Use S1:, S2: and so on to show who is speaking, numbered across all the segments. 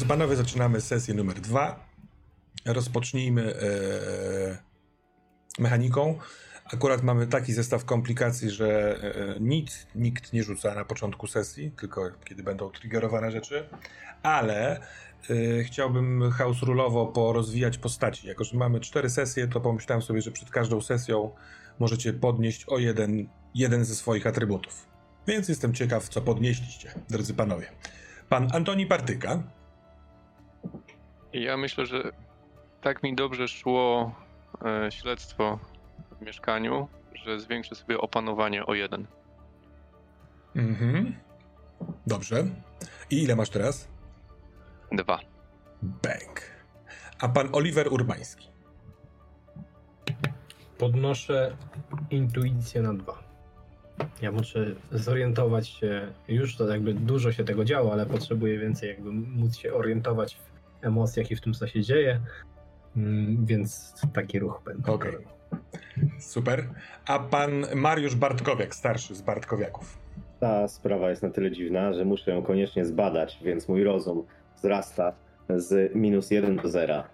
S1: Drodzy panowie, zaczynamy sesję numer dwa. Rozpocznijmy e, mechaniką. Akurat mamy taki zestaw komplikacji, że e, nic nikt nie rzuca na początku sesji, tylko kiedy będą triggerowane rzeczy, ale e, chciałbym house rulowo porozwijać postaci. Jako, że mamy cztery sesje, to pomyślałem sobie, że przed każdą sesją możecie podnieść o jeden, jeden ze swoich atrybutów. Więc jestem ciekaw, co podnieśliście, drodzy panowie. Pan Antoni Partyka.
S2: Ja myślę, że tak mi dobrze szło e, śledztwo w mieszkaniu, że zwiększę sobie opanowanie o jeden.
S1: Mhm. Dobrze. I ile masz teraz?
S2: Dwa.
S1: Bang. A pan Oliver Urbański.
S3: Podnoszę intuicję na dwa. Ja muszę zorientować się, już to jakby dużo się tego działo, ale potrzebuję więcej jakby móc się orientować w emocjach i w tym, co się dzieje, Mm, więc taki ruch będzie.
S1: Okej. Super. A pan Mariusz Bartkowiak, starszy z Bartkowiaków.
S4: Ta sprawa jest na tyle dziwna, że muszę ją koniecznie zbadać, więc mój rozum wzrasta z minus 1 do 0.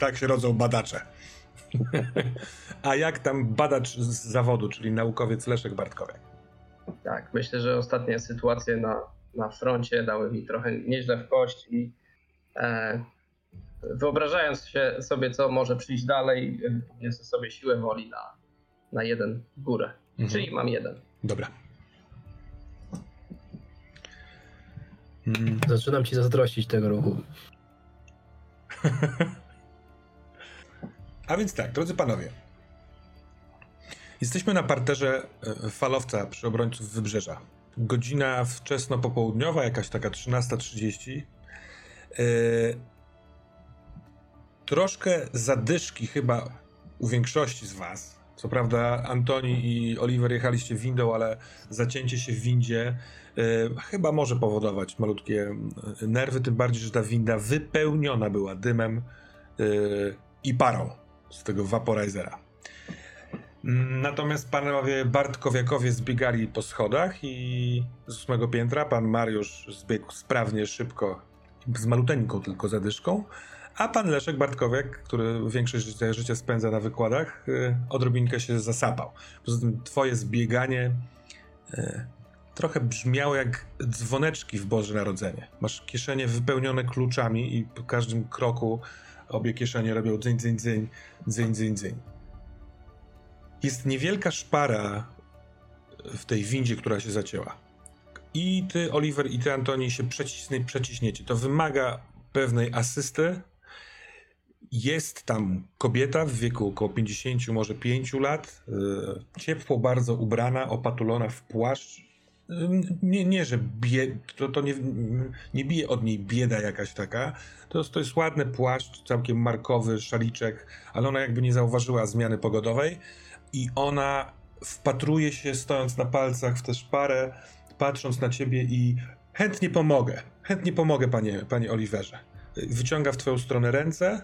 S1: Tak się rodzą badacze. A jak tam badacz z zawodu, czyli naukowiec Leszek Bartkowiak?
S5: Tak, myślę, że ostatnie sytuacje na, na froncie dały mi trochę nieźle w kość i e, wyobrażając się sobie, co może przyjść dalej, jest sobie siłę woli na, na jeden w górę. Mhm. Czyli mam jeden.
S1: Dobra.
S3: Mm. Zaczynam ci zazdrościć tego ruchu.
S1: A więc tak, drodzy panowie. Jesteśmy na parterze e, falowca przy obrońców wybrzeża. Godzina wczesno popołudniowa, jakaś taka 13.30. Troszkę zadyszki chyba u większości z was. Co prawda Antoni i Oliver jechaliście windą, ale zacięcie się w windzie y, chyba może powodować malutkie e, nerwy, tym bardziej, że ta winda wypełniona była dymem y, i parą z tego vaporizera. Natomiast panowie Bartkowiakowie zbiegali po schodach i z ósmego piętra pan Mariusz zbiegł sprawnie, szybko, z maluteńką tylko zadyszką, a pan Leszek Bartkowiak, który większość życia, życia spędza na wykładach, yy, odrobinkę się zasapał. Poza tym twoje zbieganie yy, trochę brzmiało jak dzwoneczki w Boże Narodzenie. Masz kieszenie wypełnione kluczami i po każdym kroku obie kieszenie robią dzyń, dzyń, dzyń, dzyń, dzyń, dzyń. Jest niewielka szpara w tej windzie, która się zacięła. I ty, Oliver, i ty, Antoni, się przeciśnie, przeciśniecie. To wymaga pewnej asysty, jest tam kobieta w wieku około 50, może 5 lat, e, ciepło bardzo ubrana, opatulona w płaszcz. E, nie, nie że bie, to, to nie, nie bije od niej bieda jakaś taka. To to jest ładny płaszcz, całkiem markowy, szaliczek, ale ona jakby nie zauważyła zmiany pogodowej i ona wpatruje się, stojąc na palcach w tę szparę, patrząc na ciebie i chętnie pomogę. Chętnie pomogę, panie, panie Oliverze. Wyciąga w twoją stronę ręce,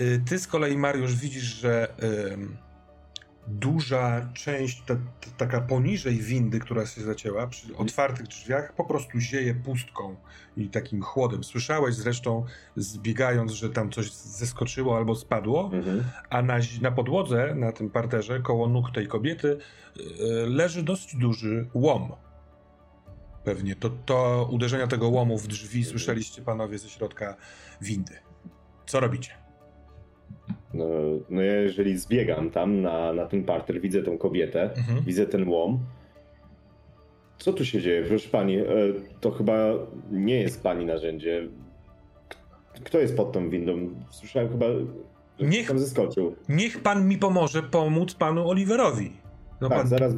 S1: Y, ty z kolei, Mariusz, widzisz, że y, duża część, ta, ta, taka poniżej windy, która się zacięła, przy otwartych drzwiach, po prostu zieje pustką i takim chłodem. Słyszałeś zresztą, zbiegając, że tam coś zeskoczyło albo spadło, mhm. a na, na podłodze, na tym parterze, koło nóg tej kobiety, y, leży dosyć duży łom. Pewnie to, to uderzenia tego łomu w drzwi słyszeliście panowie ze środka windy. Co robicie?
S4: No, no ja jeżeli zbiegam tam na, na ten parter, widzę tą kobietę, mhm. widzę ten łom. Co tu się dzieje? Proszę pani, e, to chyba nie jest pani narzędzie. Kto jest pod tą windą? Słyszałem chyba, że niech, tam zeskoczył.
S1: Niech pan mi pomoże pomóc panu Oliverowi.
S4: No tak, pan... zaraz,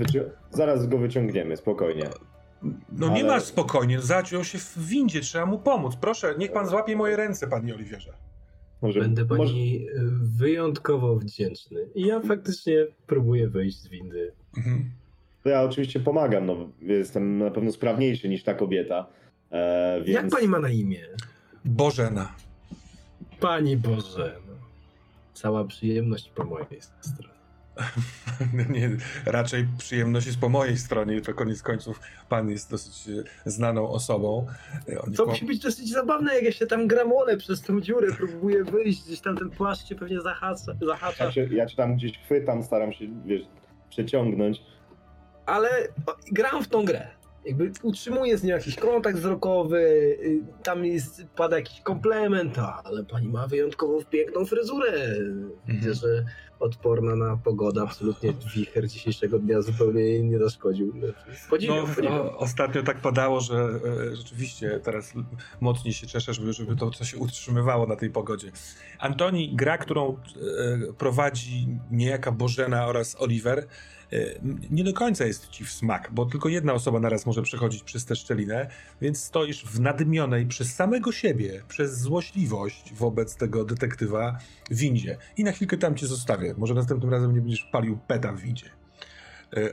S4: zaraz go wyciągniemy, spokojnie.
S1: No Ale... nie masz spokojnie, zaciął się w windzie, trzeba mu pomóc. Proszę, niech pan złapie moje ręce, panie Oliwierze.
S3: Może, Będę pani może... wyjątkowo wdzięczny. I ja faktycznie próbuję wyjść z windy. Mhm.
S4: Ja oczywiście pomagam, no, jestem na pewno sprawniejszy niż ta kobieta. E, więc...
S3: Jak pani ma na imię?
S1: Bożena.
S3: Pani Bożena. Cała przyjemność po mojej stronie.
S1: nie, raczej przyjemność jest po mojej stronie, to koniec końców pan jest dosyć e, znaną osobą.
S3: E, Oni to musi być dosyć zabawne, jak ja się tam gramolę przez tą dziurę, próbuję wyjść, gdzieś tam ten płaszcz cię pewnie zahacza. zahacza.
S4: Ja, cię, ja cię tam gdzieś chwytam, staram się, wiesz, przeciągnąć.
S3: Ale gram w tą grę jakby utrzymuje z nią jakiś kontakt wzrokowy, y, tam jest, pada jakiś komplement, ale pani ma wyjątkowo piękną fryzurę. Widzę, mhm. że odporna na pogodę, absolutnie wicher dzisiejszego dnia zupełnie jej nie zaszkodził.
S1: Podziwiam, no, no, ostatnio tak padało, że e, rzeczywiście teraz mocniej się cieszę, żeby, żeby to coś się utrzymywało na tej pogodzie. Antoni, gra, którą e, prowadzi niejaka Bożena oraz Oliver, nie do końca jest ci w smak, bo tylko jedna osoba naraz może przechodzić przez tę szczelinę, więc stoisz w nadymionej przez samego siebie, przez złośliwość wobec tego detektywa windzie. I na chwilkę tam cię zostawię. Może następnym razem nie będziesz palił peta w windzie. E,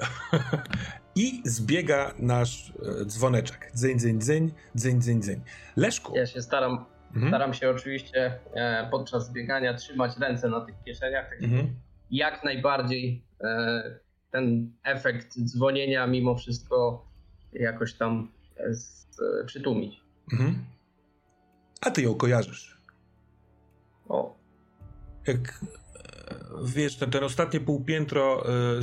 S1: I zbiega nasz e, dzwoneczek. Dzyń, dzyń, dzyń, dzyń, dzyń, dzyń. Leszku.
S5: Ja się staram, mhm. staram się oczywiście podczas zbiegania trzymać ręce na tych kieszeniach, tak mhm. jak najbardziej ten efekt dzwonienia mimo wszystko jakoś tam z, przytłumić. Mhm.
S1: A ty ją kojarzysz.
S5: O.
S1: Jak e, wiesz, ten, ten ostatnie półpiętro y,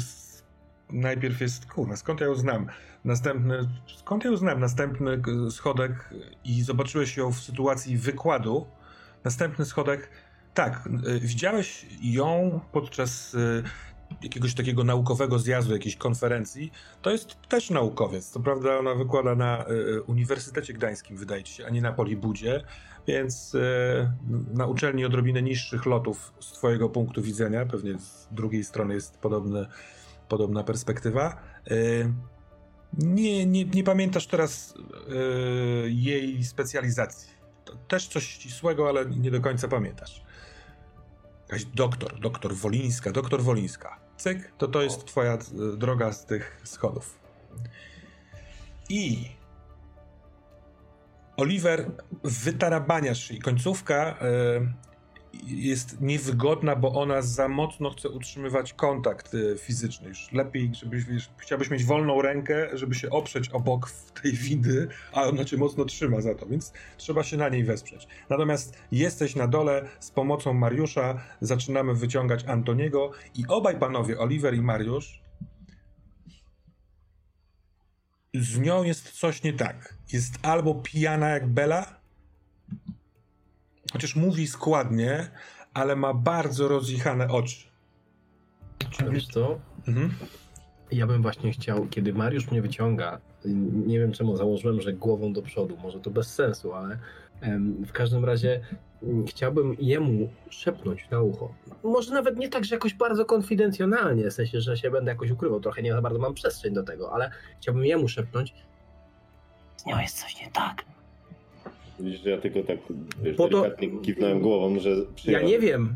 S1: najpierw jest, kurwa, skąd ja ją znam? Następny, skąd ja ją znam? Następny schodek i zobaczyłeś ją w sytuacji wykładu. Następny schodek, tak, y, widziałeś ją podczas y, jakiegoś takiego naukowego zjazdu, jakiejś konferencji, to jest też naukowiec. Co prawda ona wykłada na y, Uniwersytecie Gdańskim, wydaje się, a nie na Polibudzie, więc y, na uczelni odrobinę niższych lotów z twojego punktu widzenia, pewnie z drugiej strony jest podobna perspektywa. Y, nie, nie, nie pamiętasz teraz jej specjalizacji. To też coś ścisłego, ale nie do końca pamiętasz. Jakaś doktor, doktor Wolińska, doktor Wolińska cyk, to to jest twoja e, droga z tych schodów. I Oliver wytarabaniasz i końcówka y, jest niewygodna, bo ona za mocno chce utrzymywać kontakt y, fizyczny. Już lepiej, żebyś, wiesz, chciałbyś mieć wolną rękę, żeby się oprzeć obok tej windy, a ona cię mocno trzyma za to, więc trzeba się na niej wesprzeć. Natomiast jesteś na dole z pomocą Mariusza, zaczynamy wyciągać Antoniego i obaj panowie, Oliver i Mariusz, z nią jest coś nie tak. Jest albo pijana jak Bela, Chociaż mówi składnie, ale ma bardzo rozjechane oczy.
S3: Wiesz co? Mhm. Ja bym właśnie chciał, kiedy Mariusz mnie wyciąga, nie wiem czemu założyłem, że głową do przodu, może to bez sensu, ale w każdym razie mm, chciałbym jemu szepnąć na ucho. Może nawet nie tak, że jakoś bardzo konfidencjonalnie, w sensie, że się będę jakoś ukrywał, trochę nie za bardzo mam przestrzeń do tego, ale chciałbym jemu szepnąć. Z nią jest coś nie tak.
S4: Widzisz, że ja tylko tak wiesz, to... delikatnie kiwnąłem głową, że
S3: Ja nie wiem,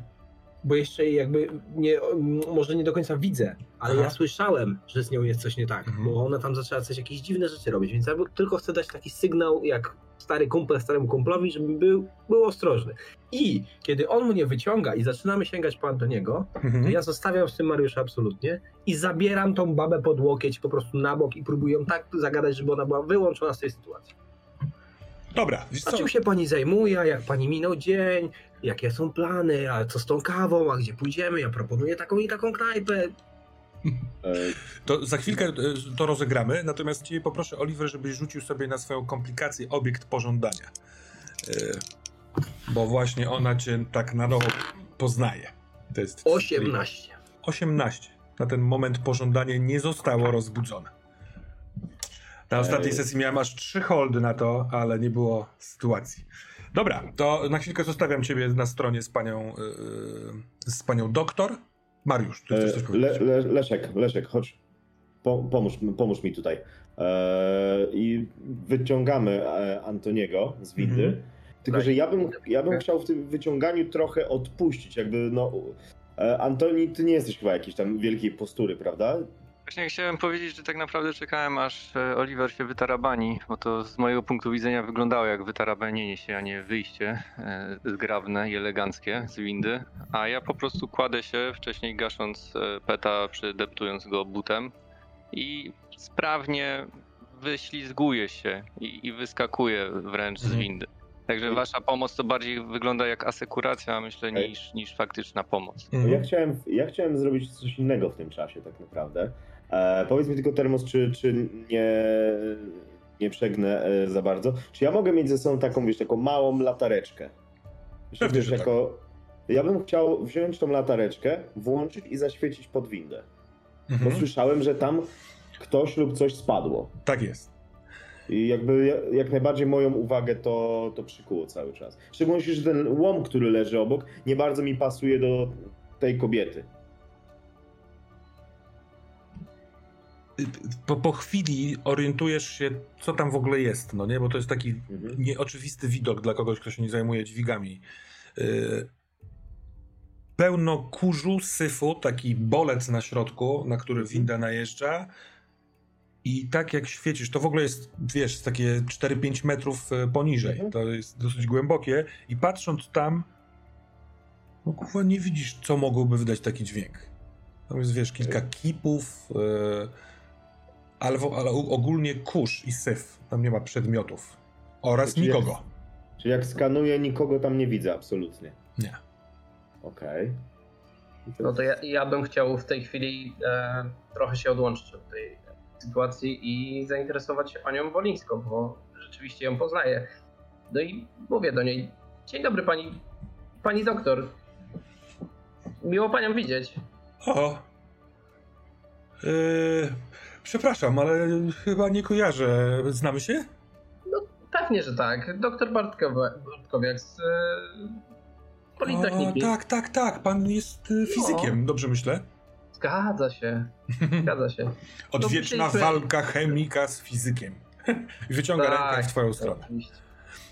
S3: bo jeszcze jakby nie, może nie do końca widzę, ale Aha. ja słyszałem, że z nią jest coś nie tak, mhm. bo ona tam zaczęła coś, jakieś dziwne rzeczy robić, więc ja tylko chcę dać taki sygnał, jak stary kumpel staremu kumplowi, żeby był, był ostrożny. I kiedy on mnie wyciąga i zaczynamy sięgać po Antoniego, mhm. to ja zostawiam z tym Mariusza absolutnie i zabieram tą babę pod łokieć po prostu na bok i próbuję tak zagadać, żeby ona była wyłączona z tej sytuacji.
S1: Dobra,
S3: A czym się pani zajmuje, jak pani minął dzień, jakie są plany, a co z tą kawą, a gdzie pójdziemy, ja proponuję taką i taką knajpę.
S1: To za chwilkę e, to rozegramy, natomiast cię poproszę, Oliver, żebyś rzucił sobie na swoją komplikację obiekt pożądania. E, bo właśnie ona cię tak na nowo poznaje.
S3: To jest 18.
S1: 18. Na ten moment pożądanie nie zostało rozbudzone. Na ostatniej sesji miałem aż trzy holdy na to, ale nie było sytuacji. Dobra, to na chwilkę zostawiam ciebie na stronie z panią, yy, z panią doktor. Mariusz, ty chcesz coś
S4: powiedzieć? Le, le, Leszek, Leszek, chodź. Po, pomóż, pomóż mi tutaj. Eee, I wyciągamy e, Antoniego z windy. Mhm. Tylko, że ja bym, ja bym chciał w tym wyciąganiu trochę odpuścić. Jakby, no. E, Antoni, ty nie jesteś chyba jakiejś tam wielkiej postury, prawda?
S2: Właśnie chciałem powiedzieć, że tak naprawdę czekałem aż e, Oliver się wytarabani, bo to z mojego punktu widzenia wyglądało jak wytarabanienie się, a nie wyjście e, zgrabne i eleganckie z windy. A ja po prostu kładę się, wcześniej gasząc e, peta, przydeptując go butem i sprawnie wyślizguję się i, i wyskakuję wręcz z
S1: Mhm.
S2: windy. Także wasza pomoc to bardziej wygląda jak asekuracja, myślę, niż, niż faktyczna pomoc.
S4: No Ja chciałem, ja chciałem zrobić coś innego w tym czasie tak naprawdę. E, powiedz mi tylko Termos, czy, czy nie, nie przegnę e, za bardzo. Czy ja mogę mieć ze sobą taką, wiesz, taką małą latareczkę? Wiesz,
S1: Pewnie,
S4: wiesz,
S1: że tak.
S4: jako... Ja bym chciał wziąć tą latareczkę, włączyć i zaświecić pod windę. Bo
S1: Mhm.
S4: słyszałem, że tam ktoś lub coś spadło.
S1: Tak jest.
S4: I jakby ja- jak najbardziej moją uwagę to, to przykuło cały czas. Szczególnie, że ten łom, który leży obok, nie bardzo mi pasuje do tej kobiety.
S1: Po, po chwili orientujesz się, co tam w ogóle jest, no nie? Bo to jest taki
S4: Mhm.
S1: nieoczywisty widok dla kogoś, kto się nie zajmuje dźwigami. Yy, pełno kurzu, syfu, taki bolec na środku, na który winda najeżdża. I tak jak świecisz, to w ogóle jest, wiesz, takie 4-5 metrów e, poniżej.
S4: Mhm.
S1: To jest dosyć głębokie. I patrząc tam, no kurwa, nie widzisz, co mogłoby wydać taki dźwięk. Tam jest, wiesz, kilka kipów, e, ale, w- ale ogólnie kurz i syf. Tam nie ma przedmiotów. Oraz
S4: Czyli jak-
S1: nikogo.
S4: Czyli jak skanuję, nikogo tam nie widzę absolutnie.
S1: Nie.
S4: Okej.
S5: No to ja, ja bym chciał w tej chwili e, trochę się odłączyć od tej sytuacji i zainteresować się panią Wolińską, bo rzeczywiście ją poznaję. No i mówię do niej, dzień dobry pani, pani doktor. Miło panią widzieć.
S1: O. Yy, przepraszam, ale chyba nie kojarzę. Znamy się?
S5: Pewnie, że tak. Doktor Bartkowiak z e, Politechniki.
S1: O, tak, tak, tak. Pan jest y, fizykiem, dobrze myślę.
S5: Zgadza się, zgadza się.
S1: Odwieczna
S5: No,
S1: walka chemika z fizykiem. Wyciąga
S5: Tak,
S1: rękę w twoją stronę.
S5: Oczywiście.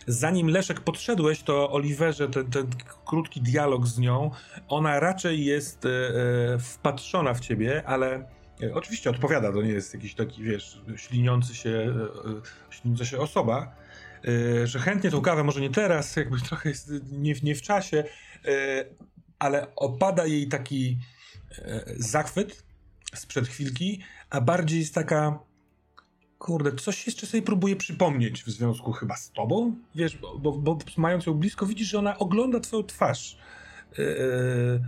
S1: Zanim Leszek podszedłeś, to Oliverze ten, ten krótki dialog z nią, ona raczej jest e, e, wpatrzona w ciebie, ale e, oczywiście odpowiada, to nie jest jakiś taki, wiesz, śliniący się, e, e, śliniąca się osoba, e, że chętnie tą kawę, może nie teraz, jakby trochę jest nie, nie w czasie, e, ale opada jej taki e, zachwyt sprzed chwilki, a bardziej jest taka Kurde, coś jeszcze sobie próbuję przypomnieć w związku chyba z tobą, wiesz, bo, bo, bo mając ją blisko widzisz, że ona ogląda twoją twarz. Yy,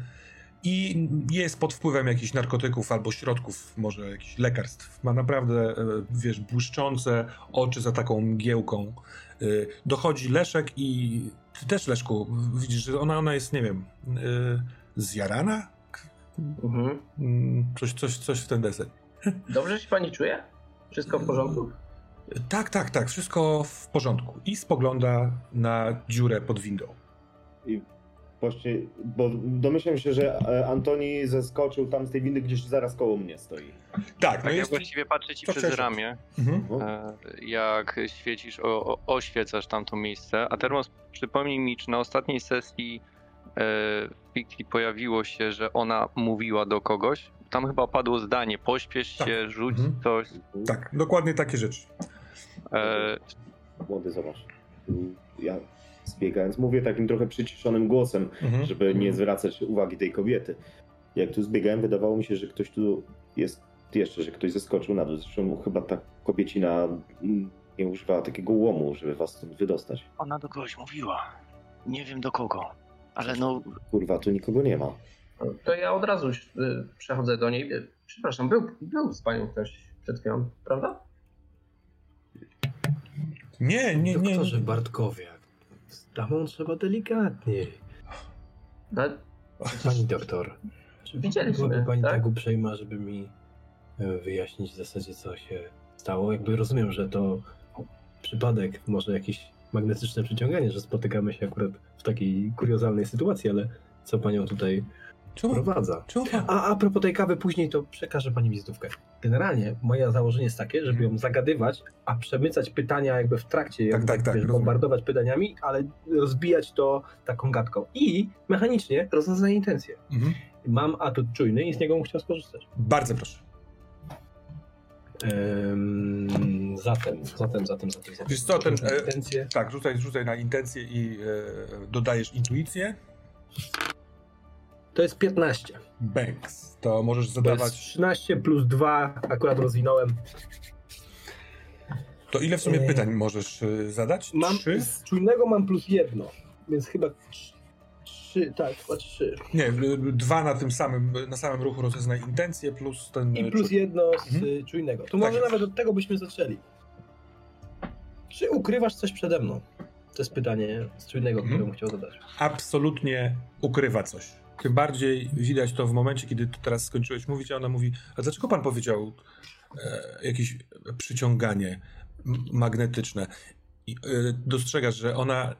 S1: i jest pod wpływem jakichś narkotyków albo środków, może jakichś lekarstw. Ma naprawdę, yy, wiesz, błyszczące oczy za taką mgiełką. Yy, dochodzi Leszek i ty też, Leszku, widzisz, że ona, ona jest, nie wiem, yy, zjarana?
S5: Mhm.
S1: Mm, Coś, coś, coś w ten deser.
S5: Dobrze się pani czuje? Wszystko w porządku?
S1: Tak, tak, tak, wszystko w porządku. I spogląda na dziurę pod windą.
S4: I właśnie, bo domyślam się, że e, Antoni zeskoczył tam z tej windy gdzieś zaraz koło mnie stoi.
S1: Tak, no
S2: Tak, ja
S1: jest.
S2: właściwie patrzę ci
S1: to
S2: przez ramię,
S1: Mhm.
S4: No.
S2: e, jak świecisz, o, o, oświecasz tamto miejsce. A Termos, przypomnij mi, czy na ostatniej sesji e, Piki pojawiło się, że ona mówiła do kogoś? Tam chyba padło zdanie, pośpiesz
S1: Tak.
S2: się, rzuć
S1: Mhm.
S2: coś.
S1: Tak, dokładnie takie rzeczy.
S2: E,
S4: Młody, zobacz. Ja zbiegając, mówię takim trochę przyciszonym głosem,
S1: Mhm.
S4: żeby nie zwracać uwagi tej kobiety. Jak tu zbiegałem, wydawało mi się, że ktoś tu jest jeszcze, że ktoś zeskoczył na dół. Zresztą chyba ta kobiecina nie używała takiego łomu, żeby was stąd wydostać.
S2: ona do kogoś mówiła. Nie wiem do kogo. Ale no,
S4: Kurwa, tu nikogo nie ma.
S5: To ja od razu y, przechodzę do niej. Przepraszam, był, był z panią ktoś przed chwilą, prawda?
S1: Nie, nie, nie.
S3: Doktorze Bartkowiak, z damą trzeba delikatniej.
S5: No,
S3: Pani doktor, czy
S5: Widzieliśmy,
S3: byłaby pani
S5: tak?
S3: tak uprzejma, żeby mi e, wyjaśnić w zasadzie, co się stało? Jakby rozumiem, że to przypadek, może jakieś magnetyczne przyciąganie, że spotykamy się akurat w takiej kuriozalnej sytuacji, ale co panią tutaj
S1: Czemu?
S3: prowadza?
S1: Czemu?
S3: A, a propos tej kawy, później to przekażę pani wizytówkę. Generalnie moje założenie jest takie, żeby ją zagadywać, a przemycać pytania jakby w trakcie, jakby,
S1: tak, tak,
S3: wiesz, bombardować pytaniami, ale rozbijać to taką gadką. I mechanicznie rozpoznaję intencje.
S1: Mhm.
S3: Mam atut czujny i z niego bym chciał skorzystać.
S1: Bardzo proszę.
S3: Um, zatem, zatem, zatem, zatem, zatem.
S1: Wiesz co, ten, e, tak, rzucaj, rzucaj na intencję i e, dodajesz intuicję.
S3: To jest 15.
S1: Banks. To możesz zadawać... To jest
S3: 13 plus 2, akurat rozwinąłem.
S1: To ile w sumie e, pytań możesz e, zadać?
S3: Mam, Trzy? Z czujnego mam plus jedno, więc chyba trzy, tak, chyba trzy.
S1: Nie, dwa na tym samym, na samym ruchu rozeznaj intencje plus ten...
S3: I plus jedno z mhm. czujnego. To tak może jest. nawet od tego byśmy zaczęli. Czy ukrywasz coś przede mną? To jest pytanie z czujnego, mhm. które bym chciał zadać.
S1: Absolutnie ukrywa coś. Tym bardziej widać to w momencie, kiedy ty teraz skończyłeś mówić, a ona mówi, a dlaczego pan powiedział e, jakieś przyciąganie magnetyczne? I, e, dostrzegasz, że ona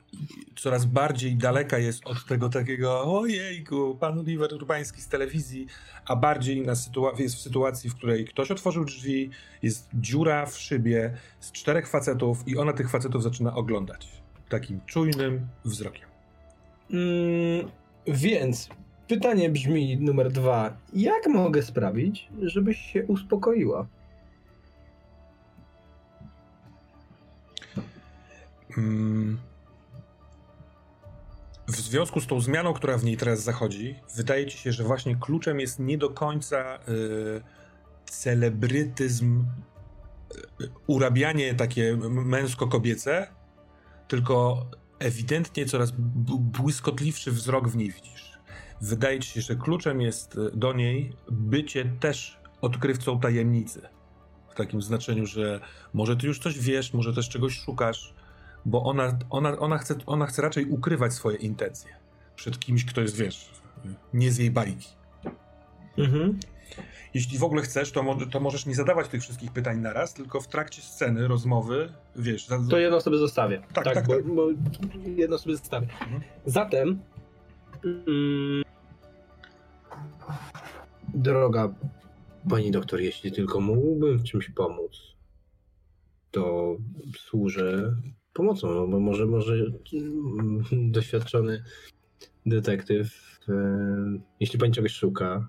S1: coraz bardziej daleka jest od tego takiego ojejku, pan Oliver Urbański z telewizji, a bardziej na jest w sytuacji, w której ktoś otworzył drzwi, jest dziura w szybie z czterech facetów i ona tych facetów zaczyna oglądać takim czujnym wzrokiem.
S3: Mm, więc Pytanie brzmi numer dwa. Jak mogę sprawić, żebyś się uspokoiła?
S1: Hmm. W związku z tą zmianą, która w niej teraz zachodzi, wydaje ci się, że właśnie kluczem jest nie do końca y, celebrytyzm, y, urabianie takie męsko-kobiece, tylko ewidentnie coraz błyskotliwszy wzrok w niej widzisz. Wydaje ci się, że kluczem jest e, do niej bycie też odkrywcą tajemnicy. W takim znaczeniu, że może ty już coś wiesz, może też czegoś szukasz, bo ona, ona, ona, chce, ona chce raczej ukrywać swoje intencje przed kimś, kto jest, wiesz, nie z jej bajki. Mhm. Jeśli w ogóle chcesz, to, mo to możesz nie zadawać tych wszystkich pytań naraz, tylko w trakcie sceny, rozmowy, wiesz... Za...
S3: To jedno sobie zostawię. Tak, tak, tak. Bo, tak. bo jedno sobie zostawię. Mhm. Zatem... Mm, Droga pani doktor, jeśli tylko mógłbym w czymś pomóc, to służę pomocą, no bo może, może doświadczony detektyw, e, jeśli pani czegoś szuka.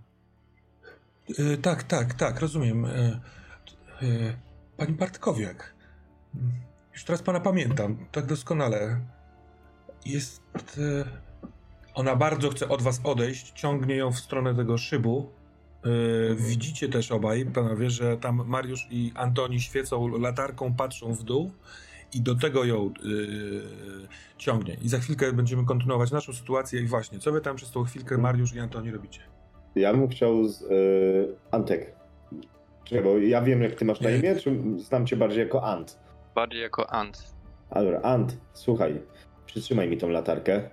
S1: E, tak, tak, tak, rozumiem. E, pani Bartkowiak, już teraz pana pamiętam, tak doskonale. Jest... Ona bardzo chce od was odejść, ciągnie ją w stronę tego szybu, Yy, widzicie też obaj, panowie, że tam Mariusz i Antoni świecą latarką, patrzą w dół i do tego ją yy, ciągnie. I za chwilkę będziemy kontynuować naszą sytuację i właśnie, co wy tam przez tą chwilkę Mariusz i Antoni robicie?
S4: Ja bym chciał z, yy, Antek. Czekaj, bo ja wiem jak ty masz na imię, czy znam cię bardziej jako Ant?
S2: Bardziej jako Ant.
S4: A dobra, Ant, słuchaj, przytrzymaj mi tą latarkę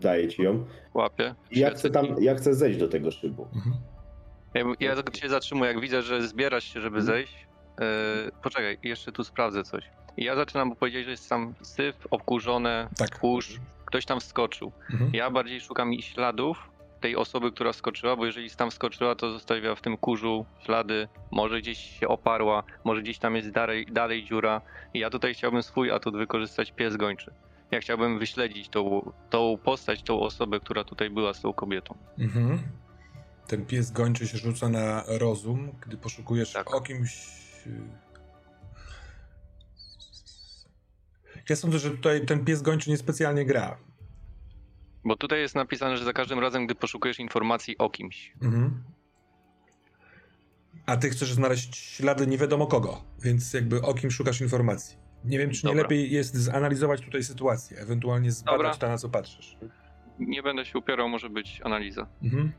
S4: daję ci ją.
S2: Łapię.
S4: I ja chcę, tam, ja chcę zejść do tego szybu. Mhm.
S2: Ja, ja się zatrzymuję, jak widzę, że zbierasz się, żeby mhm. zejść. Yy, poczekaj, jeszcze tu sprawdzę coś. I ja zaczynam, bo powiedzieć, że jest tam syf, obkurzone, tak. kurz, ktoś tam wskoczył. Mhm. Ja bardziej szukam śladów tej osoby, która wskoczyła, bo jeżeli tam wskoczyła, to zostawia w tym kurzu ślady, może gdzieś się oparła, może gdzieś tam jest dalej, dalej dziura. I ja tutaj chciałbym swój atut wykorzystać pies gończy ja chciałbym wyśledzić tą, tą postać, tą osobę, która tutaj była z tą kobietą. Mhm.
S1: Ten pies gończy się rzuca na rozum, gdy poszukujesz tak. o kimś. Y, ja sądzę, że tutaj ten pies gończy niespecjalnie gra.
S2: Bo tutaj jest napisane, że za każdym razem, gdy poszukujesz informacji o kimś. Mhm.
S1: A ty chcesz znaleźć ślady nie wiadomo kogo, więc jakby o kim szukasz informacji. Nie wiem, czy Dobra. nie lepiej jest zanalizować tutaj sytuację, ewentualnie zbadać Dobra. to, na co patrzysz.
S2: Nie będę się upierał, może być analiza. Mhm.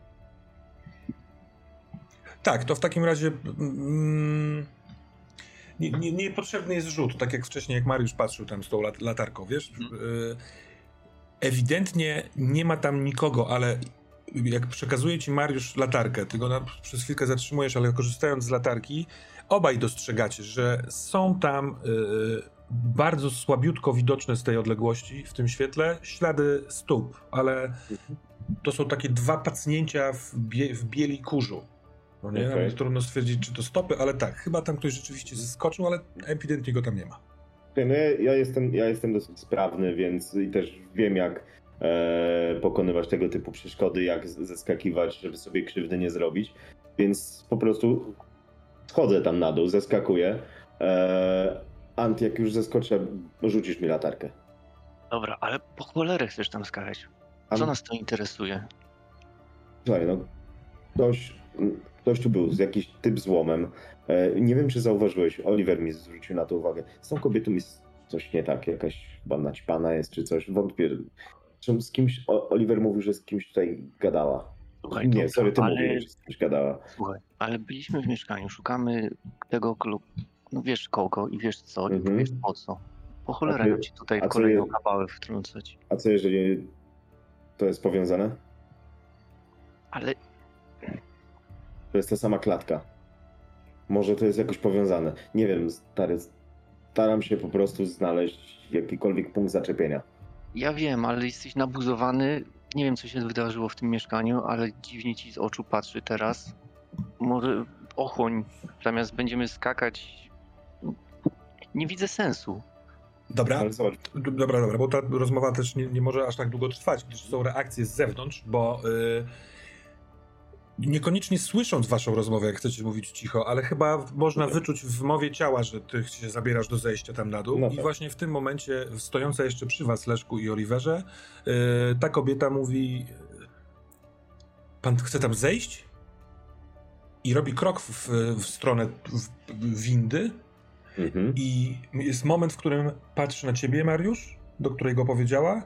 S1: Tak, to w takim razie mm, niepotrzebny nie, nie jest rzut, tak jak wcześniej, jak Mariusz patrzył tam z tą lat, latarką, wiesz? Mhm. Y, ewidentnie nie ma tam nikogo, ale jak przekazuje ci Mariusz latarkę, ty go na, przez chwilkę zatrzymujesz, ale korzystając z latarki, obaj dostrzegacie, że są tam y, bardzo słabiutko widoczne z tej odległości w tym świetle ślady stóp, ale to są takie dwa pacnięcia w, bie w bieli kurzu. No nie, okay. trudno stwierdzić, czy to stopy, ale tak, chyba tam ktoś rzeczywiście zeskoczył, ale ewidentnie go tam nie ma.
S4: No ja, ja, jestem, ja jestem dosyć sprawny, więc i też wiem, jak e, pokonywać tego typu przeszkody, jak zeskakiwać, żeby sobie krzywdy nie zrobić. Więc po prostu schodzę tam na dół, zeskakuję. E, Ant, jak już zeskoczę, rzucisz mi latarkę.
S2: Dobra, ale po cholerę chcesz tam skakać. Co
S4: Ant,
S2: nas to interesuje?
S4: Słuchaj, no, ktoś, ktoś tu był, jakiś typ z łomem. E, nie wiem, czy zauważyłeś, Oliver mi zwrócił na to uwagę. Z tą kobietą jest coś nie tak, jakaś chyba naćpana jest, czy coś, wątpię. Z kimś, o, Oliver mówił, że z kimś tutaj gadała.
S2: Słuchaj,
S4: nie, sorry, ty
S2: ale,
S4: mówiłeś, kimś gadała.
S2: słuchaj, ale byliśmy w mieszkaniu, szukamy tego klubu. No wiesz kogo i wiesz co,
S4: Mhm.
S2: i wiesz po co. Po cholerę
S4: ty-
S2: ci tutaj kolejną
S4: je-
S2: wtrącać.
S4: A co jeżeli to jest powiązane?
S2: Ale
S4: To jest ta sama klatka. Może to jest jakoś powiązane. Nie wiem, stary. Staram się po prostu znaleźć jakikolwiek punkt zaczepienia.
S2: ja wiem, ale jesteś nabuzowany. Nie wiem, co się wydarzyło w tym mieszkaniu, ale dziwnie ci z oczu patrzy teraz. Może ochłoń, zamiast będziemy skakać. Nie widzę sensu.
S1: Dobra, Dobra, dobra, bo ta rozmowa też nie, nie może aż tak długo trwać, gdyż są reakcje z zewnątrz, bo y, niekoniecznie słysząc waszą rozmowę, jak chcecie mówić cicho, ale chyba można wyczuć w mowie ciała, że ty się zabierasz do zejścia tam na dół.
S4: No
S1: I
S4: tak.
S1: właśnie w tym momencie, stojąca jeszcze przy was, Leszku i Oliverze, y, ta kobieta mówi: Pan chce tam zejść? I robi krok w, w stronę w, w windy,
S4: mhm,
S1: i jest moment, w którym patrzy na ciebie, Mariusz, do której go powiedziała.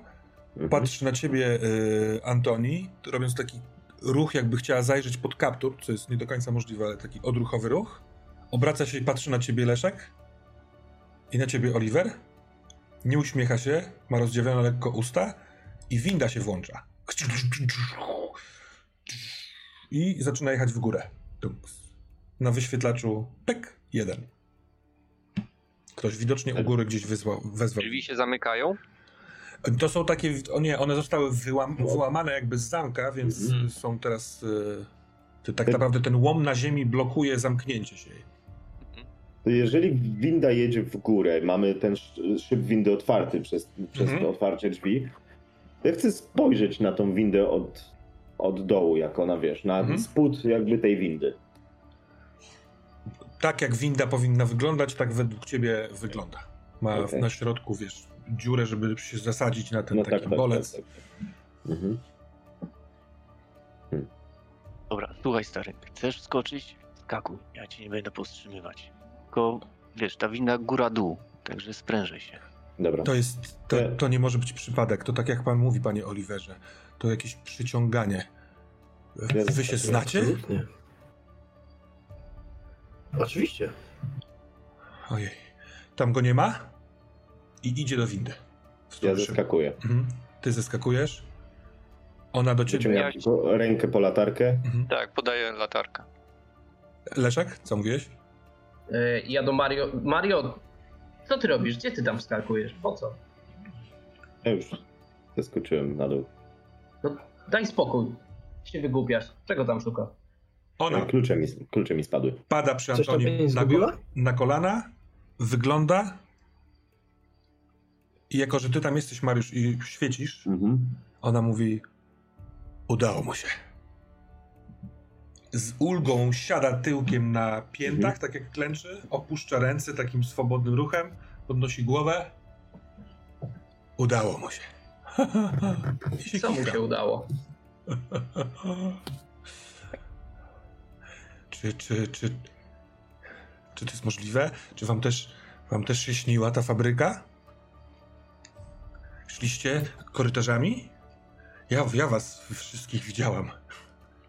S4: mhm.
S1: Patrzy na ciebie, y, Antoni, robiąc taki ruch, jakby chciała zajrzeć pod kaptur, co jest nie do końca możliwe, ale taki odruchowy ruch. Obraca się i patrzy na ciebie Leszek i na ciebie Oliver. Nie uśmiecha się, ma rozdziawione lekko usta i winda się włącza. I zaczyna jechać w górę. Na wyświetlaczu pek, jeden. Ktoś widocznie u góry gdzieś wyzwał, wezwał.
S2: Drzwi się zamykają.
S1: To są takie, nie, one zostały wyłam, wyłamane jakby z zamka, więc
S4: Mhm.
S1: są teraz, y, tak naprawdę ten łom na ziemi blokuje zamknięcie się jej.
S4: Jeżeli winda jedzie w górę, mamy ten sz- szyb windy otwarty przez, przez
S1: Mhm.
S4: to otwarcie drzwi, ja chcę spojrzeć na tą windę od, od dołu, jak ona, wiesz, na
S1: Mhm.
S4: spód jakby tej windy.
S1: Tak jak winda powinna wyglądać, tak według ciebie wygląda. Ma
S4: Okej.
S1: na środku, wiesz, dziurę, żeby się zasadzić na ten
S4: No
S1: taki
S4: tak, tak,
S1: bolec.
S4: tak, tak. Mhm.
S2: Dobra, słuchaj stary, chcesz skoczyć? Skakuj, ja cię nie będę powstrzymywać. Tylko, wiesz, ta winda góra-dół, także sprężę się.
S4: Dobra.
S1: To jest, to,
S4: Nie.
S1: to nie może być przypadek, to tak jak pan mówi, panie Oliverze, to jakieś przyciąganie. Wy się
S4: tak,
S1: znacie?
S3: Absolutnie. Oczywiście.
S1: Ojej. Tam go nie ma? I idzie do windy.
S4: Ja zeskakuję.
S1: Mhm. Ty zeskakujesz. Ona do ciebie.
S4: Wyciągam
S2: Ja-
S4: rękę po latarkę.
S1: Mhm.
S2: Tak, podaję latarkę.
S1: Leszek, co mówiłeś?
S5: E, Ja do Mario. Mario, co ty robisz? Gdzie ty tam wskakujesz? Po co?
S4: Ja już zeskoczyłem na dół.
S5: Daj spokój. Się wygłupiasz. Czego tam szuka?
S1: Ona
S4: Klucze mi, klucze mi spadły.
S1: pada przy
S3: Coś tam
S1: Antoni
S3: nie
S1: na, na kolana, wygląda i jako, że ty tam jesteś, Mariusz, i świecisz,
S4: Mhm.
S1: ona mówi udało mu się. Z ulgą siada tyłkiem na piętach, tak jak klęczy, opuszcza ręce takim swobodnym ruchem, podnosi głowę. Udało mu się. I się
S5: Co mu się udało?
S1: Czy, czy, czy, czy to jest możliwe? Czy wam też, wam też się śniła ta fabryka? Szliście korytarzami? Ja, ja was wszystkich widziałam.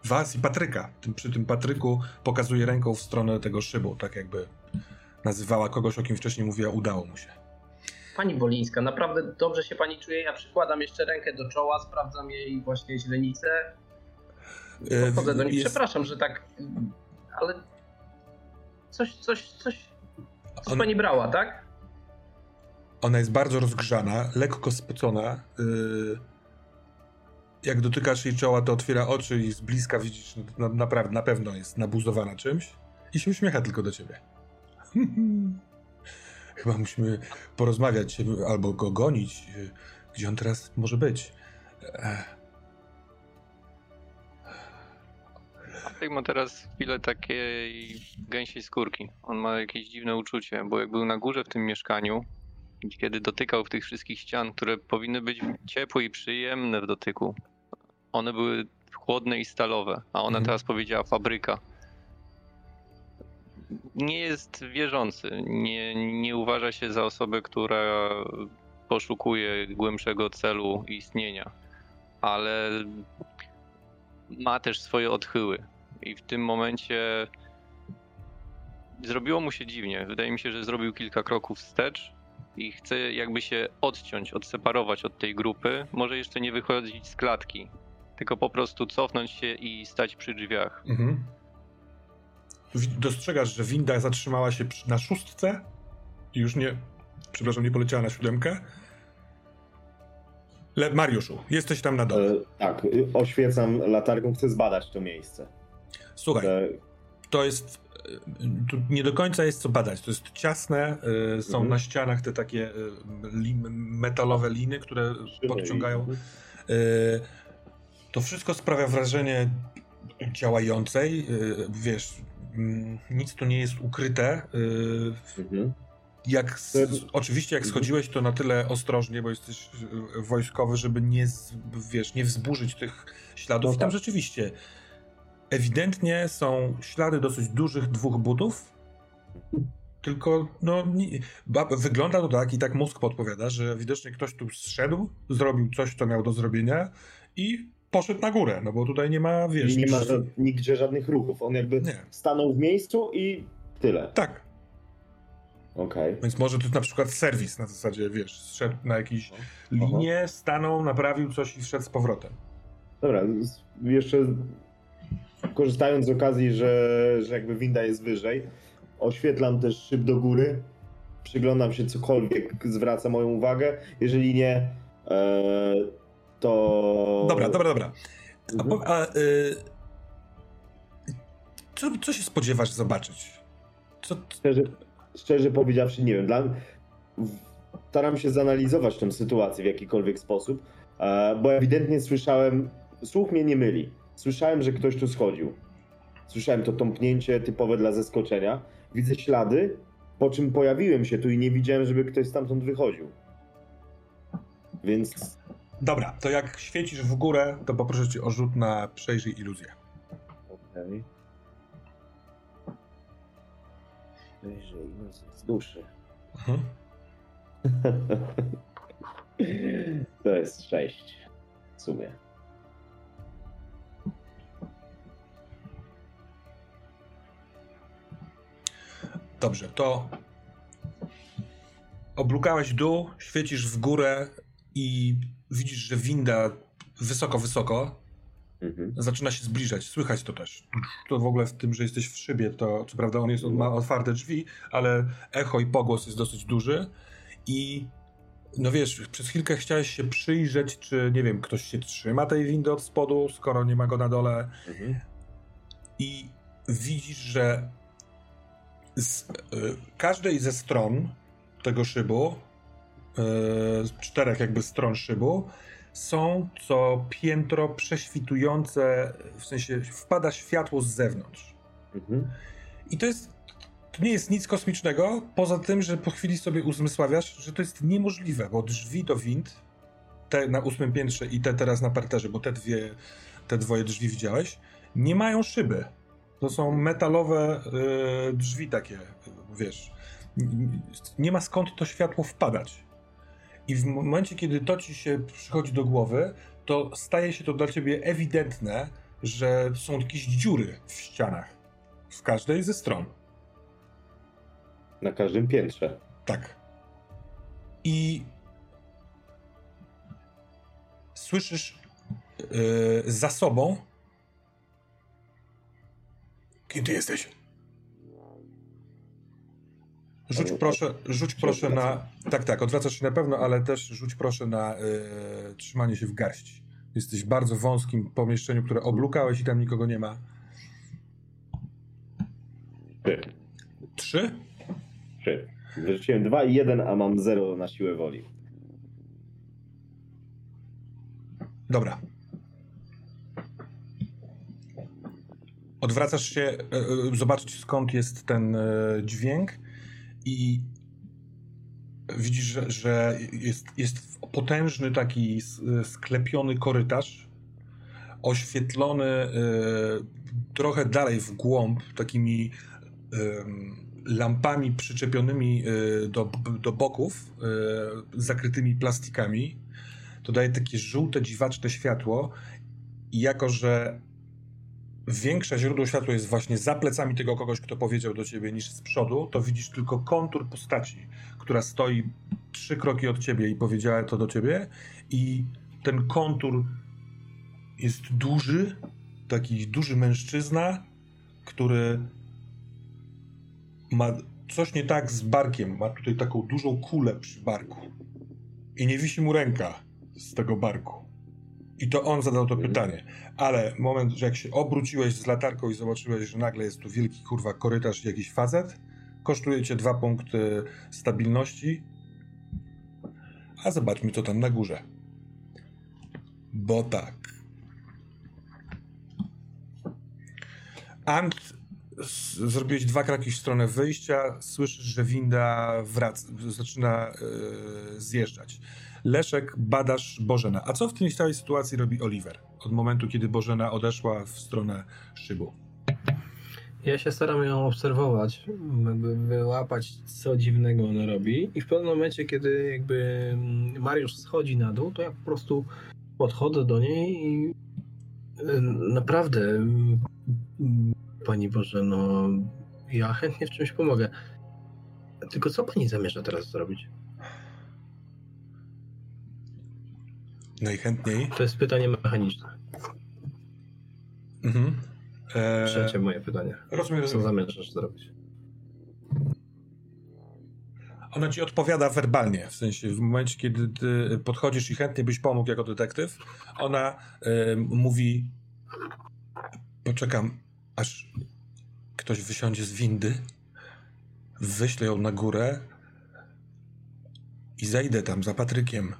S1: Was i Patryka. Tym, przy tym Patryku pokazuje ręką w stronę tego szybu, tak jakby nazywała kogoś, o kim wcześniej mówiła, udało mu się.
S5: Pani Bolińska, naprawdę dobrze się pani czuje. Ja przykładam jeszcze rękę do czoła, sprawdzam jej właśnie źrenicę.
S1: E,
S5: Podchodzę do niej.
S1: jest-
S5: Przepraszam, że tak. Ale. Coś, coś, coś. Coś
S1: On-
S5: pani brała, tak?
S1: Ona jest bardzo rozgrzana, lekko spocona. Yy, jak dotykasz jej czoła, to otwiera oczy i z bliska widzisz, na, naprawdę, na pewno jest nabuzowana czymś i się uśmiecha tylko do ciebie. Chyba musimy porozmawiać albo go gonić. Gdzie on teraz może być?
S2: Bartek ma teraz chwilę takiej gęsiej skórki. On ma jakieś dziwne uczucie, bo jak był na górze w tym mieszkaniu, kiedy dotykał w tych wszystkich ścian, które powinny być ciepłe i przyjemne w dotyku, one były chłodne i stalowe, a ona
S1: Mhm.
S2: teraz powiedziała fabryka. Nie jest wierzący, nie, nie uważa się za osobę, która poszukuje głębszego celu istnienia, ale ma też swoje odchyły. I w tym momencie zrobiło mu się dziwnie. Wydaje mi się, że zrobił kilka kroków wstecz i chce jakby się odciąć, odseparować od tej grupy. Może jeszcze nie wychodzić z klatki, tylko po prostu cofnąć się i stać przy drzwiach.
S1: Mhm. Dostrzegasz, że winda zatrzymała się na szóstce i już nie, przepraszam, nie poleciała na siódemkę. Le Mariuszu, jesteś tam na dole.
S4: E, tak, oświecam latarką, chcę zbadać to miejsce.
S1: Słuchaj,
S4: E,
S1: to jest. Tu nie do końca jest co badać. To jest ciasne, y, są
S4: Mhm.
S1: na ścianach te takie y, metalowe liny, które podciągają. Y, To wszystko sprawia wrażenie działającej. Wiesz, mm, nic tu nie jest ukryte.
S4: Mhm.
S1: Jak oczywiście jak
S4: Mhm.
S1: schodziłeś, to na tyle ostrożnie, bo jesteś wojskowy, żeby nie, wiesz, nie wzburzyć tych śladów.
S4: No
S1: I tam
S4: tak.
S1: rzeczywiście ewidentnie są ślady dosyć dużych dwóch butów. Tylko no, nie, ba, wygląda to tak i tak mózg podpowiada, że widocznie ktoś tu zszedł, zrobił coś, co miał do zrobienia i poszedł na górę, no bo tutaj nie ma, wiesz...
S4: I nie ma ża- nigdzie żadnych ruchów. On jakby
S1: Nie.
S4: stanął w miejscu i tyle.
S1: Tak,
S4: Okej.
S1: Więc może to jest na przykład serwis na zasadzie, wiesz, zszedł na
S4: Aha.
S1: linię, stanął, naprawił coś i wszedł z powrotem.
S4: Dobra, jeszcze korzystając z okazji, że, że jakby winda jest wyżej, oświetlam też szyb do góry, przyglądam się cokolwiek zwraca moją uwagę. Jeżeli nie, e, to...
S1: Dobra, dobra, dobra. A,
S4: Mhm.
S1: a y, co, co się spodziewasz zobaczyć? Co,
S4: Szczerze, szczerze powiedziawszy, nie wiem. Dla, staram się zanalizować tę sytuację w jakikolwiek sposób, e, bo ewidentnie słyszałem, słuch mnie nie myli. Słyszałem, że ktoś tu schodził. Słyszałem to tąpnięcie typowe dla zaskoczenia. Widzę ślady, po czym pojawiłem się tu i nie widziałem, żeby ktoś stamtąd wychodził. Więc
S1: dobra, to jak świecisz w górę, to poproszę cię o rzut na przejrzyj iluzję.
S4: Okej. Wyżej, no z duszy.
S1: Mhm.
S4: To jest 6 w sumie.
S1: Dobrze, to oblukałeś dół, świecisz w górę i widzisz, że winda wysoko, wysoko
S4: Mhm.
S1: zaczyna się zbliżać. Słychać to też. To w ogóle w tym, że jesteś w szybie, to co prawda on jest, on ma otwarte drzwi, ale echo i pogłos jest dosyć duży i no wiesz, przez chwilkę chciałeś się przyjrzeć, czy nie wiem, ktoś się trzyma tej windy od spodu, skoro nie ma go na dole
S4: Mhm.
S1: i widzisz, że z y, każdej ze stron tego szybu, y, z czterech jakby stron szybu, są co piętro prześwitujące, w sensie wpada światło z zewnątrz.
S4: Mhm.
S1: I to jest. To nie jest nic kosmicznego, poza tym, że po chwili sobie uzmysławiasz, że to jest niemożliwe, bo drzwi do wind, te na ósmym piętrze i te teraz na parterze, bo te dwie, te dwoje drzwi widziałeś, nie mają szyby. To są metalowe y, drzwi takie, wiesz. Nie ma skąd to światło wpadać. I w momencie, kiedy to ci się przychodzi do głowy, to staje się to dla ciebie ewidentne, że są jakieś dziury w ścianach. W każdej ze stron.
S4: Na każdym piętrze.
S1: Tak. I słyszysz yy, za sobą. Kim ty jesteś? Rzuć
S4: Ale-
S1: proszę, rzuć proszę na. Tak, tak, odwracasz się na pewno, ale też rzuć proszę na yy, trzymanie się w garści. Jesteś w bardzo wąskim pomieszczeniu, które oblukałeś i tam nikogo nie ma.
S4: Trzy.
S1: Trzy?
S4: Trzy. Wyrzuciłem 2 i 1, a mam 0 na siłę woli.
S1: Dobra. Odwracasz się, e, e, zobaczyć skąd jest ten e, dźwięk i widzisz, że, że jest, jest potężny taki sklepiony korytarz, oświetlony trochę dalej w głąb takimi lampami przyczepionymi do, do boków, zakrytymi plastikami. To daje takie żółte, dziwaczne światło i jako, że większe źródło światła jest właśnie za plecami tego kogoś, kto powiedział do ciebie, niż z przodu, to widzisz tylko kontur postaci, która stoi trzy kroki od ciebie i powiedziała to do ciebie. I ten kontur jest duży, taki duży mężczyzna, który ma coś nie tak z barkiem. Ma tutaj taką dużą kulę przy barku. I nie wisi mu ręka z tego barku. I to on zadał to pytanie. Ale moment, że jak się obróciłeś z latarką i zobaczyłeś, że nagle jest tu wielki kurwa korytarz i jakiś facet, kosztuje cię dwa punkty stabilności. A zobaczmy, co tam na górze. Bo tak. Ant, zrobiłeś dwa kroki w stronę wyjścia, słyszysz, że winda wraca, zaczyna yy, zjeżdżać. Leszek, badasz Bożena. A co w tej całej sytuacji robi Oliver? Od momentu, kiedy Bożena odeszła w stronę szybu.
S3: Ja się staram ją obserwować, jakby wyłapać, co dziwnego ona robi. I w pewnym momencie, kiedy jakby Mariusz schodzi na dół, to ja po prostu podchodzę do niej i y, naprawdę, Pani Boże, no ja chętnie w czymś pomogę. Tylko co Pani zamierza teraz zrobić?
S1: Najchętniej.
S3: To jest pytanie mechaniczne. Mhm. E... Trzecie moje pytanie.
S1: Rozumiem,
S3: Co zamierzasz zrobić?
S1: Ona ci odpowiada werbalnie, w sensie w momencie, kiedy ty podchodzisz i chętnie byś pomógł jako detektyw, ona y, mówi poczekam, aż ktoś wysiądzie z windy, wyślę ją na górę i zejdę tam za Patrykiem.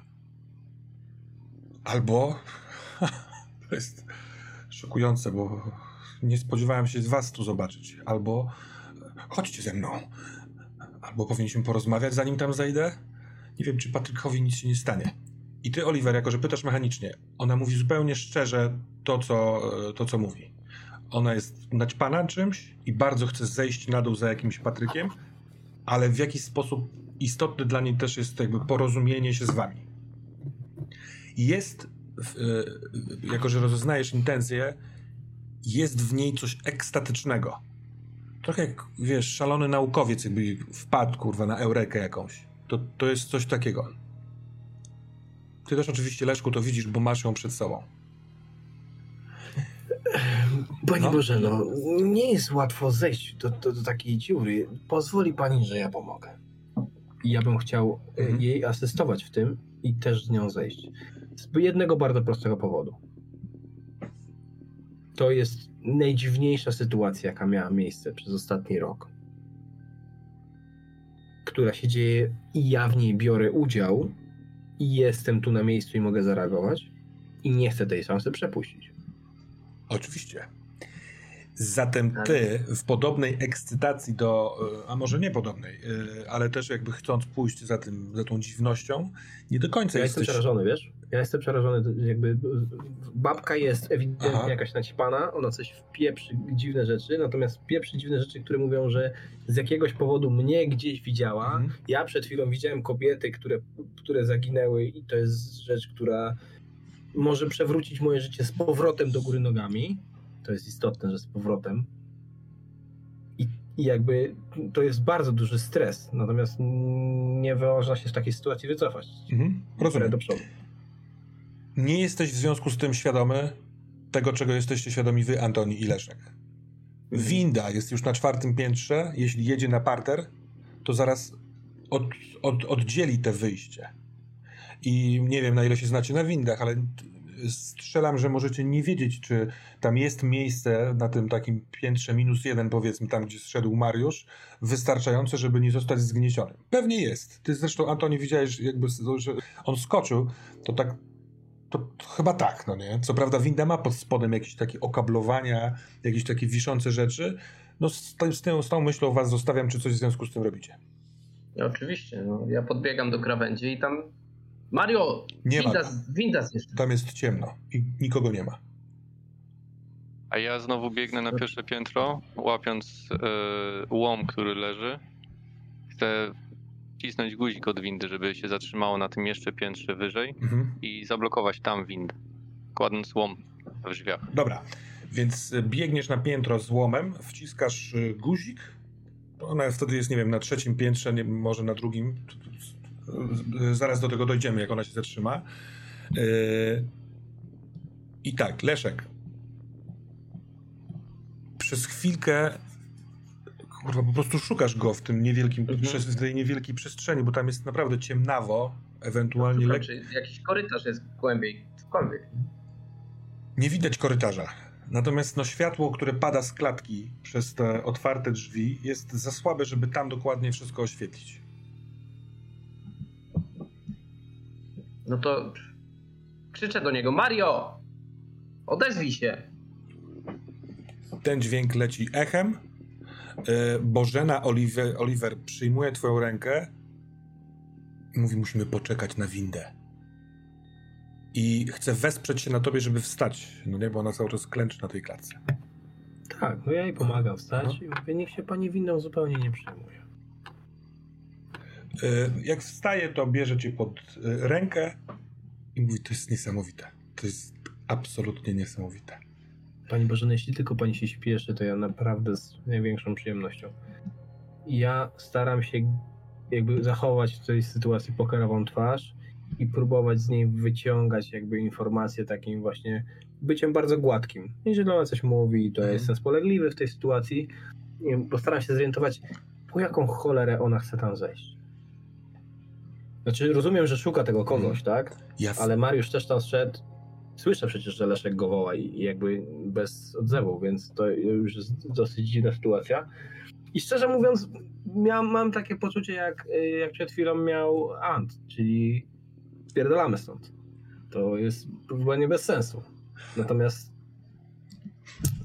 S1: Albo to jest szokujące, bo nie spodziewałem się z was tu zobaczyć. Albo chodźcie ze mną. Albo powinniśmy porozmawiać, zanim tam zejdę. Nie wiem, czy Patrykowi nic się nie stanie. I ty, Oliver, jako że pytasz mechanicznie, ona mówi zupełnie szczerze to, co, to, co mówi. Ona jest naćpana czymś i bardzo chce zejść na dół za jakimś Patrykiem, ale w jakiś sposób istotny dla niej też jest jakby porozumienie się z wami jest, e, jako że rozeznajesz intencje, jest w niej coś ekstatycznego. Trochę jak, wiesz, szalony naukowiec jakby wpadł, kurwa, na eurekę jakąś. To, to jest coś takiego. Ty też oczywiście, Leszku, to widzisz, bo masz ją przed sobą.
S3: Pani no. Boże, no, nie jest łatwo zejść do, do, do, takiej dziury. Pozwoli pani, że ja pomogę. Ja bym chciał e, mhm. jej asystować w tym i też z nią zejść. Z jednego bardzo prostego powodu. To jest najdziwniejsza sytuacja, jaka miała miejsce przez ostatni rok. Która się dzieje i ja w niej biorę udział i jestem tu na miejscu i mogę zareagować i nie chcę tej szansy przepuścić.
S1: Oczywiście. Zatem ty w podobnej ekscytacji do, e, a może nie podobnej, e, ale też jakby chcąc pójść za, tym, za tą dziwnością, nie do końca
S3: ja
S1: jesteś...
S3: jestem przerażony, wiesz? Ja jestem przerażony, jakby babka jest ewidentnie Aha. jakaś naćpana, ona coś wpieprzy dziwne rzeczy, natomiast pieprzy dziwne rzeczy, które mówią, że z jakiegoś powodu mnie gdzieś widziała. Mhm. Ja przed chwilą widziałem kobiety, które, które zaginęły i to jest rzecz, która może przewrócić moje życie z powrotem do góry nogami to jest istotne, że z powrotem. I, I, jakby to jest bardzo duży stres, natomiast nie można się w takiej sytuacji wycofać. Mhm,
S1: rozumiem. Do przodu. Nie jesteś w związku z tym świadomy tego, czego jesteście świadomi wy, Antoni i Leszek. Winda jest już na czwartym piętrze. Jeśli jedzie na parter, to zaraz od, od, oddzieli te wyjście. I nie wiem, na ile się znacie na windach, ale strzelam, że możecie nie wiedzieć, czy tam jest miejsce na tym takim piętrze minus jeden, powiedzmy, tam gdzie zszedł Mariusz, wystarczające, żeby nie zostać zgniecionym. Pewnie jest. Ty zresztą, Antoni, widziałeś, jakby, że on skoczył, to tak to, to, chyba tak, no nie? Co prawda winda ma pod spodem jakieś takie okablowania, jakieś takie wiszące rzeczy. No z, z, tą, z tą myślą was zostawiam, czy coś w związku z tym robicie.
S5: No, oczywiście, no, ja podbiegam do krawędzi i tam Mario,
S1: nie
S5: winda,
S1: ma.
S5: winda jeszcze.
S1: Tam jest ciemno i nikogo nie ma.
S2: A ja znowu biegnę na pierwsze piętro, łapiąc yy, łom, który leży. Chcę wcisnąć guzik od windy, żeby się zatrzymało na tym jeszcze piętrze wyżej
S1: Mhm.
S2: i zablokować tam windę, kładąc łom w drzwiach.
S1: Dobra, więc y, biegniesz na piętro z łomem, wciskasz y, guzik. Ona wtedy jest, nie wiem, na trzecim piętrze, nie, może na drugim. Y, Zaraz do tego dojdziemy, jak ona się zatrzyma. Y, I tak, Leszek. Przez chwilkę kurwa, po prostu szukasz go w tym niewielkim,
S5: Mhm.
S1: przez, w tej niewielkiej przestrzeni, bo tam jest naprawdę ciemnawo, ewentualnie
S5: Szukam,
S1: lekko.
S5: czy jakiś korytarz jest głębiej, cokolwiek.
S1: Nie widać korytarza. Natomiast no, światło, które pada z klatki przez te otwarte drzwi, jest za słabe, żeby tam dokładnie wszystko oświetlić.
S5: No to krzyczę do niego, Mario! Odezwij się!
S1: Ten dźwięk leci echem. E, Bożena Oliver, Oliver przyjmuje twoją rękę i mówi, musimy poczekać na windę. I chce wesprzeć się na tobie, żeby wstać, no nie, bo ona cały czas klęczy na tej klatce.
S3: Tak, no ja jej pomagam wstać i mówię, niech się pani winną zupełnie nie przejmuje.
S1: E, Jak wstaje, to bierze cię pod e, rękę i mówi, to jest niesamowite. To jest absolutnie niesamowite.
S3: Pani Bożena, jeśli tylko pani się śpieszy, to ja naprawdę z największą przyjemnością. Ja staram się jakby zachować w tej sytuacji pokerową twarz i próbować z niej wyciągać jakby informacje takim właśnie byciem bardzo gładkim. Jeżeli ona coś mówi, to ja
S1: Mhm.
S3: jestem spolegliwy w tej sytuacji. Postaram się zorientować, po jaką cholerę ona chce tam zejść. Znaczy, rozumiem, że szuka tego kogoś, tak?
S1: Ja w...
S3: Ale Mariusz też tam szedł. Słyszę przecież, że Leszek go woła i i jakby bez odzewu, więc to już jest dosyć dziwna sytuacja. I szczerze mówiąc, miał, mam takie poczucie, jak, y, jak przed chwilą miał Ant, czyli spierdolamy stąd. To jest próbowanie bez sensu. Natomiast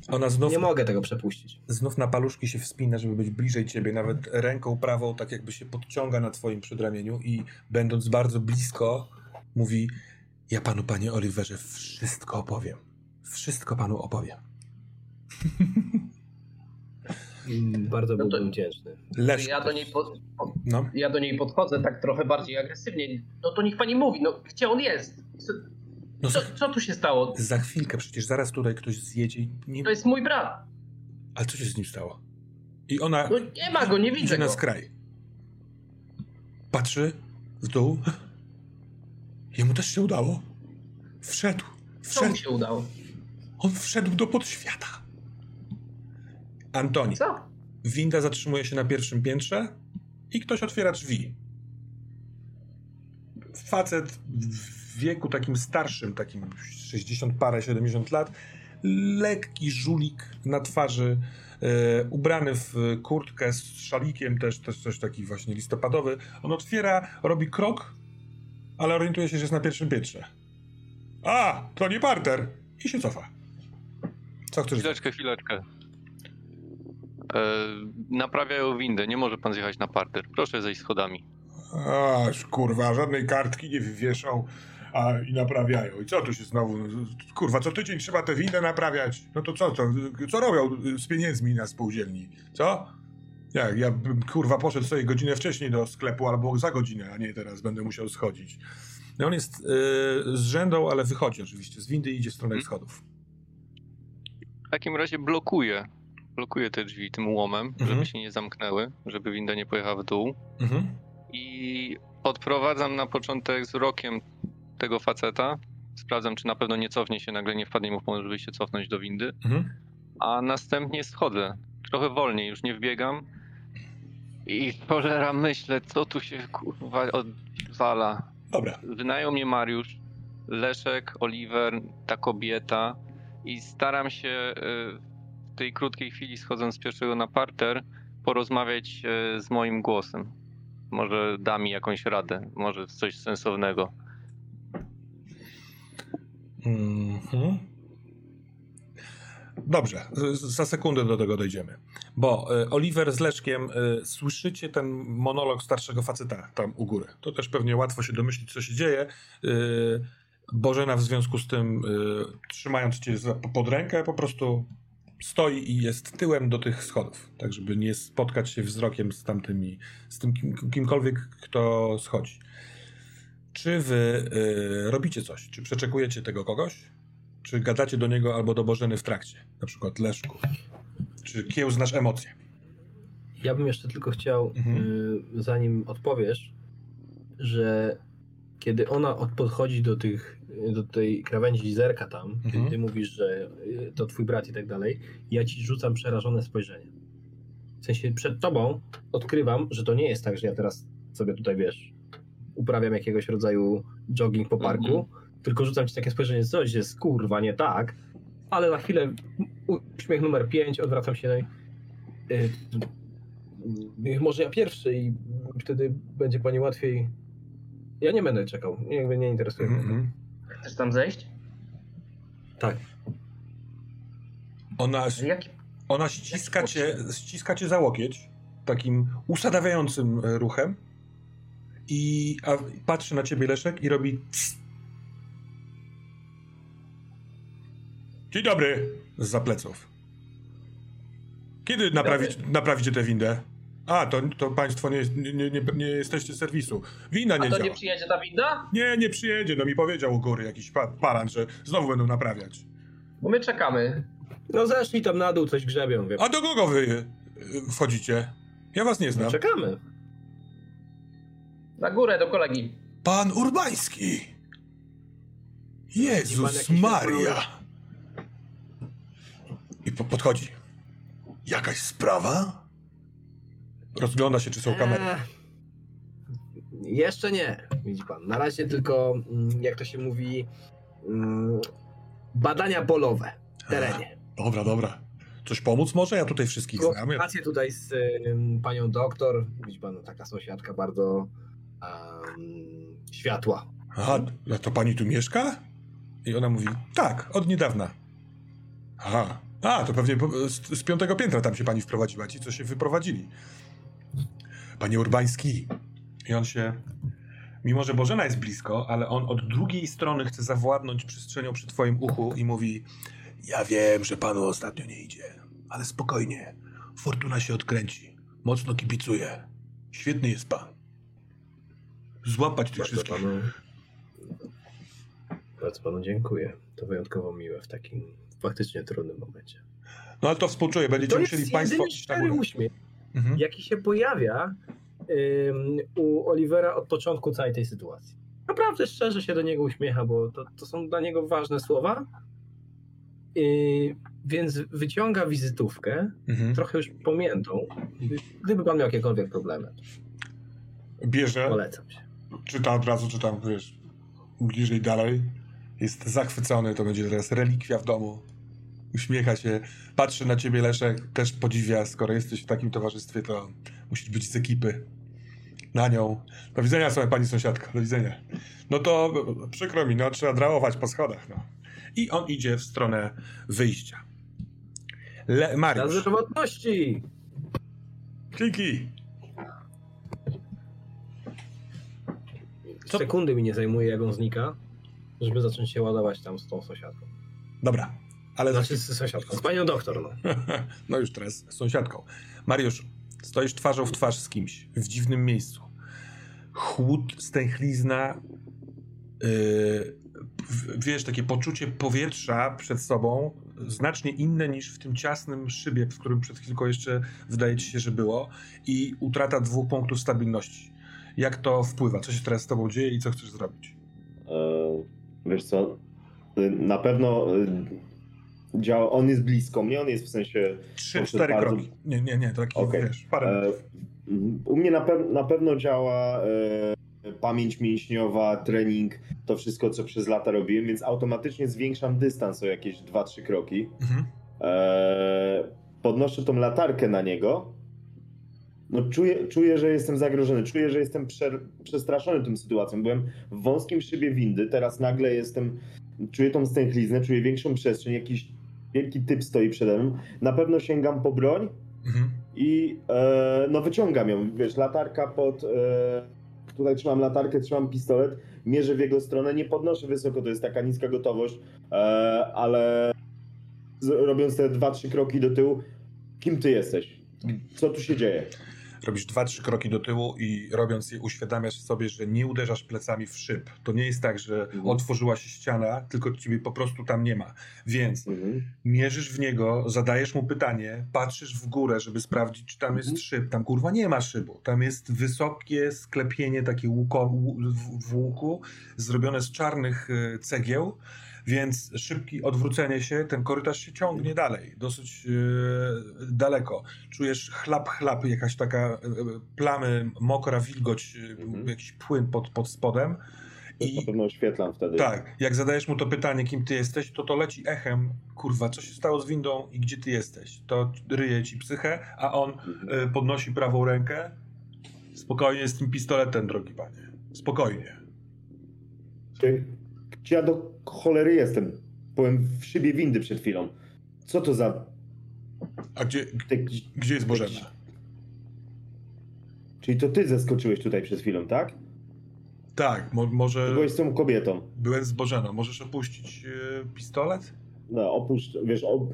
S1: Ona znów,
S3: nie mogę tego przepuścić.
S1: znów na paluszki się wspina, żeby być bliżej ciebie, nawet ręką prawą, tak jakby się podciąga na twoim przedramieniu i będąc bardzo blisko, mówi: Ja panu, panie Oliverze, wszystko opowiem. Wszystko panu opowiem.
S3: Bardzo
S5: No to-
S3: byłbym wdzięczny.
S1: Leszek.
S5: Ja do niej po, po,
S1: No.
S5: ja do niej podchodzę tak trochę bardziej agresywnie. No to niech pani mówi, no gdzie on jest? Co,
S1: No
S5: co,
S1: za,
S5: co tu się stało?
S1: za chwilkę, przecież zaraz tutaj ktoś zjedzie i nie...
S5: To jest mój brat.
S1: Ale co się z nim stało? I ona
S5: No nie ma go, nie widzę
S1: idzie na
S5: go.
S1: skraj. Patrzy w dół. Jemu też się udało. Wszedł.
S5: Co
S1: Wszedł.
S5: mu się udało?
S1: On wszedł do podświata. Antoni.
S5: Co?
S1: Winda zatrzymuje się na pierwszym piętrze i ktoś otwiera drzwi. Facet w wieku takim starszym, takim 60 parę, 70 lat, lekki żulik na twarzy, e, ubrany w kurtkę z szalikiem, też, też coś taki właśnie listopadowy. On otwiera, robi krok, ale orientuje się, że jest na pierwszym piętrze. A, to nie parter! I się cofa. Co chcesz?
S2: Chwileczkę, chwileczkę. E, naprawiają windę, nie może pan zjechać na parter. Proszę zejść schodami.
S1: Aż kurwa, żadnej kartki nie wywieszą a, i naprawiają. I co tu się znowu... Kurwa, co tydzień trzeba tę windę naprawiać. No to co, to, co robią z pieniędzmi na spółdzielni? Co? Jak, ja bym kurwa poszedł sobie godzinę wcześniej do sklepu albo za godzinę, a nie teraz będę musiał schodzić. No on jest yy, z rzędą, ale wychodzi oczywiście z windy i idzie w stronę
S2: Mhm.
S1: schodów.
S2: W takim razie blokuję. Blokuję te drzwi tym łomem,
S1: Mhm.
S2: żeby się nie zamknęły, żeby winda nie pojechała w dół.
S1: Mhm.
S2: I podprowadzam na początek wzrokiem tego faceta. Sprawdzam, czy na pewno nie cofnie się, nagle nie wpadnie mu w pomysł, żeby się cofnąć do windy.
S1: Mhm.
S2: A następnie schodzę. Trochę wolniej, już nie wbiegam. I cholera myślę, co tu się kurwa odwala.
S1: Dobra.
S2: Wynajął mnie Mariusz, Leszek, Oliver, ta kobieta i staram się y, w tej krótkiej chwili schodząc z pierwszego na parter porozmawiać y, z moim głosem. Może da mi jakąś radę, może coś sensownego.
S1: Mhm. Dobrze, za sekundę do tego dojdziemy. Bo y, Oliver z Leszkiem y, słyszycie ten monolog starszego faceta tam u góry. To też pewnie łatwo się domyślić, co się dzieje. Y, Bożena w związku z tym, trzymając cię pod rękę, po prostu stoi i jest tyłem do tych schodów, tak żeby nie spotkać się wzrokiem z tamtymi, z tym kim, kimkolwiek, kto schodzi. Czy wy robicie coś? Czy przeczekujecie tego kogoś? Czy gadacie do niego albo do Bożeny w trakcie? Na przykład Leszku. Czy kiełznasz emocje?
S3: Ja bym jeszcze tylko chciał, mhm. y, zanim odpowiesz, że kiedy ona podchodzi do tych, do tej krawędzi zerka tam, mhm. kiedy ty mówisz, że y, to twój brat i tak dalej, ja ci rzucam przerażone spojrzenie. W sensie przed tobą odkrywam, że to nie jest tak, że ja teraz sobie tutaj, wiesz, uprawiam jakiegoś rodzaju jogging po parku, mhm tylko rzucam ci takie spojrzenie, coś jest kurwa nie tak, ale na chwilę uśmiech numer 5, odwracam się yy, może ja pierwszy i wtedy będzie pani łatwiej. Ja nie będę czekał, jakby nie interesuje mnie. Mm -hmm.
S5: Chcesz tam zejść?
S3: Tak.
S1: Ona, ona ściska, cię, ściska cię za łokieć takim usadawiającym ruchem i patrzy na ciebie Leszek i robi Dzień dobry, z pleców. Kiedy naprawić, naprawicie tę windę? A, to, to państwo nie, nie, nie, nie jesteście z serwisu. Winda nie
S5: A to
S1: działa.
S5: nie przyjedzie ta winda?
S1: Nie, nie przyjedzie. No mi powiedział u góry jakiś pa paran, że znowu będą naprawiać.
S5: Bo my czekamy.
S3: No zeszli tam na dół, coś grzebią. Wie.
S1: A do kogo wy y, wchodzicie? Ja was nie znam. No
S3: czekamy.
S5: Na górę, do kolegi.
S1: Pan Urbański! Jezus Maria! Podchodzi. Jakaś sprawa? Rozgląda się, czy są kamery. Eee,
S3: jeszcze nie, widzi pan. Na razie tylko, mm, jak to się mówi, mm, badania polowe w terenie.
S1: A, dobra, dobra. Coś pomóc może? Ja tutaj wszystkich znam.
S3: Konsultacje tutaj z um, panią doktor. Widzi pan, taka sąsiadka bardzo um, światła.
S1: Aha, to pani tu mieszka? I ona mówi, tak, od niedawna. Aha, a, to pewnie z, z piątego piętra tam się pani wprowadziła, ci co się wyprowadzili. Panie Urbański. I on się... Mimo, że Bożena jest blisko, ale on od drugiej strony chce zawładnąć przestrzenią przy twoim uchu i mówi ja wiem, że panu ostatnio nie idzie, ale spokojnie. Fortuna się odkręci. Mocno kibicuje. Świetny jest pan. Złapać tych wszystkich. Panu,
S3: bardzo panu dziękuję. To wyjątkowo miłe w takim faktycznie trudnym momencie.
S1: No ale to współczuję, będziecie to musieli państwo
S3: iść na uśmiech, mhm. jaki się pojawia ym, u Olivera od początku całej tej sytuacji. Naprawdę szczerze się do niego uśmiecha, bo to, to są dla niego ważne słowa. Yy, więc wyciąga wizytówkę, mhm. trochę już pamiętą, gdyby pan miał jakiekolwiek problemy.
S1: Bierze.
S3: Polecam się.
S1: Czyta od razu, czytam, wiesz, bliżej dalej jest zachwycony, to będzie teraz relikwia w domu. Uśmiecha się, patrzy na ciebie Leszek, też podziwia, skoro jesteś w takim towarzystwie, to musisz być z ekipy. Na nią. Do widzenia, sobie pani sąsiadka, do widzenia. No to przykro mi, no trzeba drałować po schodach, no. I on idzie w stronę wyjścia. Le Mariusz.
S3: Dla żywotności!
S1: Kiki!
S3: Sekundy mi nie zajmuje, jak on znika żeby zacząć się ładować tam z tą sąsiadką.
S1: Dobra, ale...
S3: Znaczy z sąsiadką, z panią doktor, no.
S1: no już teraz z sąsiadką. Mariusz, stoisz twarzą w twarz z kimś, w dziwnym miejscu. Chłód, stęchlizna, yy, wiesz, takie poczucie powietrza przed sobą, znacznie inne niż w tym ciasnym szybie, w którym przed chwilką jeszcze wydaje ci się, że było i utrata dwóch punktów stabilności. Jak to wpływa? Co się teraz z tobą dzieje i co chcesz zrobić?
S4: Wiesz co, y, na pewno y, działa, on jest blisko mnie, on jest w sensie...
S1: Trzy, cztery bardzo... kroki. Nie, nie, nie, taki okay. wiesz, parę e,
S4: U mnie na, pe na pewno działa e, pamięć mięśniowa, trening, to wszystko, co przez lata robiłem, więc automatycznie zwiększam dystans o jakieś 2-3 kroki. Mhm. E, podnoszę tą latarkę na niego no czuję, czuję, że jestem zagrożony, czuję, że jestem prze, przestraszony tą sytuacją. Byłem w wąskim szybie windy, teraz nagle jestem czuję tą stęchliznę, czuję większą przestrzeń, jakiś wielki typ stoi przede mną. Na pewno sięgam po broń mhm. i e, no wyciągam ją, wiesz, latarka pod... E, tutaj trzymam latarkę, trzymam pistolet, mierzę w jego stronę, nie podnoszę wysoko, to jest taka niska gotowość, e, ale robiąc te dwa, trzy kroki do tyłu, kim ty jesteś? Co tu się dzieje?
S1: Robisz dwa, trzy kroki do tyłu i robiąc je uświadamiasz sobie, że nie uderzasz plecami w szyb. To nie jest tak, że mhm. otworzyła się ściana, tylko ciebie po prostu tam nie ma. Więc mhm. mierzysz w niego, zadajesz mu pytanie, patrzysz w górę, żeby sprawdzić, czy tam jest mhm. szyb. Tam kurwa nie ma szybu. Tam jest wysokie sklepienie takie łuko, w łuku, zrobione z czarnych e, cegieł więc szybkie odwrócenie się, ten korytarz się ciągnie dalej, dosyć yy, daleko. Czujesz chlap, chlap, jakaś taka yy, plamy, mokra wilgoć, yy, jakiś płyn pod, pod spodem.
S4: I na pewno oświetlam wtedy.
S1: Tak, jak zadajesz mu to pytanie, kim ty jesteś, to to leci echem, kurwa, co się stało z windą i gdzie ty jesteś? To ryje ci psychę, a on mhm. podnosi prawą rękę. Spokojnie z tym pistoletem, drogi panie. Spokojnie.
S4: Ty, ja do cholery jestem? Byłem w szybie windy przed chwilą. Co to za...
S1: A gdzie, gdzie jest Bożena?
S4: Czyli to ty zeskoczyłeś tutaj przed chwilą, tak?
S1: Tak, mo może...
S4: Byłeś z tą kobietą.
S1: Byłem z Bożeną. Możesz opuścić yy, pistolet?
S4: No, opuszczam, wiesz, o...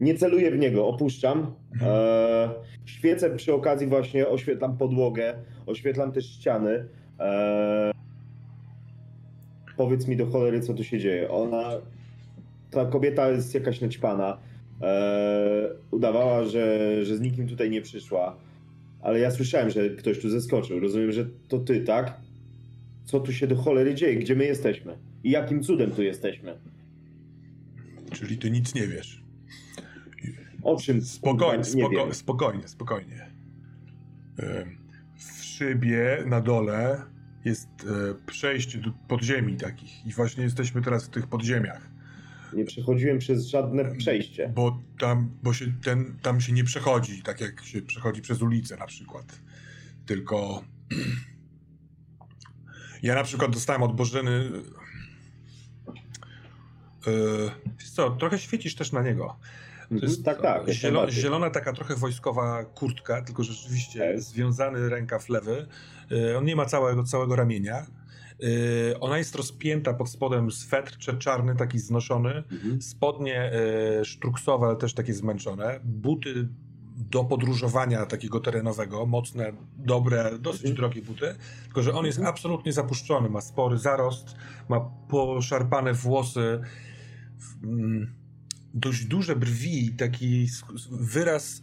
S4: nie celuję w niego, opuszczam. Mhm. E... Świecę przy okazji właśnie, oświetlam podłogę, oświetlam też ściany. E powiedz mi do cholery, co tu się dzieje. Ona, ta kobieta jest jakaś naćpana. Eee, udawała, że, że z nikim tutaj nie przyszła. Ale ja słyszałem, że ktoś tu zeskoczył. Rozumiem, że to ty, tak? Co tu się do cholery dzieje? Gdzie my jesteśmy? I jakim cudem tu jesteśmy?
S1: Czyli ty nic nie wiesz.
S4: O czym?
S1: Spokojnie, spoko spokojnie, spokojnie. W szybie na dole jest e, przejście do podziemi takich i właśnie jesteśmy teraz w tych podziemiach.
S4: Nie przechodziłem przez żadne przejście.
S1: Bo tam, bo się ten, tam się nie przechodzi, tak jak się przechodzi przez ulicę na przykład. Tylko ja na przykład dostałem od Bożeny Yy, co, trochę świecisz też na niego.
S4: To mhm. jest tak, tak.
S1: Zielo, zielona taka trochę wojskowa kurtka, tylko rzeczywiście okay. związany rękaw lewy. E, on nie ma całego, całego ramienia. E, ona jest rozpięta pod spodem swetr czarny, taki znoszony. Mhm. Spodnie e, sztruksowe, ale też takie zmęczone. Buty do podróżowania takiego terenowego, mocne, dobre, dosyć mhm. drogie buty, tylko że on jest mhm. absolutnie zapuszczony, ma spory zarost, ma poszarpane włosy, dość duże brwi, taki wyraz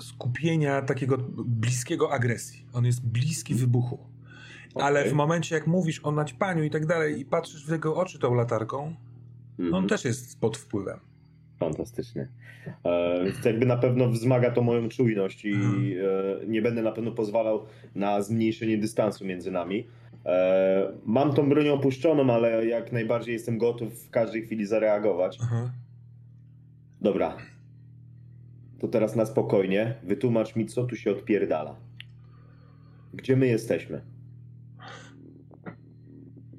S1: skupienia takiego bliskiego agresji. On jest bliski mhm. wybuchu. Okay. Ale w momencie, jak mówisz o naćpaniu i tak dalej i patrzysz w jego oczy tą latarką, mm -hmm. on też jest pod wpływem.
S4: Fantastycznie. E, więc jakby na pewno wzmaga to moją czujność i hmm. e, nie będę na pewno pozwalał na zmniejszenie dystansu między nami. E, mam tą broń opuszczoną, ale jak najbardziej jestem gotów w każdej chwili zareagować. Aha. Dobra. To teraz na spokojnie. Wytłumacz mi, co tu się odpierdala. Gdzie my jesteśmy?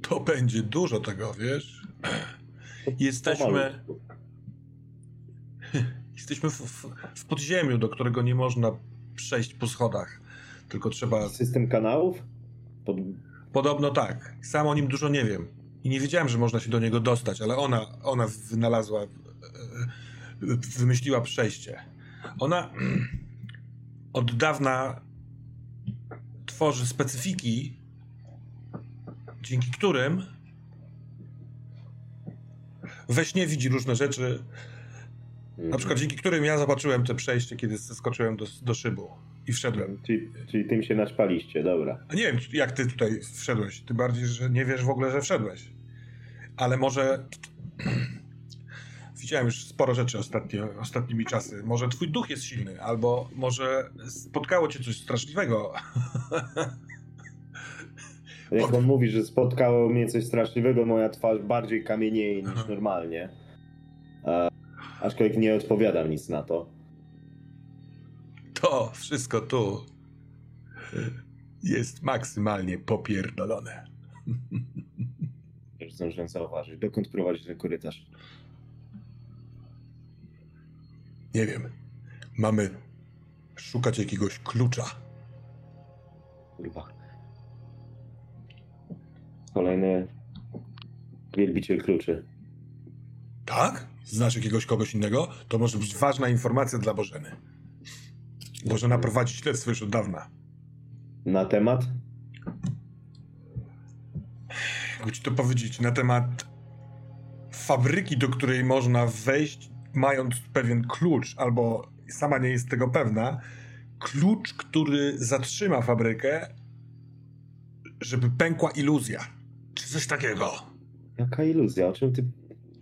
S1: To będzie dużo tego, wiesz? Jesteśmy. Jesteśmy w, w, w, podziemiu, do którego nie można przejść po schodach. Tylko trzeba.
S4: System kanałów?
S1: Pod... Podobno tak. Sam o nim dużo nie wiem. I nie wiedziałem, że można się do niego dostać, ale ona, ona wynalazła wymyśliła przejście. Ona od dawna tworzy specyfiki, dzięki którym we śnie widzi różne rzeczy. Na przykład mhm. dzięki którym ja zobaczyłem te przejście, kiedy skoczyłem do, do szybu i wszedłem.
S4: Czyli, czyli tym się naćpaliście, dobra.
S1: A nie wiem, jak ty tutaj wszedłeś. Tym bardziej, że nie wiesz w ogóle, że wszedłeś. Ale może widziałem już sporo rzeczy ostatnio, ostatnimi czasy. Może twój duch jest silny, albo może spotkało cię coś straszliwego.
S4: Jak on mówi, że spotkało mnie coś straszliwego, moja twarz bardziej kamienieje niż normalnie. A, aczkolwiek nie odpowiadam nic na to.
S1: To wszystko tu jest maksymalnie popierdolone.
S4: zdążyłem zauważyć. Dokąd prowadzi ten korytarz?
S1: Nie wiem. Mamy szukać jakiegoś klucza.
S4: Kurwa. Kolejny wielbiciel kluczy.
S1: Tak? Znasz jakiegoś kogoś innego? To może być ważna informacja dla Bożeny. Bożena prowadzi śledztwo już od dawna.
S4: Na temat?
S1: Jakby ci to powiedzieć, na temat fabryki, do której można wejść, mając pewien klucz, albo sama nie jest tego pewna, klucz, który zatrzyma fabrykę, żeby pękła iluzja. Czy coś takiego.
S4: Jaka iluzja? O czym ty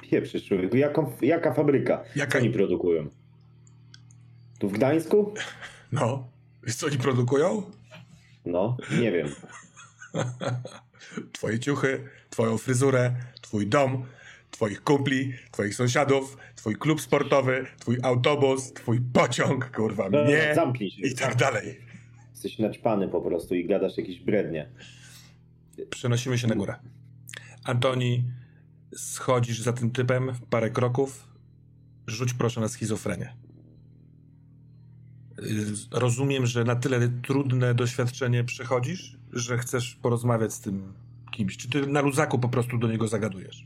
S4: pieprzysz, człowieku? Jaką, jaka fabryka?
S1: Jaka-
S4: Co oni produkują? Tu w Gdańsku?
S1: No. Wiesz, co oni produkują?
S4: No, nie wiem.
S1: Twoje ciuchy, twoją fryzurę, twój dom, twoich kumpli, twoich sąsiadów, twój klub sportowy, twój autobus, twój pociąg, kurwa,
S4: No,
S1: mnie
S4: Zamknij się.
S1: i tak dalej.
S4: Jesteś naćpany po prostu i gadasz jakieś brednie.
S1: Przenosimy się na górę. Antoni, schodzisz za tym typem parę kroków. Rzuć proszę na schizofrenię. Rozumiem, że na tyle trudne doświadczenie przechodzisz, że chcesz porozmawiać z tym kimś. Czy ty na luzaku po prostu do niego zagadujesz?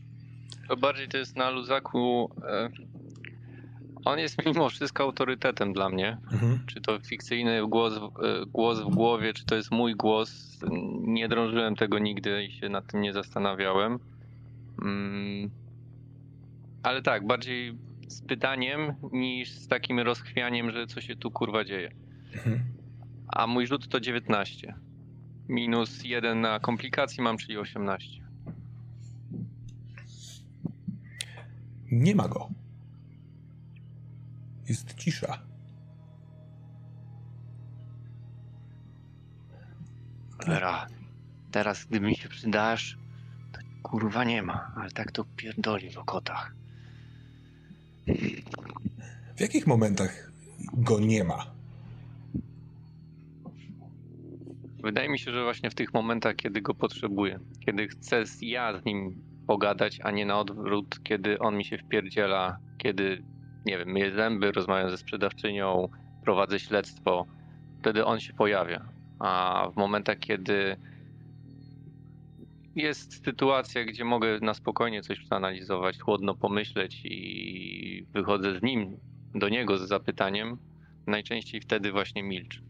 S2: To bardziej to jest na luzaku. E, on jest mimo wszystko autorytetem dla mnie.
S1: Mhm.
S2: Czy to fikcyjny głos, w- e, głos w głowie, czy to jest mój głos. Nie drążyłem tego nigdy i się nad tym nie zastanawiałem. Mm, ale tak, bardziej z pytaniem niż z takim rozchwianiem, że co się tu kurwa dzieje.
S1: Mhm.
S2: A mój rzut to 19. Minus 1 na komplikacji mam, czyli 18.
S1: Nie ma go. Jest cisza.
S2: Cholera, teraz gdy mi się przydasz, to kurwa nie ma, ale tak to pierdoli w okotach.
S1: W jakich momentach go nie ma?
S2: Wydaje mi się, że właśnie w tych momentach, kiedy go potrzebuję, kiedy chcę z- ja z nim pogadać, a nie na odwrót, kiedy on mi się wpierdziela, kiedy, nie wiem, myję zęby, rozmawiam ze sprzedawczynią, prowadzę śledztwo, wtedy on się pojawia. A w momentach, kiedy jest sytuacja, gdzie mogę na spokojnie coś przeanalizować, chłodno pomyśleć i wychodzę z nim, do niego z zapytaniem, najczęściej wtedy właśnie milczy.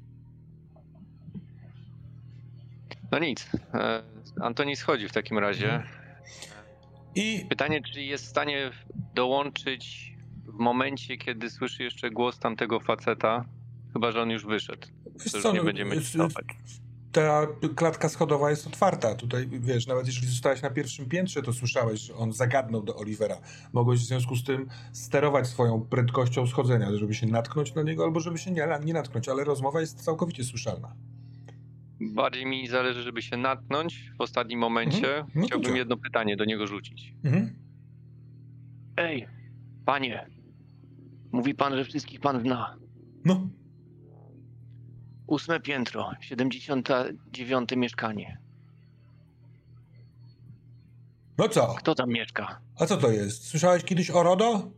S2: No nic. e, Antoni schodzi w takim razie.
S1: I
S2: Pytanie, czy jest w stanie dołączyć w momencie, kiedy słyszy jeszcze głos tamtego faceta, chyba że on już wyszedł. To już nie
S1: no,
S2: będziemy
S1: jest-
S2: cofać.
S1: Ta klatka schodowa jest otwarta. Tutaj, wiesz, nawet jeżeli zostałeś na pierwszym piętrze, to słyszałeś, że on zagadnął do Olivera. Mogłeś w związku z tym sterować swoją prędkością schodzenia, żeby się natknąć na niego, albo żeby się nie, nie natknąć, ale rozmowa jest całkowicie słyszalna.
S2: Bardziej mi zależy, żeby się natknąć w ostatnim momencie.
S1: Mhm. No to
S2: Chciałbym jedno pytanie do niego rzucić.
S1: Mhm.
S2: Ej, panie, mówi pan, że wszystkich pan zna.
S1: No,
S2: Ósme piętro, 79 mieszkanie.
S1: no co?
S2: Kto tam mieszka?
S1: A co to jest? Słyszałeś kiedyś o RODO?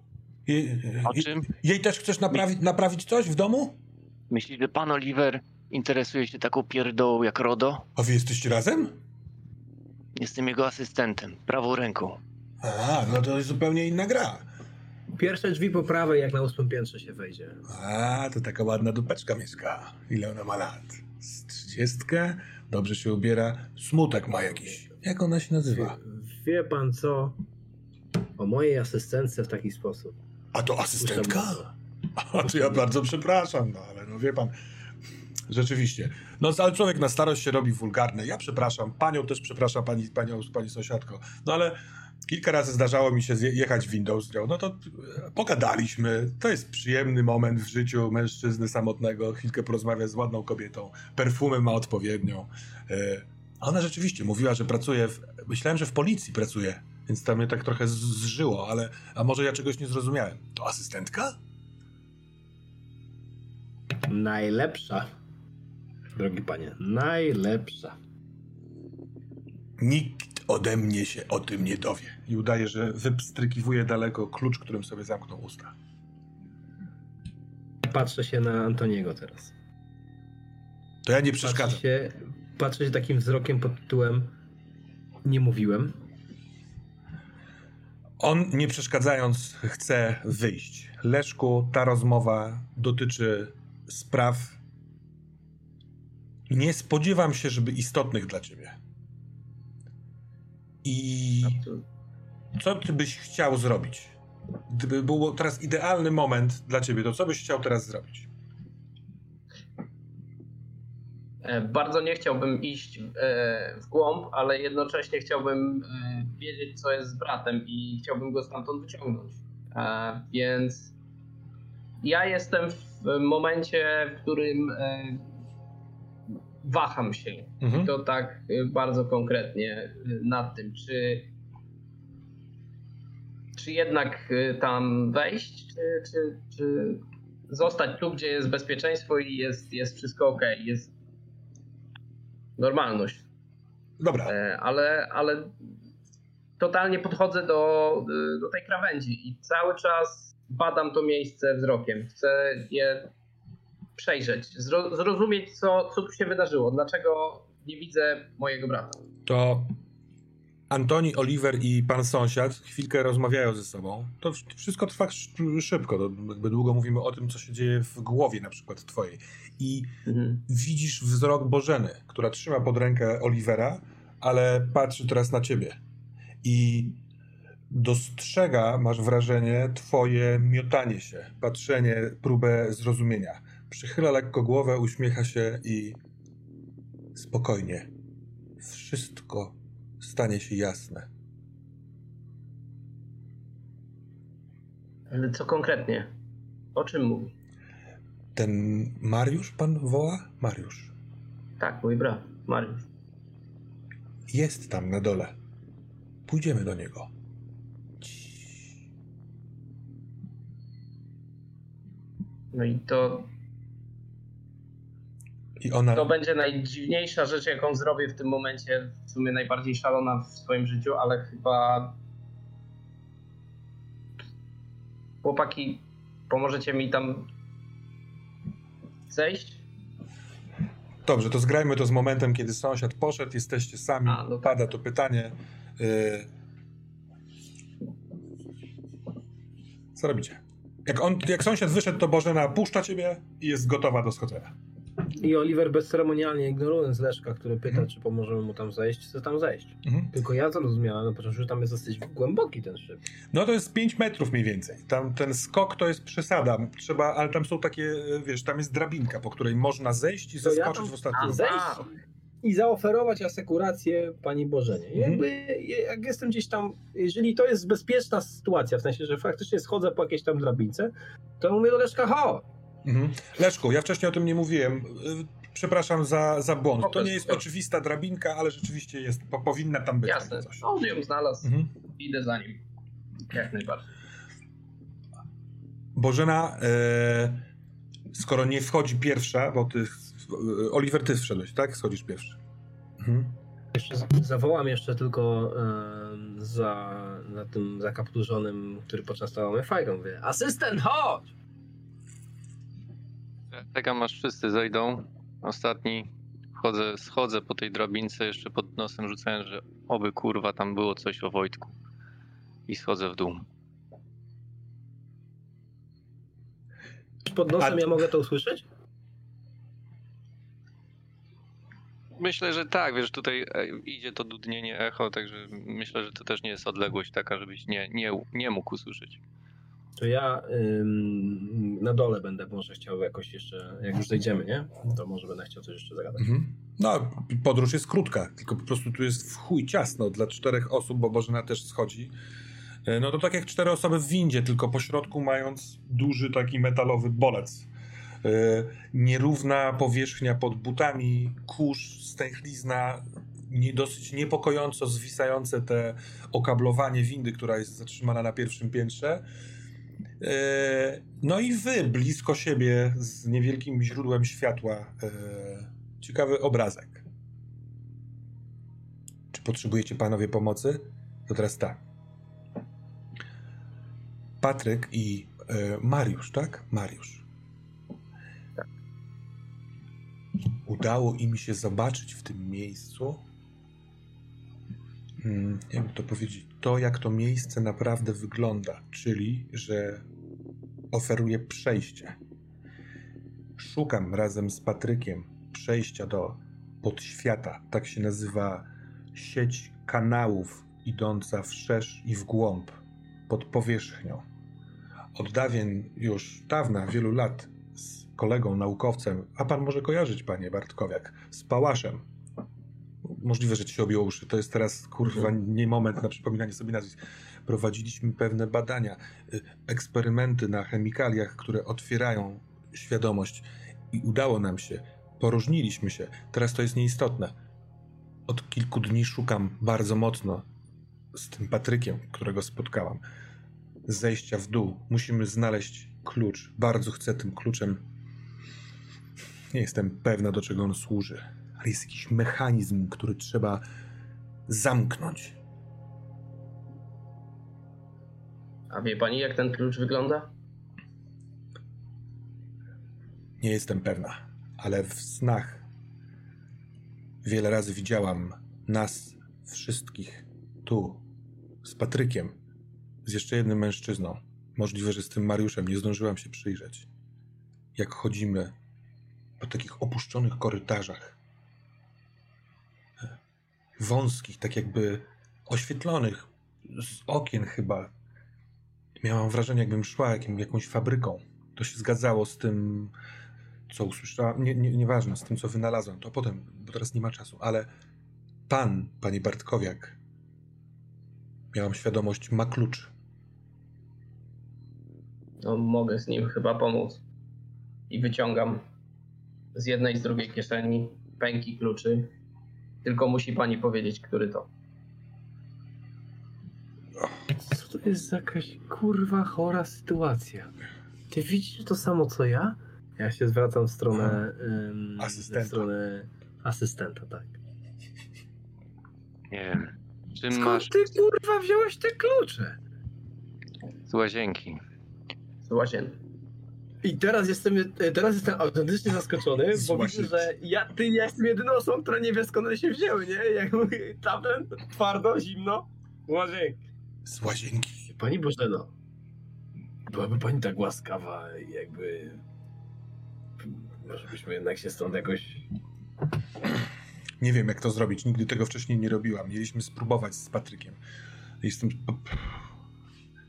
S1: Je,
S2: O czym?
S1: jej też chcesz naprawić, naprawić coś w domu?
S2: Myślisz, że pan Oliver interesuje się taką pierdołą jak RODO?
S1: A wy jesteście razem?
S2: Jestem jego asystentem, prawą ręką.
S1: A, no to jest zupełnie inna gra.
S3: Pierwsze drzwi po prawej, jak na ósmym piętrze się wejdzie.
S1: A, to taka ładna dupeczka mieszka. Ile ona ma lat? Z trzydziestkę? Dobrze się ubiera. Smutek ma jakiś. Jak ona się nazywa?
S3: Wie pan co? O mojej asystentce w taki sposób.
S1: A to asystentka? A to ja bardzo przepraszam, no ale no wie pan. Rzeczywiście. No ale człowiek na starość się robi wulgarny. Ja przepraszam, panią też przepraszam, pani, panią, pani sąsiadko. No ale kilka razy zdarzało mi się jechać windą z nią. No to e, pogadaliśmy. To jest przyjemny moment w życiu mężczyzny samotnego. Chwilkę porozmawia z ładną kobietą. Perfumę ma odpowiednią. E, A ona rzeczywiście mówiła, że pracuje w... Myślałem, że w policji pracuje. Więc to mnie tak trochę zżyło, ale... A może ja czegoś nie zrozumiałem. To asystentka?
S3: Najlepsza. Drogi panie, najlepsza.
S1: Nikt ode mnie się o tym nie dowie. I udaje, że wypstrykiwuje daleko klucz, którym sobie zamknął usta.
S3: Patrzę się na Antoniego teraz.
S1: To ja nie przeszkadzam.
S3: Patrzę się, patrzę się takim wzrokiem pod tytułem nie mówiłem.
S1: On, nie przeszkadzając, chce wyjść. Leszku, ta rozmowa dotyczy spraw. Nie spodziewam się, żeby istotnych dla ciebie. I co ty byś chciał zrobić? Gdyby był teraz idealny moment dla ciebie, to co byś chciał teraz zrobić?
S5: E, bardzo nie chciałbym iść e, w głąb, ale jednocześnie chciałbym e, wiedzieć, co jest z bratem i chciałbym go stamtąd wyciągnąć. Więc ja jestem w momencie, w którym waham się. Mhm. I to tak bardzo konkretnie nad tym, czy, czy jednak tam wejść, czy, czy, czy zostać tu, gdzie jest bezpieczeństwo i jest, jest wszystko ok. Jest normalność.
S1: Dobra.
S5: E, ale, ale totalnie podchodzę do, do tej krawędzi i cały czas badam to miejsce wzrokiem. Chcę je przejrzeć, zrozumieć, co, co tu się wydarzyło, dlaczego nie widzę mojego brata.
S1: To Antoni, Oliver i pan sąsiad chwilkę rozmawiają ze sobą. To wszystko trwa szybko. To jakby długo mówimy o tym, co się dzieje w głowie na przykład twojej. I mhm. widzisz wzrok Bożeny, która trzyma pod rękę Olivera, ale patrzy teraz na ciebie. I dostrzega, masz wrażenie, twoje miotanie się, patrzenie, próbę zrozumienia. Przychyla lekko głowę, uśmiecha się i spokojnie. Wszystko stanie się jasne.
S5: Ale co konkretnie? O czym mówi?
S1: Ten Mariusz pan woła? Mariusz.
S5: Tak, mój brat, Mariusz.
S1: Jest tam na dole. Pójdziemy do niego.
S5: No i to
S1: i ona...
S5: To będzie najdziwniejsza rzecz, jaką zrobię w tym momencie. W sumie najbardziej szalona w swoim życiu, ale chyba. Chłopaki, pomożecie mi tam zejść?
S1: Dobrze, to zgrajmy to z momentem, kiedy sąsiad poszedł, jesteście sami, A, no pada to pytanie. Yy... Co robicie? Jak, on, jak sąsiad wyszedł, to Bożena puszcza ciebie i jest gotowa do schodzenia.
S3: I Oliver bezceremonialnie ignorując Leszka, który pyta, mhm. czy pomożemy mu tam zejść, chce tam zejść. Mhm. Tylko ja zrozumiałem na początku, że tam jest dosyć głęboki ten szyb.
S1: No to jest 5 metrów mniej więcej. Tam ten skok to jest przesada. Trzeba, ale tam są takie, wiesz, tam jest drabinka, po której można zejść i to zeskoczyć ja w ostatnim
S3: Zejść i zaoferować asekurację pani Bożenie. Mhm. Jakby, jak jestem gdzieś tam, jeżeli to jest bezpieczna sytuacja, w sensie, że faktycznie schodzę po jakiejś tam drabince, to mówię do Leszka, ho,
S1: Mhm. Leszku, ja wcześniej o tym nie mówiłem. Y, przepraszam za, za błąd. To nie jest oczywista drabinka, ale rzeczywiście jest, po, powinna tam być.
S5: Jasne. Coś. On ją znalazł. Mhm. Idę za nim. Jak najbardziej.
S1: Bożena, e, skoro nie wchodzi pierwsza, bo ty, e, Oliver, ty wszedłeś, tak? Schodzisz pierwszy.
S3: Mhm. Jeszcze zawołam jeszcze tylko e, za, za tym zakapturzonym, który poczęstował mnie fajką. Mówię, asystent, chodź!
S2: Czekam aż wszyscy zejdą. Ostatni chodzę, schodzę po tej drabince jeszcze pod nosem rzucając, że oby kurwa tam było coś o Wojtku. I schodzę w dół.
S3: Pod nosem A... ja mogę to usłyszeć?
S2: Myślę, że tak, wiesz, tutaj e, idzie to dudnienie echo, także myślę, że to też nie jest odległość taka, żebyś nie, nie, nie mógł usłyszeć
S3: to ja ym, na dole będę może chciał jakoś jeszcze, jak już zejdziemy, nie? To może będę chciał coś jeszcze zagadać. Mhm.
S1: No, podróż jest krótka, tylko po prostu tu jest w chuj ciasno dla czterech osób, bo Bożena też schodzi. E, no to tak jak cztery osoby w windzie, tylko po środku mając duży taki metalowy bolec. Yy, nierówna powierzchnia pod butami, kurz, stęchlizna, nie, dosyć niepokojąco zwisające te okablowanie windy, która jest zatrzymana na pierwszym piętrze. E, no i wy blisko siebie z niewielkim źródłem światła. E, ciekawy obrazek. potrzebujecie panowie pomocy, to teraz tak. Patryk i e, Mariusz, tak? Mariusz. Udało im się zobaczyć w tym miejscu, hmm, jak to powiedzieć, to jak to miejsce naprawdę wygląda, czyli że oferuje przejście. Szukam razem z Patrykiem przejścia do podświata, tak się nazywa sieć kanałów idąca wszerz i w głąb, pod powierzchnią. Od dawien, już dawna, wielu lat, z kolegą naukowcem, a pan może kojarzyć, panie Bartkowiak, z Pałaszem. Możliwe, że ci się objął uszy. To jest teraz, kurwa, nie moment na przypominanie sobie nazwisk. Prowadziliśmy pewne badania, y, eksperymenty na chemikaliach, które otwierają świadomość i udało nam się. Poróżniliśmy się. Teraz to jest nieistotne. Od kilku dni szukam bardzo mocno z tym Patrykiem, którego spotkałam. Zejścia w dół. Musimy znaleźć klucz. Bardzo chcę tym kluczem. Nie jestem pewna, do czego on służy, ale jest jakiś mechanizm, który trzeba zamknąć.
S5: A wie pani, jak ten klucz wygląda?
S1: Nie jestem pewna, ale w snach wiele razy widziałam nas wszystkich tu z Patrykiem, z jeszcze jednym mężczyzną. Możliwe, że z tym Mariuszem nie zdążyłam się przyjrzeć. Jak chodzimy po takich opuszczonych korytarzach, wąskich, tak jakby oświetlonych z okien chyba. Miałam wrażenie, jakbym szła jakim, jakąś fabryką. To się zgadzało z tym, co usłyszałam. Nie, nie, nieważne, z tym, co wynalazłem. To potem, bo teraz nie ma czasu. Ale pan, panie Bartkowiak, miałam świadomość, ma klucz.
S5: No, mogę z nim chyba pomóc. I wyciągam z jednej, z drugiej kieszeni pęki kluczy. Tylko musi pani powiedzieć, który to.
S3: To jest jakaś kurwa chora sytuacja? Ty widzisz to samo co ja? Ja się zwracam w stronę ym,
S1: Asystenta.
S3: W stronę asystenta, tak.
S2: Nie wiem. Czym
S3: Skąd
S2: masz
S3: ty kurwa wziąłeś te klucze?
S2: z łazienki?
S5: Z łazienki.
S3: I teraz jestem, teraz jestem autentycznie zaskoczony, bo
S1: Właśnie.
S3: widzę, że ja, ty, ja jestem jedyną osobą, która nie wie skąd one się wzięły, nie? Jak mówię, tamten, twardo, zimno, łazienki.
S1: Z łazienki.
S3: Pani Bożeno, byłaby pani tak łaskawa, jakby... Może byśmy jednak się stąd jakoś...
S1: Nie wiem, jak to zrobić. Nigdy tego wcześniej nie robiłam. Mieliśmy spróbować z Patrykiem. Jestem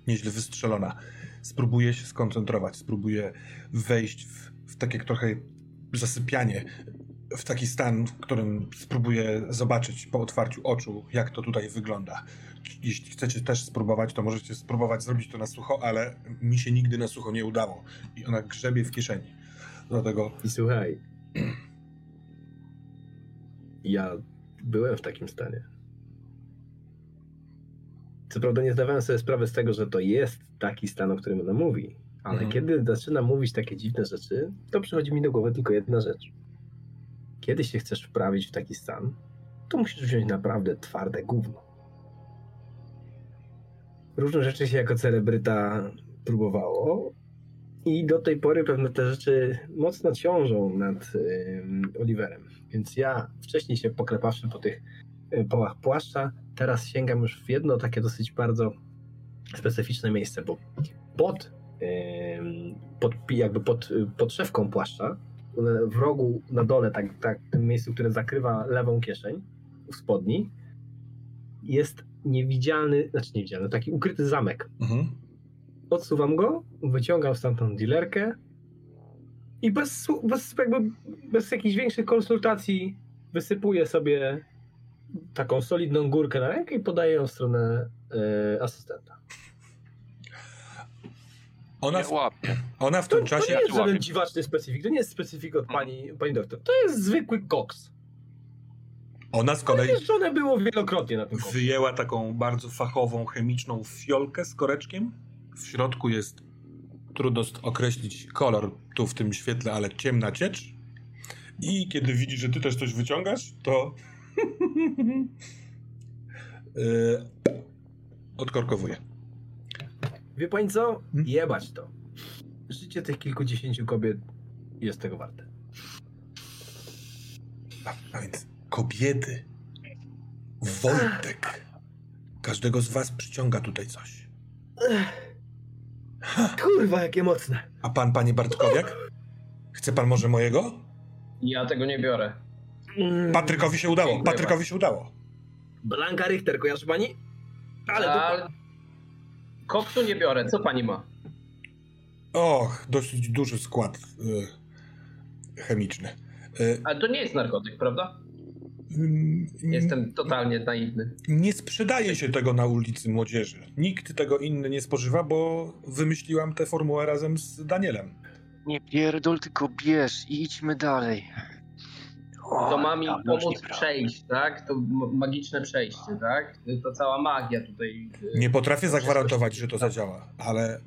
S1: nieźle wystrzelona. Spróbuję się skoncentrować. Spróbuję wejść w, w takie trochę zasypianie. W taki stan, w którym spróbuję zobaczyć po otwarciu oczu, jak to tutaj wygląda. Jeśli chcecie też spróbować, to możecie spróbować zrobić to na sucho, ale mi się nigdy na sucho nie udało. I ona grzebie w kieszeni. Dlatego
S3: I słuchaj, ja byłem w takim stanie. Co prawda nie zdawałem sobie sprawy z tego, że to jest taki stan, o którym ona mówi, ale
S1: Mhm.
S3: kiedy zaczyna mówić takie dziwne rzeczy, to przychodzi mi do głowy tylko jedna rzecz. Kiedy się chcesz wprawić w taki stan, to musisz wziąć naprawdę twarde gówno. Różne rzeczy się jako celebryta próbowało i do tej pory pewne te rzeczy mocno ciążą nad ym, Oliverem. Więc ja wcześniej się poklepawszy po tych y, połach płaszcza, teraz sięgam już w jedno takie dosyć bardzo specyficzne miejsce, bo pod, ym, pod jakby pod, pod szewką płaszcza, w rogu na dole, tak, tak w tym miejscu, które zakrywa lewą kieszeń w spodni, jest niewidzialny, znaczy niewidzialny, taki ukryty zamek
S1: mhm.
S3: odsuwam go, wyciągam stamtąd dealerkę i bez, bez, jakby, bez jakichś większych konsultacji wysypuję sobie taką solidną górkę na rękę i podaję ją w stronę e, asystenta.
S1: ona, w, ona w
S3: To,
S1: tym
S3: to
S1: czasie...
S3: nie jest żaden dziwaczny specyfik, to nie jest specyfik od pani, pani doktor. To jest zwykły koks.
S1: Ona z kolei
S3: Jeżdżone było wielokrotnie na tym koksie.
S1: wyjęła taką bardzo fachową, chemiczną fiolkę z koreczkiem. W środku jest, trudno określić kolor tu w tym świetle, ale ciemna ciecz. I kiedy widzi, że ty też coś wyciągasz, to Yy, odkorkowuje.
S3: Wie pani co? Hmm? Jebać to. Życie tych kilkudziesięciu kobiet jest tego warte.
S1: A, a więc kobiety. Wojtek. Każdego z was przyciąga tutaj coś.
S3: Ha. Kurwa, jakie mocne.
S1: A pan, panie Bartkowiak? Chce pan może mojego?
S5: Ja tego nie biorę.
S1: Mm. Patrykowi się udało, Dziękuję Patrykowi bardzo. się udało.
S3: Blanka Richter, kojarzy pani? Ale A...
S5: Koksu nie biorę, co pani ma?
S1: Och, dosyć duży skład y, chemiczny.
S5: Y, Ale to nie jest narkotyk, prawda? Mm, Jestem totalnie naiwny.
S1: Nie sprzedaje się tego na ulicy młodzieży. Nikt tego inny nie spożywa, bo wymyśliłam tę formułę razem z Danielem.
S2: Nie pierdol, tylko bierz i idźmy dalej.
S5: O, to ma mi pomóc przejść, tak? To magiczne przejście, tak? To cała magia tutaj.
S1: Y, nie potrafię zagwarantować, że to zadziała, ale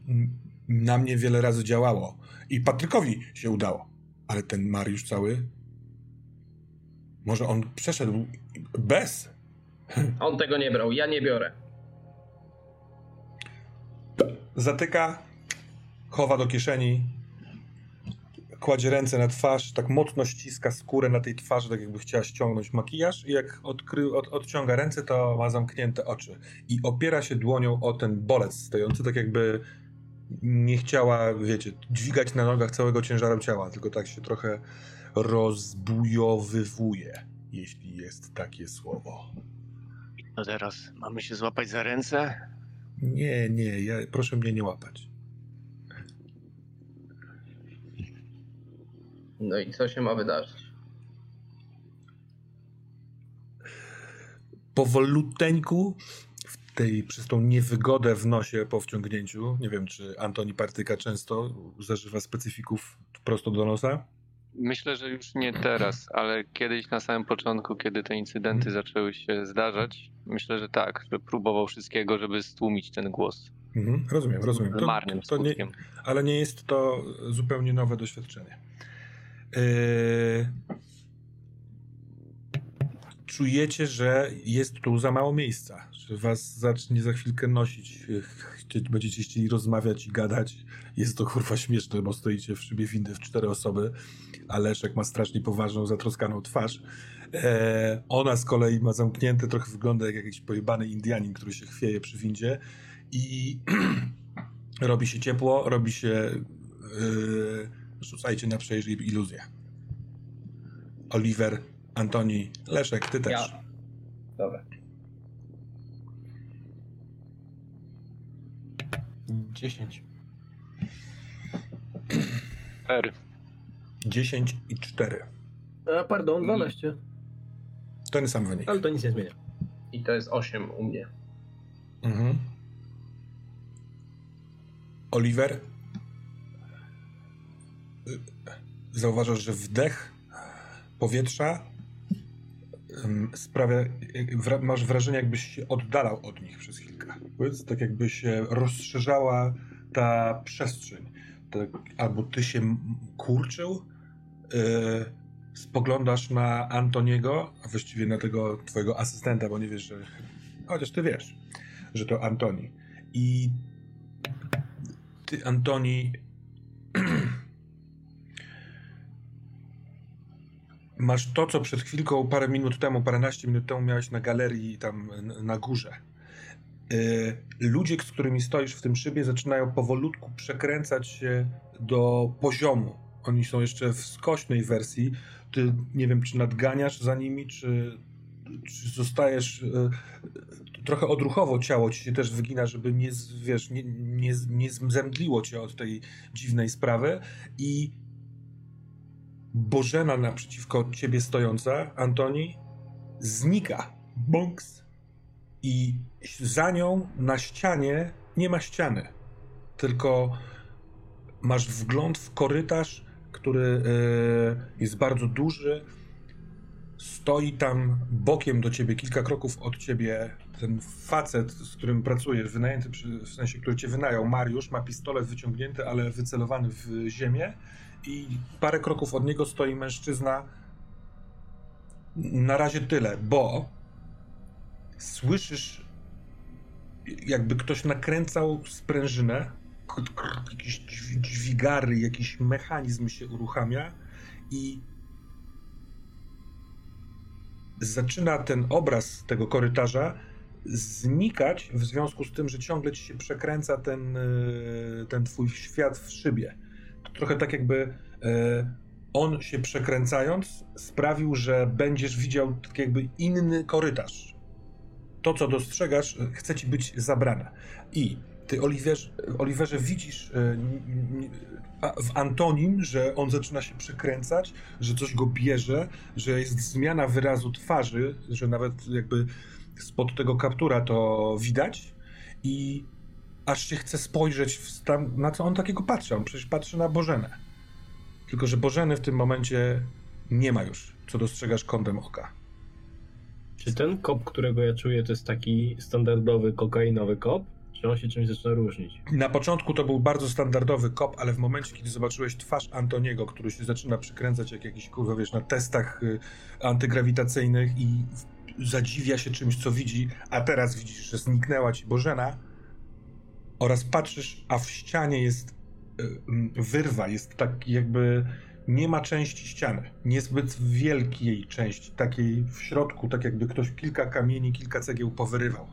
S1: na mnie wiele razy działało. I Patrykowi się udało. Ale ten Mariusz cały. Może on przeszedł bez.
S5: On tego nie brał, ja nie biorę.
S1: Zatyka, chowa do kieszeni, kładzie ręce na twarz, tak mocno ściska skórę na tej twarzy, tak jakby chciała ściągnąć makijaż i jak odkry, od, odciąga ręce, to ma zamknięte oczy i opiera się dłonią o ten bolec stojący, tak jakby nie chciała, wiecie, dźwigać na nogach całego ciężaru ciała, tylko tak się trochę rozbujowywuje, jeśli jest takie słowo.
S2: No teraz mamy się złapać za ręce?
S1: Nie, nie, ja, proszę mnie nie łapać.
S5: No i co się ma wydarzyć?
S1: Powoluteńku w tej, przez tą niewygodę w nosie po wciągnięciu, nie wiem czy Antoni Partyka często zażywa specyfików prosto do nosa?
S2: Myślę, że już nie teraz, ale kiedyś na samym początku, kiedy te incydenty mhm. zaczęły się zdarzać, myślę, że tak, że próbował wszystkiego, żeby stłumić ten głos.
S1: Mhm, rozumiem, rozumiem.
S2: To, marnym to nie,
S1: ale nie jest to zupełnie nowe doświadczenie. Yy, czujecie, że jest tu za mało miejsca, że was zacznie za chwilkę nosić, będziecie chcieli rozmawiać i gadać. Jest to kurwa śmieszne, bo stoicie w szybie windy w cztery osoby, a Leszek ma strasznie poważną, zatroskaną twarz. E, ona z kolei ma zamknięte, trochę wygląda jak jakiś pojebany Indianin, który się chwieje przy windzie i robi się ciepło, robi się... Yy, Rzucajcie na przejrzyj iluzję. Oliver, Antoni, Leszek, ty też. Ja.
S5: Dobra.
S3: Dziesięć.
S2: R.
S1: Dziesięć i cztery.
S3: A, pardon, dwanaście.
S1: Ten sam wynik.
S3: Ale to nic nie zmienia.
S5: I to jest osiem u mnie.
S1: Mhm. Oliver, zauważasz, że wdech powietrza sprawia, masz wrażenie, jakbyś się oddalał od nich przez chwilkę. Tak jakby się rozszerzała ta przestrzeń. Tak, albo ty się kurczył, spoglądasz na Antoniego, a właściwie na tego twojego asystenta, bo nie wiesz, że... Chociaż ty wiesz, że to Antoni. I ty, Antoni, masz to, co przed chwilką, parę minut temu, paręnaście minut temu miałeś na galerii tam na górze. Y, ludzie, z którymi stoisz w tym szybie, zaczynają powolutku przekręcać się do poziomu. Oni są jeszcze w skośnej wersji. Ty nie wiem, czy nadganiasz za nimi, czy, czy zostajesz. Y, trochę odruchowo ciało ci się też wygina, żeby nie, wiesz, nie, nie, nie zemdliło cię od tej dziwnej sprawy. I Bożena naprzeciwko ciebie stojąca, Antoni, znika. Bonks. I za nią na ścianie nie ma ściany, tylko masz wgląd w korytarz, który e, jest bardzo duży. Stoi tam bokiem do ciebie, kilka kroków od ciebie, ten facet, z którym pracujesz, wynajęty, w sensie, który cię wynajął, Mariusz, ma pistolet wyciągnięty, ale wycelowany w ziemię i parę kroków od niego stoi mężczyzna. Na razie tyle, bo słyszysz, jakby ktoś nakręcał sprężynę, jakieś dźwigary, jakiś mechanizm się uruchamia i zaczyna ten obraz tego korytarza znikać w związku z tym, że ciągle ci się przekręca ten, e, ten twój świat w szybie. To trochę tak jakby e, on się przekręcając sprawił, że będziesz widział tak jakby inny korytarz. To, co dostrzegasz, chce ci być zabrane. I ty, Oliverze, Oliverze widzisz e, w Antonim, że on zaczyna się przekręcać, że coś go bierze, że jest zmiana wyrazu twarzy, że nawet jakby spod tego kaptura to widać i aż się chce spojrzeć tam, na co on takiego patrzy. On przecież patrzy na Bożenę. Tylko, że Bożeny w tym momencie nie ma już, co dostrzegasz kątem oka.
S3: Czy ten kop, którego ja czuję, to jest taki standardowy kokainowy kop? Czy on się czymś zaczyna różnić?
S1: Na początku to był bardzo standardowy kop, ale w momencie, kiedy zobaczyłeś twarz Antoniego, który się zaczyna przykręcać jak jakiś, kurwa, wiesz, na testach y, antygrawitacyjnych i zadziwia się czymś, co widzi, a teraz widzisz, że zniknęła ci Bożena oraz patrzysz, a w ścianie jest y, wyrwa, jest tak jakby nie ma części ściany, niezbyt wielkiej części, takiej w środku, tak jakby ktoś kilka kamieni, kilka cegieł powyrywał.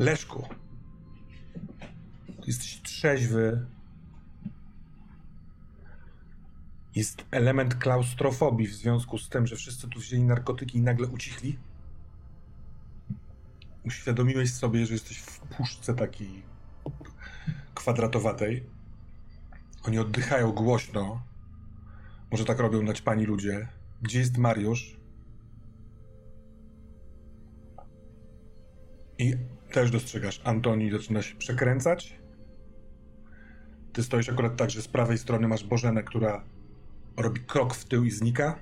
S1: Leszku, jesteś trzeźwy. Jest element klaustrofobii w związku z tym, że wszyscy tu wzięli narkotyki i nagle ucichli. Uświadomiłeś sobie, że jesteś w puszce takiej kwadratowatej. Oni oddychają głośno. Może tak robią naćpani ludzie. Gdzie jest Mariusz? I też dostrzegasz, Antoni zaczyna się przekręcać. Ty stoisz akurat tak, że z prawej strony masz Bożenę, która robi krok w tył i znika.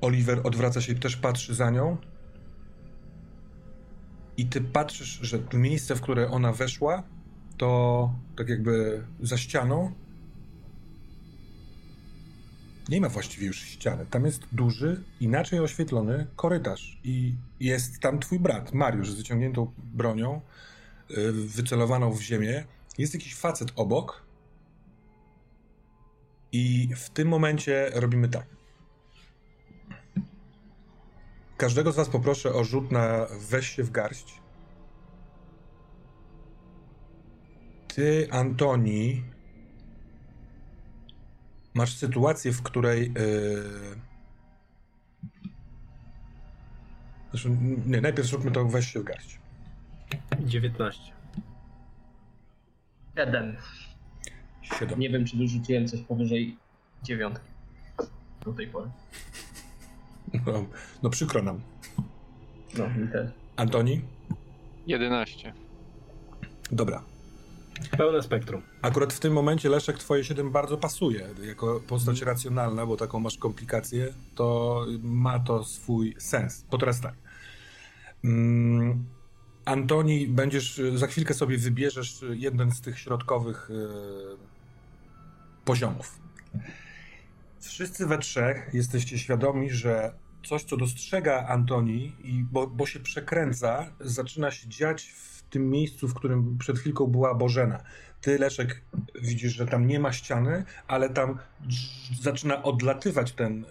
S1: Oliver odwraca się i też patrzy za nią. I ty patrzysz, że miejsce, w które ona weszła, to tak jakby za ścianą nie ma właściwie już ściany. Tam jest duży, inaczej oświetlony korytarz. I jest tam twój brat, Mariusz, z wyciągniętą bronią, y, wycelowaną w ziemię. Jest jakiś facet obok. I w tym momencie robimy tak. Każdego z was poproszę o rzut na weź się w garść. Ty, Antoni, masz sytuację, w której. Yy... Zresztą, nie, najpierw zróbmy to, weź się w garść.
S3: 19.
S5: Jeden.
S1: 7.
S5: Nie wiem, czy wyrzuciłem coś powyżej dziewiątki do tej pory.
S1: No, no przykro nam.
S5: No, mi też.
S1: Antoni?
S2: 11.
S1: Dobra.
S3: Pełne spektrum.
S1: Akurat w tym momencie Leszek twoje 7 bardzo pasuje. Jako postać racjonalna, bo taką masz komplikację, to ma to swój sens. To teraz tak. Mm, Antoni, będziesz, za chwilkę sobie wybierzesz jeden z tych środkowych yy, poziomów. Wszyscy we trzech jesteście świadomi, że coś, co dostrzega Antoni, i bo, bo się przekręca, zaczyna się dziać w tym miejscu, w którym przed chwilką była Bożena. Ty, Leszek, widzisz, że tam nie ma ściany, ale tam zaczyna odlatywać ten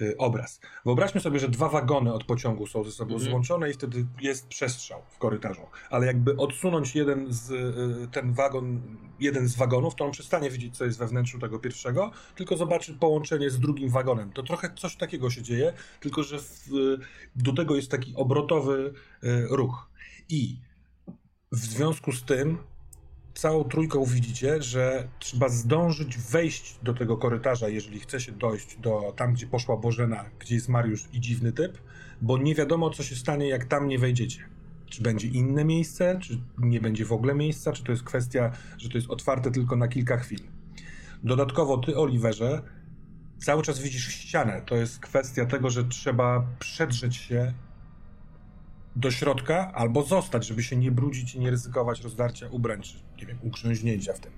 S1: yy, yy, obraz. Wyobraźmy sobie, że dwa wagony od pociągu są ze sobą mhm. złączone i wtedy jest przestrzał w korytarzu. Ale jakby odsunąć jeden z, yy, ten wagon, jeden z wagonów, to on przestanie widzieć, co jest we wnętrzu tego pierwszego, tylko zobaczy połączenie z drugim wagonem. To trochę coś takiego się dzieje, tylko że w, do tego jest taki obrotowy y, ruch. I w związku z tym całą trójką widzicie, że trzeba zdążyć wejść do tego korytarza, jeżeli chce się dojść do tam, gdzie poszła Bożena, gdzie jest Mariusz i dziwny typ, bo nie wiadomo, co się stanie, jak tam nie wejdziecie. Czy będzie inne miejsce, czy nie będzie w ogóle miejsca, czy to jest kwestia, że to jest otwarte tylko na kilka chwil. Dodatkowo ty, Oliverze, cały czas widzisz ścianę. To jest kwestia tego, że trzeba przedrzeć się do środka albo zostać, żeby się nie brudzić i nie ryzykować rozdarcia ubrań, czy nie wiem, ugrzęźnięcia w tym.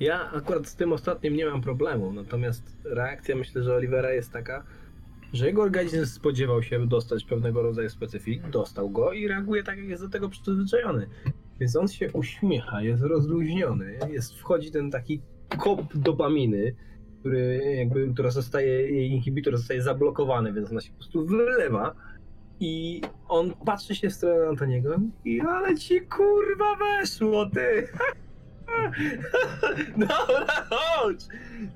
S3: Ja akurat z tym ostatnim nie mam problemu, natomiast reakcja myślę, że Olivera jest taka, że jego organizm spodziewał się dostać pewnego rodzaju specyfik, dostał go i reaguje tak, jak jest do tego przyzwyczajony. Więc on się uśmiecha, jest rozluźniony, jest, wchodzi ten taki kop dopaminy, który jakby, która zostaje, jej inhibitor zostaje zablokowany, więc ona się po prostu wylewa i on patrzy się w stronę Antoniego i ale ci kurwa weszło, ty! Dobra, chodź!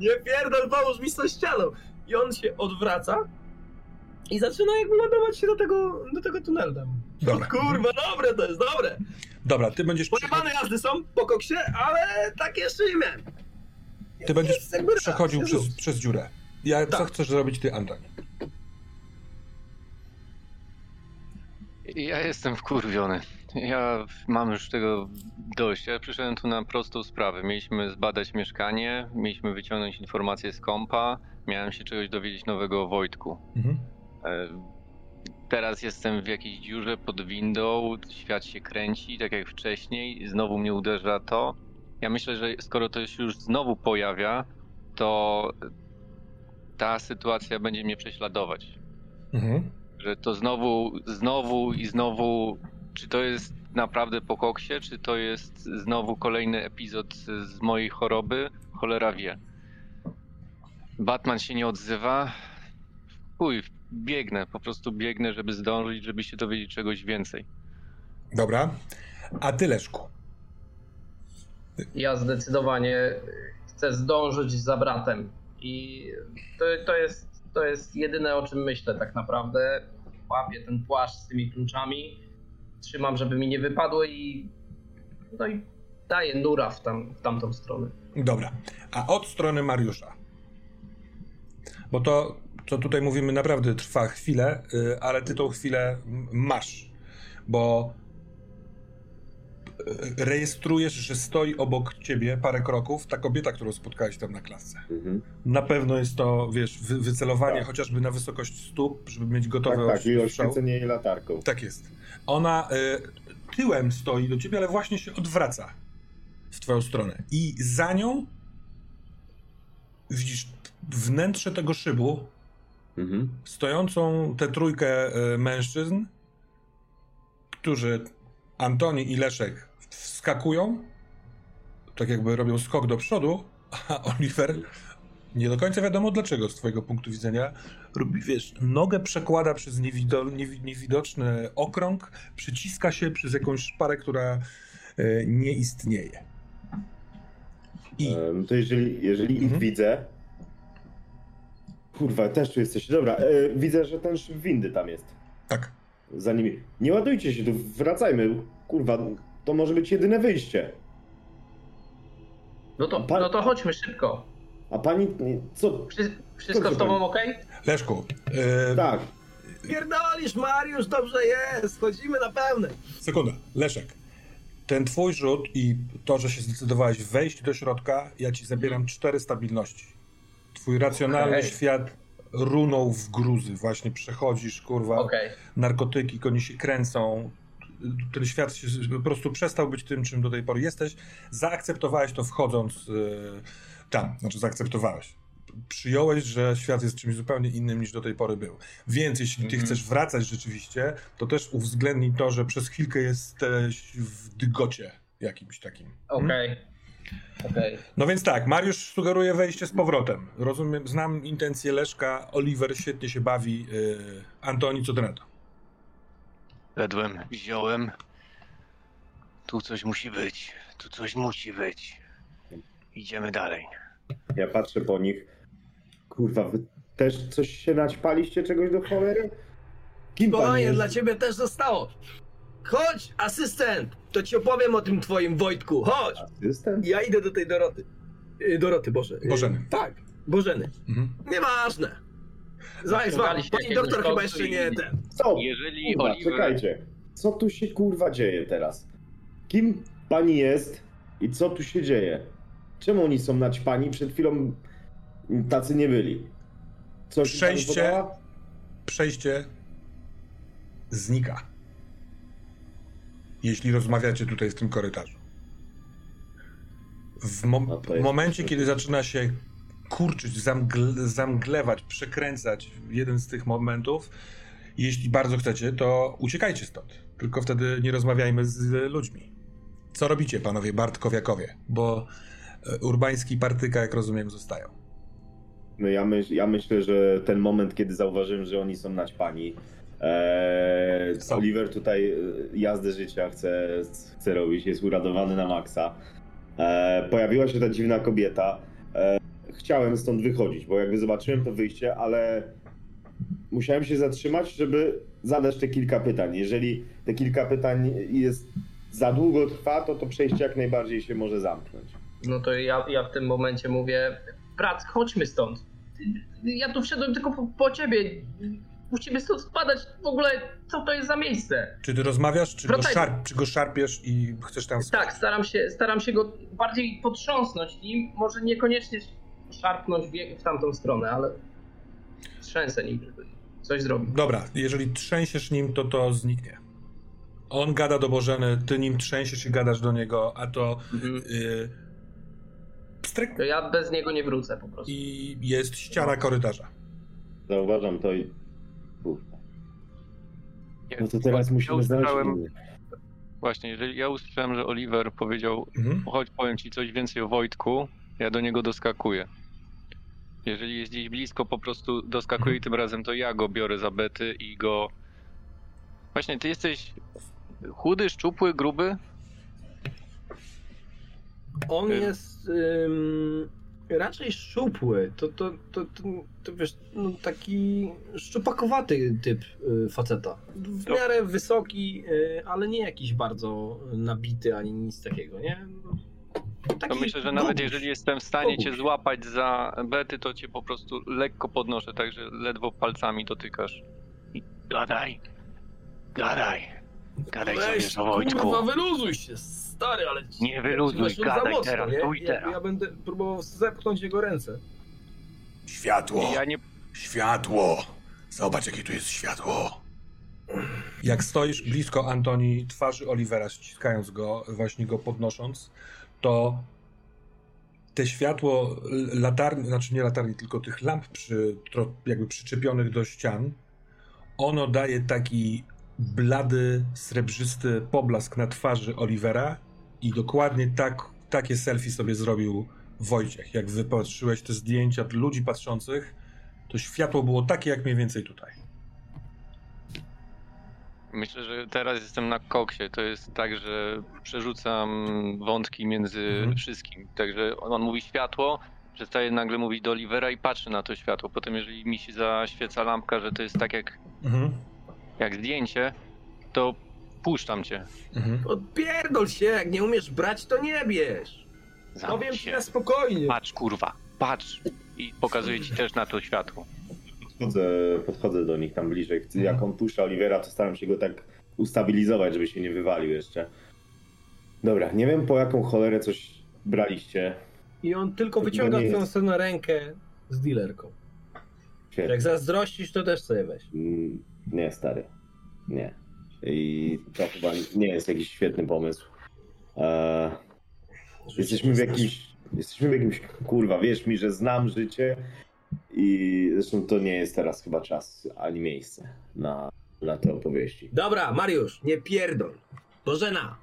S3: Nie pierdol, pomóż mi z tą ścianą! I on się odwraca i zaczyna jakby ładować się do tego, do tego tunelu tam.
S1: Dobra.
S3: Kurwa, dobre to jest, dobre!
S1: Dobra, ty będziesz,
S3: Pojebane jazdy są po koksie, ale tak jeszcze nie miałem.
S1: Ty będziesz przechodził przez, przez dziurę. Ja, co
S3: Tak.
S1: chcesz zrobić ty, Antoni?
S2: Ja jestem wkurwiony. Ja mam już tego dość. Ja przyszedłem tu na prostą sprawę. Mieliśmy zbadać mieszkanie, mieliśmy wyciągnąć informacje z kompa, miałem się czegoś dowiedzieć nowego o Wojtku.
S1: Mhm.
S2: E, Teraz jestem w jakiejś dziurze pod windą, świat się kręci, tak jak wcześniej, znowu mnie uderza to. Ja myślę, że skoro to się już znowu pojawia, to ta sytuacja będzie mnie prześladować.
S1: Mhm.
S2: Że to znowu, znowu i znowu, czy to jest naprawdę po koksie, czy to jest znowu kolejny epizod z mojej choroby, cholera wie. Batman się nie odzywa. Chuj, biegnę, po prostu biegnę, żeby zdążyć, żeby się dowiedzieć czegoś więcej.
S1: Dobra. A ty, Leszku?
S5: Ja zdecydowanie chcę zdążyć za bratem. I to, to, jest, to jest jedyne, o czym myślę tak naprawdę. Łapię ten płaszcz z tymi kluczami, trzymam, żeby mi nie wypadło i no i daję nura w, tam, w tamtą stronę.
S1: Dobra. A od strony Mariusza. Bo to, co tutaj mówimy, naprawdę trwa chwilę, y, ale ty tą chwilę masz. Bo rejestrujesz, że stoi obok ciebie parę kroków ta kobieta, którą spotkałeś tam na klasce.
S4: Mhm.
S1: Na pewno jest to, wiesz, wy, wycelowanie
S4: Tak.
S1: chociażby na wysokość stóp, żeby mieć gotowe
S4: Tak, tak, i oświecenie latarką.
S1: Tak jest. Ona y, tyłem stoi do ciebie, ale właśnie się odwraca w twoją stronę. I za nią widzisz wnętrze tego szybu,
S4: Mhm.
S1: stojącą tę trójkę y, mężczyzn, którzy Antoni i Leszek wskakują, tak jakby robią skok do przodu, a Oliver nie do końca wiadomo dlaczego z twojego punktu widzenia robi, wiesz, nogę przekłada przez niewido, niewi, niewidoczny okrąg, przyciska się przez jakąś szparę, która e, nie istnieje. I
S4: E, No to jeżeli, jeżeli ich
S1: Mhm.
S4: widzę. Kurwa, też tu jesteś. Dobra, e, widzę, że ten szyb windy tam jest.
S1: tak,
S4: Za nimi. Nie ładujcie się tu, wracajmy. Kurwa, to może być jedyne wyjście.
S5: No to,
S4: Pan-
S5: no to chodźmy szybko.
S4: A pani. Co?
S5: Wszy- Wszystko
S4: Dobrze,
S5: z tobą
S4: pani.
S5: ok?
S1: Leszku, e,
S4: Tak.
S3: Pierdolisz, Mariusz, dobrze jest, chodzimy na pełne.
S1: sekunda, Leszek. Ten twój rzut i to, że się zdecydowałeś wejść do środka, ja ci zabieram cztery stabilności. Twój racjonalny
S5: Okej.
S1: świat runął w gruzy. Właśnie przechodzisz, kurwa,
S5: Okej.
S1: narkotyki, koni się kręcą. Ten świat się po prostu przestał być tym, czym do tej pory jesteś. Zaakceptowałeś to wchodząc yy, tam, znaczy zaakceptowałeś. Przyjąłeś, że świat jest czymś zupełnie innym niż do tej pory był. Więc jeśli ty
S5: Mhm.
S1: chcesz wracać rzeczywiście, to też uwzględnij to, że przez chwilkę jesteś w dygocie jakimś takim.
S5: Okej. Okej.
S1: No więc tak, Mariusz sugeruje wejście z powrotem. Rozumiem, znam intencje Leszka, Oliver świetnie się bawi. Yy, Antoni, co ty na to?
S2: Wedłem, wziąłem. Tu coś musi być. Tu coś musi być. Idziemy dalej.
S4: Ja patrzę po nich. Kurwa, wy też coś się naćpaliście czegoś do cholery? Kim
S3: Spokojnie, dla ciebie też zostało. Chodź, asystent, to ci opowiem o tym twoim Wojtku, chodź.
S4: Asystent?
S3: Ja idę do tej Doroty. Y, Doroty, Boże.
S1: Bożeny.
S3: Tak, Bożeny.
S1: Mhm.
S3: Nieważne. Zwań, Pani doktor chyba jeszcze nie ten.
S4: Co?
S2: Jeżeli
S4: Kurwa,
S2: Oliver...
S4: czekajcie. Co tu się kurwa dzieje teraz? Kim pani jest i co tu się dzieje? Czemu oni są naćpani? Przed chwilą tacy nie byli. Pani
S1: Przejście-? Przejście znika. Jeśli rozmawiacie tutaj w tym korytarzu. W mo no momencie, kiedy zaczyna się kurczyć, zamgle zamglewać, przekręcać jeden z tych momentów, jeśli bardzo chcecie, to uciekajcie stąd. Tylko wtedy nie rozmawiajmy z ludźmi. Co robicie, panowie Bartkowiakowie? Bo e, Urbański i Partyka, jak rozumiem, zostają.
S4: No ja, myśl, ja myślę, że ten moment, kiedy zauważyłem, że oni są naćpani, Eee, Oliver tutaj e, jazdę życia chce, chce robić, jest uradowany na maksa. Eee, pojawiła się ta dziwna kobieta. Eee, chciałem stąd wychodzić, bo jakby zobaczyłem to wyjście, ale musiałem się zatrzymać, żeby zadać te kilka pytań. Jeżeli te kilka pytań jest za długo trwa, to to przejście jak najbardziej się może zamknąć.
S5: No to ja, ja w tym momencie mówię, brat, chodźmy stąd. Ja tu wszedłem tylko po, po ciebie. Musimy stąd spadać. W ogóle, co to jest za miejsce?
S1: Czy ty rozmawiasz, czy, go, szarp, czy go szarpiesz i chcesz tam
S5: spać? Tak, staram się, staram się go bardziej potrząsnąć nim. Może niekoniecznie szarpnąć w, w tamtą stronę, ale trzęsę nim, żeby coś zrobić.
S1: Dobra, jeżeli trzęsiesz nim, to to zniknie. On gada do Bożeny, ty nim trzęsiesz i gadasz do niego, a to... Mhm. Y,
S5: pstryk. To ja bez niego nie wrócę po prostu.
S1: I jest ściana korytarza.
S4: Zauważam to i... No to teraz ja musimy znaleźć
S2: Właśnie, jeżeli ja usłyszałem, że Oliver powiedział, mhm. chodź powiem ci coś więcej o Wojtku, ja do niego doskakuję. Jeżeli jest gdzieś blisko, po prostu doskakuję i tym razem to ja go biorę za bety i go... Właśnie, ty jesteś chudy, szczupły, gruby?
S3: On jest ym, raczej szczupły. To, to, to, to, to wiesz, no, taki szczupakowaty typ y, faceta. W miarę wysoki, y, ale nie jakiś bardzo nabity ani nic takiego, nie?
S2: To myślę, że nawet jeżeli jestem w stanie cię złapać za bety, to cię po prostu lekko podnoszę, także ledwo palcami dotykasz. Gadaj, gadaj, gadaj Weź, sobie Wojtku.
S3: Kurwa, wyluzuj się, stary, ale...
S2: Nie wyluzuj, gadaj mocno, teraz, tu i teraz.
S3: Ja, ja, będę próbował zepchnąć jego ręce.
S1: Światło, ja nie... światło. Zobacz, jakie tu jest światło. Jak stoisz blisko Antoni, twarzy Olivera, ściskając go, właśnie go podnosząc, to te światło latarni, znaczy nie latarni, tylko tych lamp przy, jakby przyczepionych do ścian, ono daje taki blady, srebrzysty poblask na twarzy Olivera i dokładnie tak, takie selfie sobie zrobił Wojciech. Jak wypatrzyłeś te zdjęcia ludzi patrzących, to światło było takie jak mniej więcej tutaj.
S2: Myślę, że teraz jestem na koksie. To jest tak, że przerzucam wątki między mhm. wszystkim. Także on mówi światło, przestaje nagle mówić do Olivera i patrzy na to światło. Potem jeżeli mi się zaświeca lampka, że to jest tak jak, mhm. jak zdjęcie, to puszczam cię.
S3: Mhm. Odpierdol się, jak nie umiesz brać, to nie bierz. Powiem ci na spokojnie.
S2: Patrz, kurwa, patrz. I pokazuję ci też na to światło
S4: podchodzę, podchodzę do nich tam bliżej. Jak mhm. on puszcza Olivera, to staram się go tak ustabilizować, żeby się nie wywalił jeszcze. Dobra, nie wiem po jaką cholerę coś braliście.
S3: I on tylko wyciąga twoją stronę rękę z dealerką. Świetnie. Jak zazdrościsz, to też sobie weź. Mm,
S4: nie, stary. Nie. I to chyba nie jest jakiś świetny pomysł. Eee, jesteśmy w jakimś. Jesteśmy w jakimś. Kurwa, wierz mi, że znam życie i zresztą to nie jest teraz chyba czas ani miejsce na, na te opowieści.
S3: Dobra, Mariusz, nie pierdol. Bożena,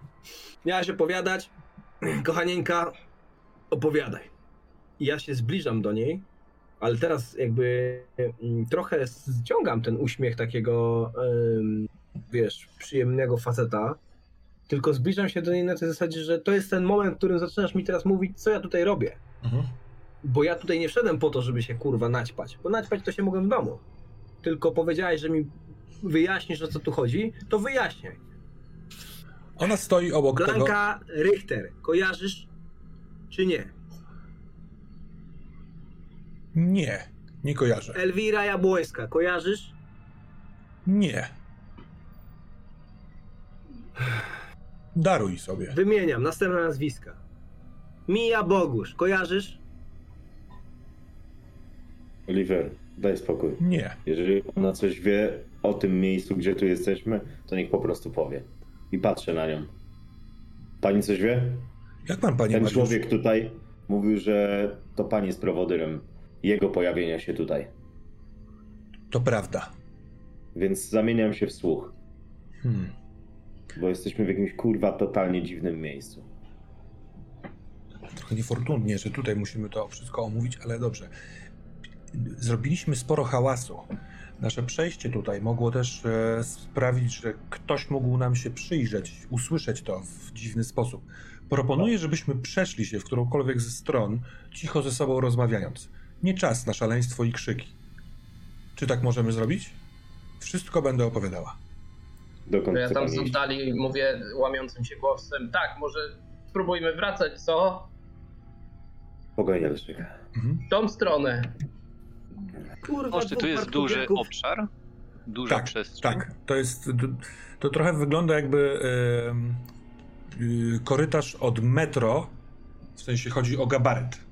S3: miałaś opowiadać? Kochanieńka, opowiadaj. I ja się zbliżam do niej, ale teraz jakby mm, trochę ściągam ten uśmiech takiego, wiesz, przyjemnego faceta, tylko zbliżam się do niej na tej zasadzie, że to jest ten moment, w którym zaczynasz mi teraz mówić, co ja tutaj robię. Mhm. Bo ja tutaj nie wszedłem po to, żeby się kurwa naćpać. Bo naćpać to się mogłem w domu. Tylko powiedziałeś, że mi wyjaśnisz o co tu chodzi, to wyjaśniaj.
S1: Ona stoi obok
S3: Blanka tego... Richter, kojarzysz czy nie?
S1: Nie, nie kojarzę.
S3: Elwira Jabłońska, kojarzysz?
S1: Nie. Daruj sobie.
S3: Wymieniam, następne nazwiska. Mija Bogusz, kojarzysz?
S4: Oliver, daj spokój.
S1: Nie.
S4: Jeżeli ona coś wie o tym miejscu, gdzie tu jesteśmy, to niech po prostu powie. I patrzę na nią. Pani coś wie?
S1: Jak pan, panie
S4: Ten
S1: Mariusz?
S4: człowiek tutaj mówił, że to pan jest prowodyrem jego pojawienia się tutaj.
S1: To prawda.
S4: Więc zamieniam się w słuch,
S1: Hmm.
S4: bo jesteśmy w jakimś kurwa totalnie dziwnym miejscu.
S1: Trochę niefortunnie, że tutaj musimy to wszystko omówić, ale dobrze. Zrobiliśmy sporo hałasu. Nasze przejście tutaj mogło też e, sprawić, że ktoś mógł nam się przyjrzeć, usłyszeć to w dziwny sposób. Proponuję, żebyśmy przeszli się w którąkolwiek ze stron, cicho ze sobą rozmawiając. Nie czas na szaleństwo i krzyki. Czy tak możemy zrobić? Wszystko będę opowiadała.
S4: Dokąd
S5: Ja tam z oddali mówię łamiącym się głosem, tak, może spróbujmy wracać, co?
S4: Spokojnie, Leszek.
S1: Mhm.
S5: W tą stronę.
S3: Kurwa,
S2: Czy tu jest duży obszar? Duża
S1: Tak,
S2: przestrzeń?
S1: Tak, to jest. To trochę wygląda jakby em, y, korytarz od metro, w sensie chodzi o gabaryt.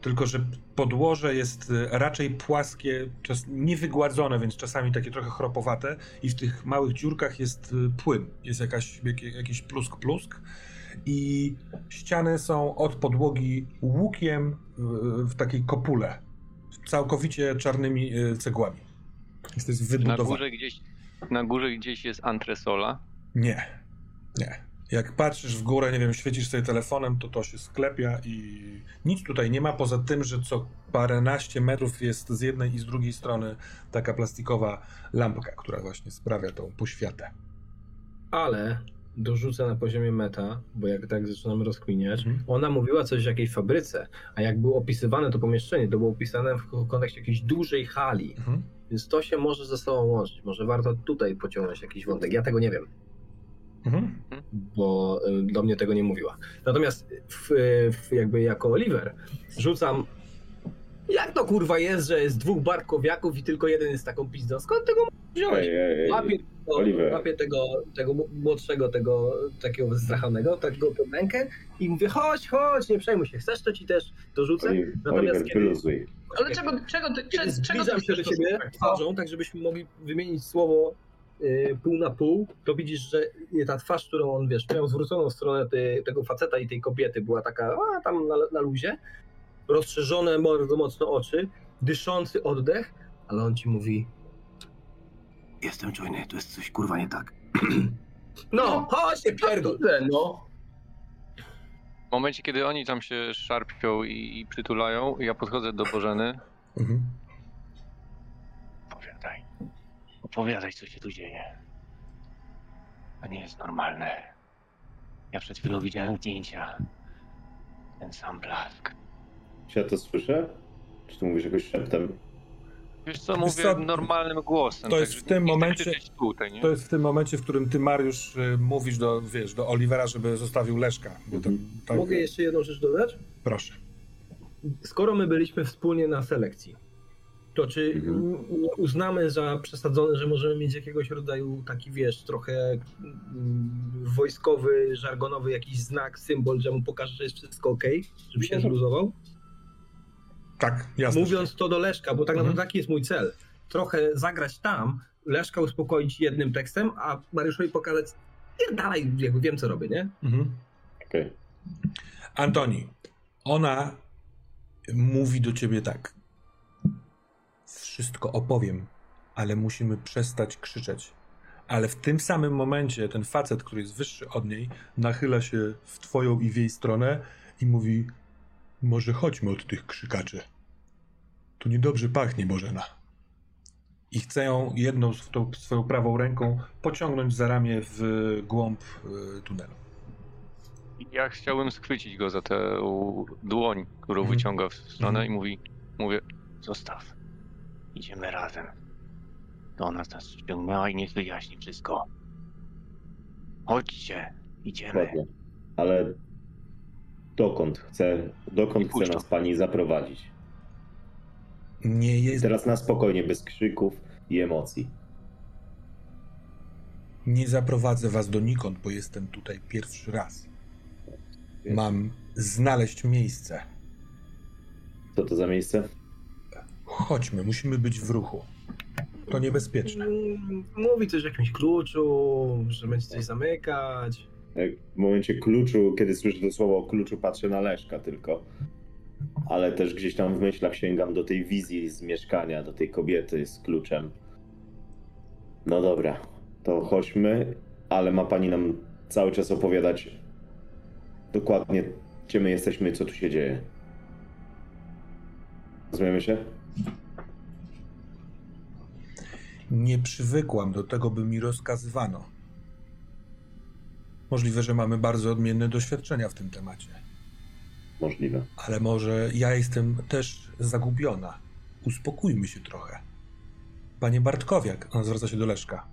S1: Tylko, że podłoże jest y, raczej płaskie, czas, niewygładzone, więc czasami takie trochę chropowate, i w tych małych dziurkach jest y, płyn, jest jakaś, jakiś plusk-plusk. I ściany są od podłogi łukiem w, w takiej kopule, całkowicie czarnymi y, cegłami. Jest to jest
S2: Na
S1: wybudowane.
S2: górze gdzieś, na górze gdzieś jest antresola.
S1: Nie, nie. Jak patrzysz w górę, nie wiem, świecisz sobie telefonem, to to się sklepia i nic tutaj nie ma, poza tym, że co paręnaście metrów jest z jednej i z drugiej strony taka plastikowa lampka, która właśnie sprawia tą poświatę.
S3: Ale dorzucę na poziomie meta, bo jak tak zaczynamy rozkminiać,
S1: Mhm.
S3: ona mówiła coś o jakiejś fabryce, a jak było opisywane to pomieszczenie, to było opisane w kontekście jakiejś dużej hali,
S1: Mhm.
S3: więc to się może ze sobą łączyć. Może warto tutaj pociągnąć jakiś wątek. Ja tego nie wiem,
S1: Mhm.
S3: bo y, do mnie tego nie mówiła. Natomiast w, w, jakby jako Oliver rzucam jak to kurwa jest, że jest dwóch barkowiaków i tylko jeden jest taką pizdą? Skąd tego wziąłeś?
S4: Ej, ej, ej.
S3: Łapię, tego,
S4: Oliver.
S3: łapię tego, tego młodszego, tego takiego zachanego, tak go pod rękę i mówię, chodź, chodź, nie przejmuj się, chcesz to ci też dorzucę.
S4: Oli-
S3: Natomiast
S4: Oliver,
S3: kiedy-
S4: wyluzuj.
S5: Ale czego, czego ty, czego, czego
S3: zbliżam
S5: ty
S3: się do
S5: co?
S3: twarzą, tak żebyśmy mogli wymienić słowo y, pół na pół, to widzisz, że ta twarz, którą on, wiesz, miał zwróconą w stronę ty, tego faceta i tej kobiety, była taka, a, tam na, na luzie, rozszerzone bardzo mocno oczy, dyszący oddech, ale on ci mówi jestem czujny, tu jest coś kurwa nie tak. No, chodź, nie pierdol!
S5: No.
S2: W momencie, kiedy oni tam się szarpią i, i przytulają, ja podchodzę do Bożeny.
S1: Mhm.
S2: Opowiadaj. Opowiadaj, co się tu dzieje. To nie jest normalne. Ja przed chwilą widziałem zdjęcia. Ten sam blask.
S4: Czy ja to słyszę? Czy ty mówisz jakoś szeptem?
S2: Wiesz co,
S1: Wiesz
S2: mówię
S1: co,
S2: normalnym głosem.
S1: to jest
S2: także
S1: w tym
S2: chcę
S1: momencie-
S2: Tutaj, nie?
S1: To jest w tym momencie, w którym ty, Mariusz, y, mówisz do, wiesz, do Olivera, żeby zostawił Leszka.
S4: Mhm.
S1: tak,
S3: Mogę jeszcze jedną rzecz dodać?
S1: Proszę.
S3: Skoro my byliśmy wspólnie na selekcji, to czy
S4: Mhm.
S3: uznamy za przesadzone, że możemy mieć jakiegoś rodzaju taki, wiesz, trochę mm, wojskowy, żargonowy jakiś znak, symbol, że mu pokaże, że jest wszystko ok, żeby się
S4: Mhm.
S1: Tak, jasne.
S3: Mówiąc to do Leszka, bo tak
S1: Mhm.
S3: naprawdę taki jest mój cel. Trochę zagrać tam, Leszka uspokoić jednym tekstem, a Mariuszowi pokazać, nie dalej, jakby wiem co robię, nie?
S1: Mhm.
S4: Okej.
S1: Antoni, ona mówi do ciebie tak. Wszystko opowiem, ale musimy przestać krzyczeć. Ale w tym samym momencie ten facet, który jest wyższy od niej, nachyla się w twoją i w jej stronę i mówi: Może chodźmy od tych krzykaczy. Tu niedobrze pachnie, Bożena. I chce ją jedną z tą swoją prawą ręką pociągnąć za ramię w głąb y, tunelu.
S2: Ja chciałbym schwycić go za tę dłoń, którą
S1: Mhm.
S2: wyciąga w stronę
S1: Mhm.
S2: i mówi, mówię, zostaw, idziemy razem. To ona nas ściągnęła i niech wyjaśni wszystko. Chodźcie, idziemy.
S4: Ładnie. Ale dokąd chce, dokąd chce nas pani zaprowadzić?
S1: Nie jest
S4: Teraz na spokojnie, bez krzyków i emocji.
S1: Nie zaprowadzę was donikąd, bo jestem tutaj pierwszy raz. Mam znaleźć miejsce.
S4: Co to za miejsce?
S1: Chodźmy, musimy być w ruchu. To niebezpieczne.
S3: Mm, Mówi coś o jakimś kluczu, że będzie coś zamykać.
S4: W momencie kluczu, kiedy słyszę to słowo o kluczu, patrzę na Leszka tylko. Ale też gdzieś tam w myślach sięgam do tej wizji z mieszkania, do tej kobiety z kluczem. No dobra, to chodźmy, ale ma pani nam cały czas opowiadać dokładnie, gdzie my jesteśmy co tu się dzieje. Rozumiemy się?
S1: Nie przywykłam do tego, by mi rozkazywano. Możliwe, że mamy bardzo odmienne doświadczenia w tym temacie.
S4: Możliwe.
S1: Ale może ja jestem też zagubiona. Uspokójmy się trochę. Panie Bartkowiak, on zwraca się do Leszka.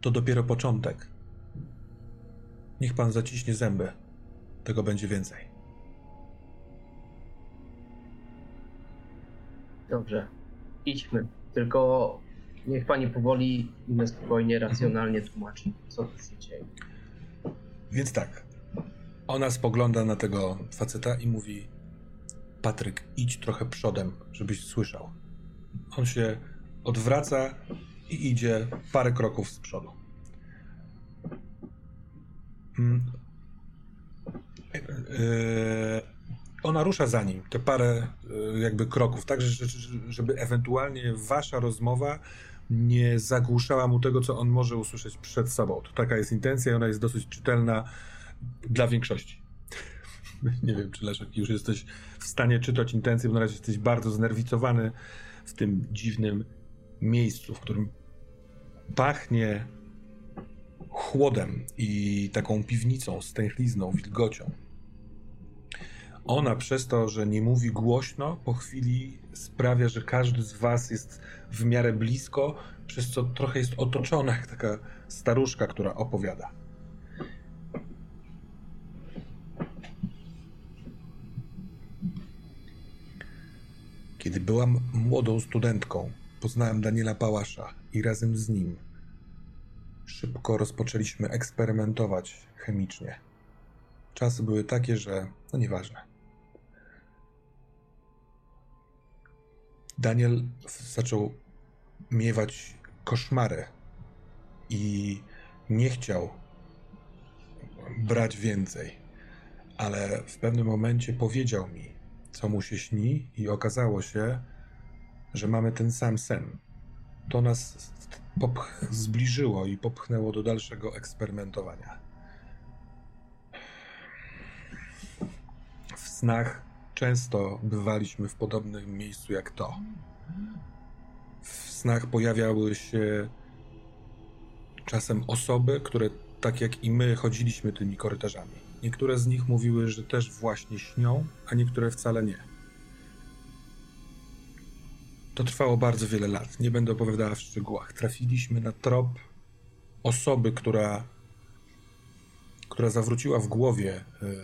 S1: To dopiero początek. Niech pan zaciśnie zęby. Tego będzie więcej.
S5: Dobrze, idźmy. Tylko niech pani powoli i spokojnie, racjonalnie tłumaczy, co tu się dzieje.
S1: Więc tak. Ona spogląda na tego faceta i mówi: Patryk, idź trochę przodem, żebyś słyszał. On się odwraca i idzie parę kroków z przodu. Mm. Yy, ona rusza za nim te parę yy, jakby kroków, tak, żeby ewentualnie wasza rozmowa nie zagłuszała mu tego, co on może usłyszeć przed sobą. To taka jest intencja i ona jest dosyć czytelna dla większości. Nie wiem, czy Leszek już jesteś w stanie czytać intencje, bo na razie jesteś bardzo znerwicowany w tym dziwnym miejscu, w którym pachnie chłodem i taką piwnicą, stęchlizną, wilgocią. Ona przez to, że nie mówi głośno, po chwili sprawia, że każdy z was jest w miarę blisko, przez co trochę jest otoczona jak taka staruszka, która opowiada. Kiedy byłam młodą studentką, poznałem Daniela Pałasza i razem z nim szybko rozpoczęliśmy eksperymentować chemicznie. Czasy były takie, że no nieważne. Daniel zaczął miewać koszmary i nie chciał brać więcej, ale w pewnym momencie powiedział mi, co mu się śni, i okazało się, że mamy ten sam sen. To nas zbliżyło i popchnęło do dalszego eksperymentowania. W snach często bywaliśmy w podobnym miejscu jak to. W snach pojawiały się czasem osoby, które tak jak i my chodziliśmy tymi korytarzami. Niektóre z nich mówiły, że też właśnie śnią, a niektóre wcale nie. To trwało bardzo wiele lat. Nie będę opowiadała w szczegółach. Trafiliśmy na trop osoby, która, która zawróciła w głowie yy,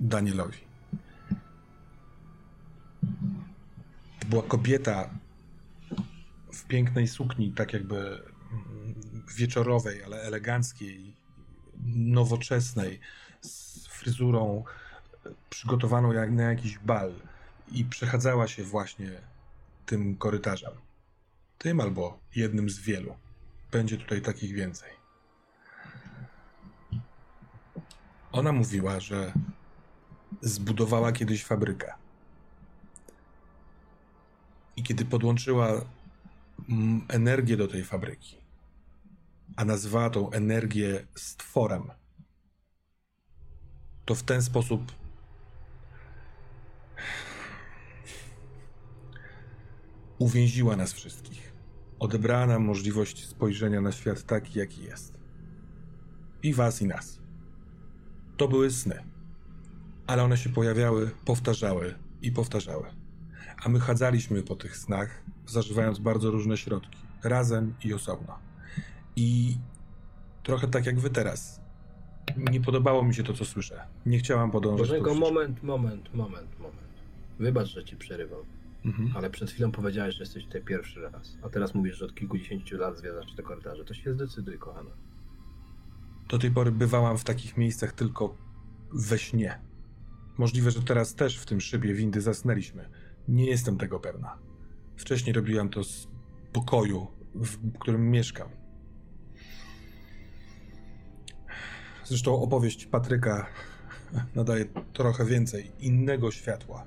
S1: Danielowi. To była kobieta w pięknej sukni, tak jakby mm, wieczorowej, ale eleganckiej, nowoczesnej, z fryzurą przygotowaną jak na jakiś bal i przechadzała się właśnie tym korytarzem. Tym albo jednym z wielu. Będzie tutaj takich więcej. Ona mówiła, że zbudowała kiedyś fabrykę. I kiedy podłączyła mm, energię do tej fabryki, a nazwała tą energię stworem, to w ten sposób uwięziła nas wszystkich. Odebrała nam możliwość spojrzenia na świat taki, jaki jest. I was, i nas. To były sny. Ale one się pojawiały, powtarzały i powtarzały. A my chadzaliśmy po tych snach, zażywając bardzo różne środki, razem i osobno. I trochę tak jak wy teraz. Nie podobało mi się to, co słyszę. Nie chciałam podążać.
S3: Bożego, moment, moment, moment, moment. Wybacz, że ci przerywam. Mhm. Ale przed chwilą powiedziałeś, że jesteś tutaj pierwszy raz. A teraz mówisz, że od kilkudziesięciu lat zwiedzasz te korytarze. To się zdecyduj, kochana.
S1: Do tej pory bywałam w takich miejscach tylko we śnie. Możliwe, że teraz też w tym szybie windy zasnęliśmy. Nie jestem tego pewna. Wcześniej robiłam to z pokoju, w którym mieszkam. Zresztą opowieść Patryka nadaje trochę więcej innego światła.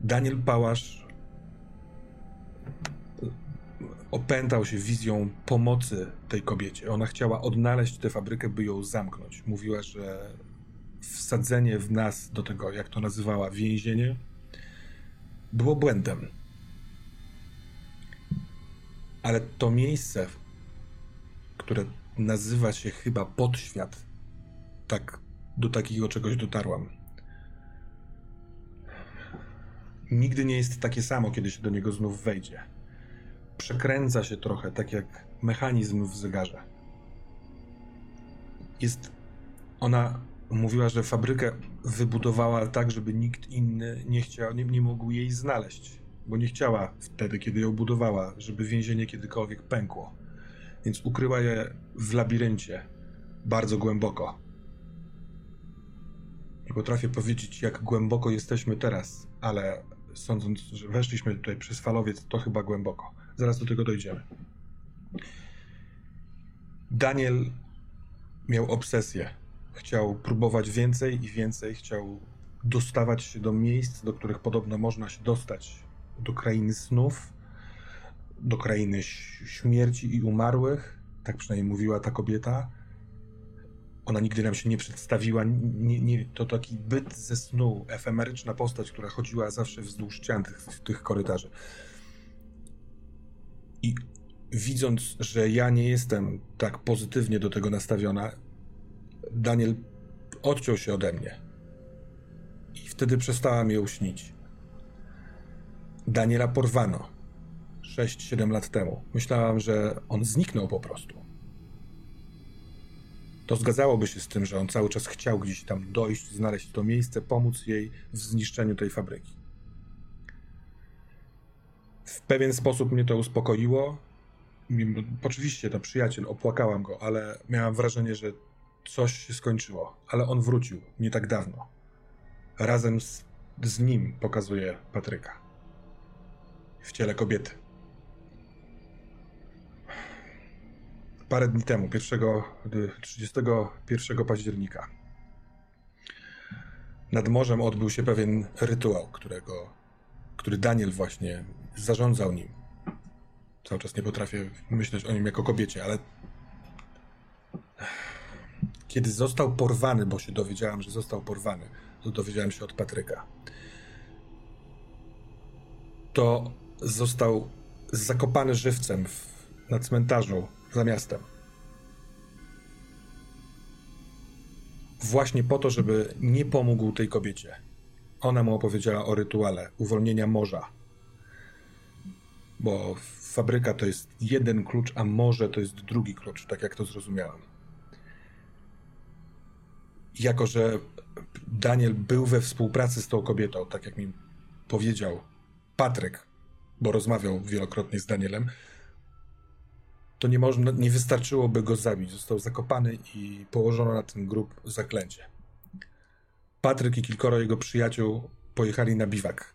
S1: Daniel Pałasz opętał się wizją pomocy tej kobiecie. Ona chciała odnaleźć tę fabrykę, by ją zamknąć. Mówiła, że wsadzenie w nas do tego, jak to nazywała, więzienie, było błędem. Ale to miejsce, które nazywa się chyba podświat, tak do takiego czegoś dotarłam. Nigdy nie jest takie samo, kiedy się do niego znów wejdzie. Przekręca się trochę, tak jak mechanizm w zegarze. Jest. Ona mówiła, że fabrykę wybudowała tak, żeby nikt inny nie chciał, nie, nie mógł jej znaleźć, bo nie chciała wtedy, kiedy ją budowała, żeby więzienie kiedykolwiek pękło. Więc ukryła je w labiryncie, bardzo głęboko. Nie potrafię powiedzieć, jak głęboko jesteśmy teraz, ale sądząc, że weszliśmy tutaj przez falowiec, to chyba głęboko. Zaraz do tego dojdziemy. Daniel miał obsesję. Chciał próbować więcej i więcej. Chciał dostawać się do miejsc, do których podobno można się dostać. Do krainy snów, do krainy śmierci i umarłych. Tak przynajmniej mówiła ta kobieta ona nigdy nam się nie przedstawiła. Nie, nie, to taki byt ze snu, efemeryczna postać, która chodziła zawsze wzdłuż ścian tych, tych korytarzy. I widząc, że ja nie jestem tak pozytywnie do tego nastawiona, Daniel odciął się ode mnie. I wtedy przestałam ją śnić. Daniela porwano 6-7 lat temu. Myślałam, że on zniknął po prostu to zgadzałoby się z tym, że on cały czas chciał gdzieś tam dojść, znaleźć to miejsce, pomóc jej w zniszczeniu tej fabryki. W pewien sposób mnie to uspokoiło. Oczywiście to przyjaciel, opłakałam go, ale miałam wrażenie, że coś się skończyło. Ale on wrócił nie tak dawno. Razem z, z nim pokazuje Patryka. W ciele kobiety. parę dni temu, 1, 31 października. Nad morzem odbył się pewien rytuał, którego, który Daniel właśnie zarządzał nim. Cały czas nie potrafię myśleć o nim jako kobiecie, ale kiedy został porwany, bo się dowiedziałem, że został porwany, to dowiedziałem się od Patryka, to został zakopany żywcem w, na cmentarzu za miastem. Właśnie po to, żeby nie pomógł tej kobiecie. Ona mu opowiedziała o rytuale uwolnienia morza. Bo fabryka to jest jeden klucz, a morze to jest drugi klucz, tak jak to zrozumiałem. Jako, że Daniel był we współpracy z tą kobietą, tak jak mi powiedział Patryk, bo rozmawiał wielokrotnie z Danielem, to nie, można, nie wystarczyłoby go zabić. Został zakopany i położono na ten grób zaklęcie. Patryk i kilkoro jego przyjaciół pojechali na biwak.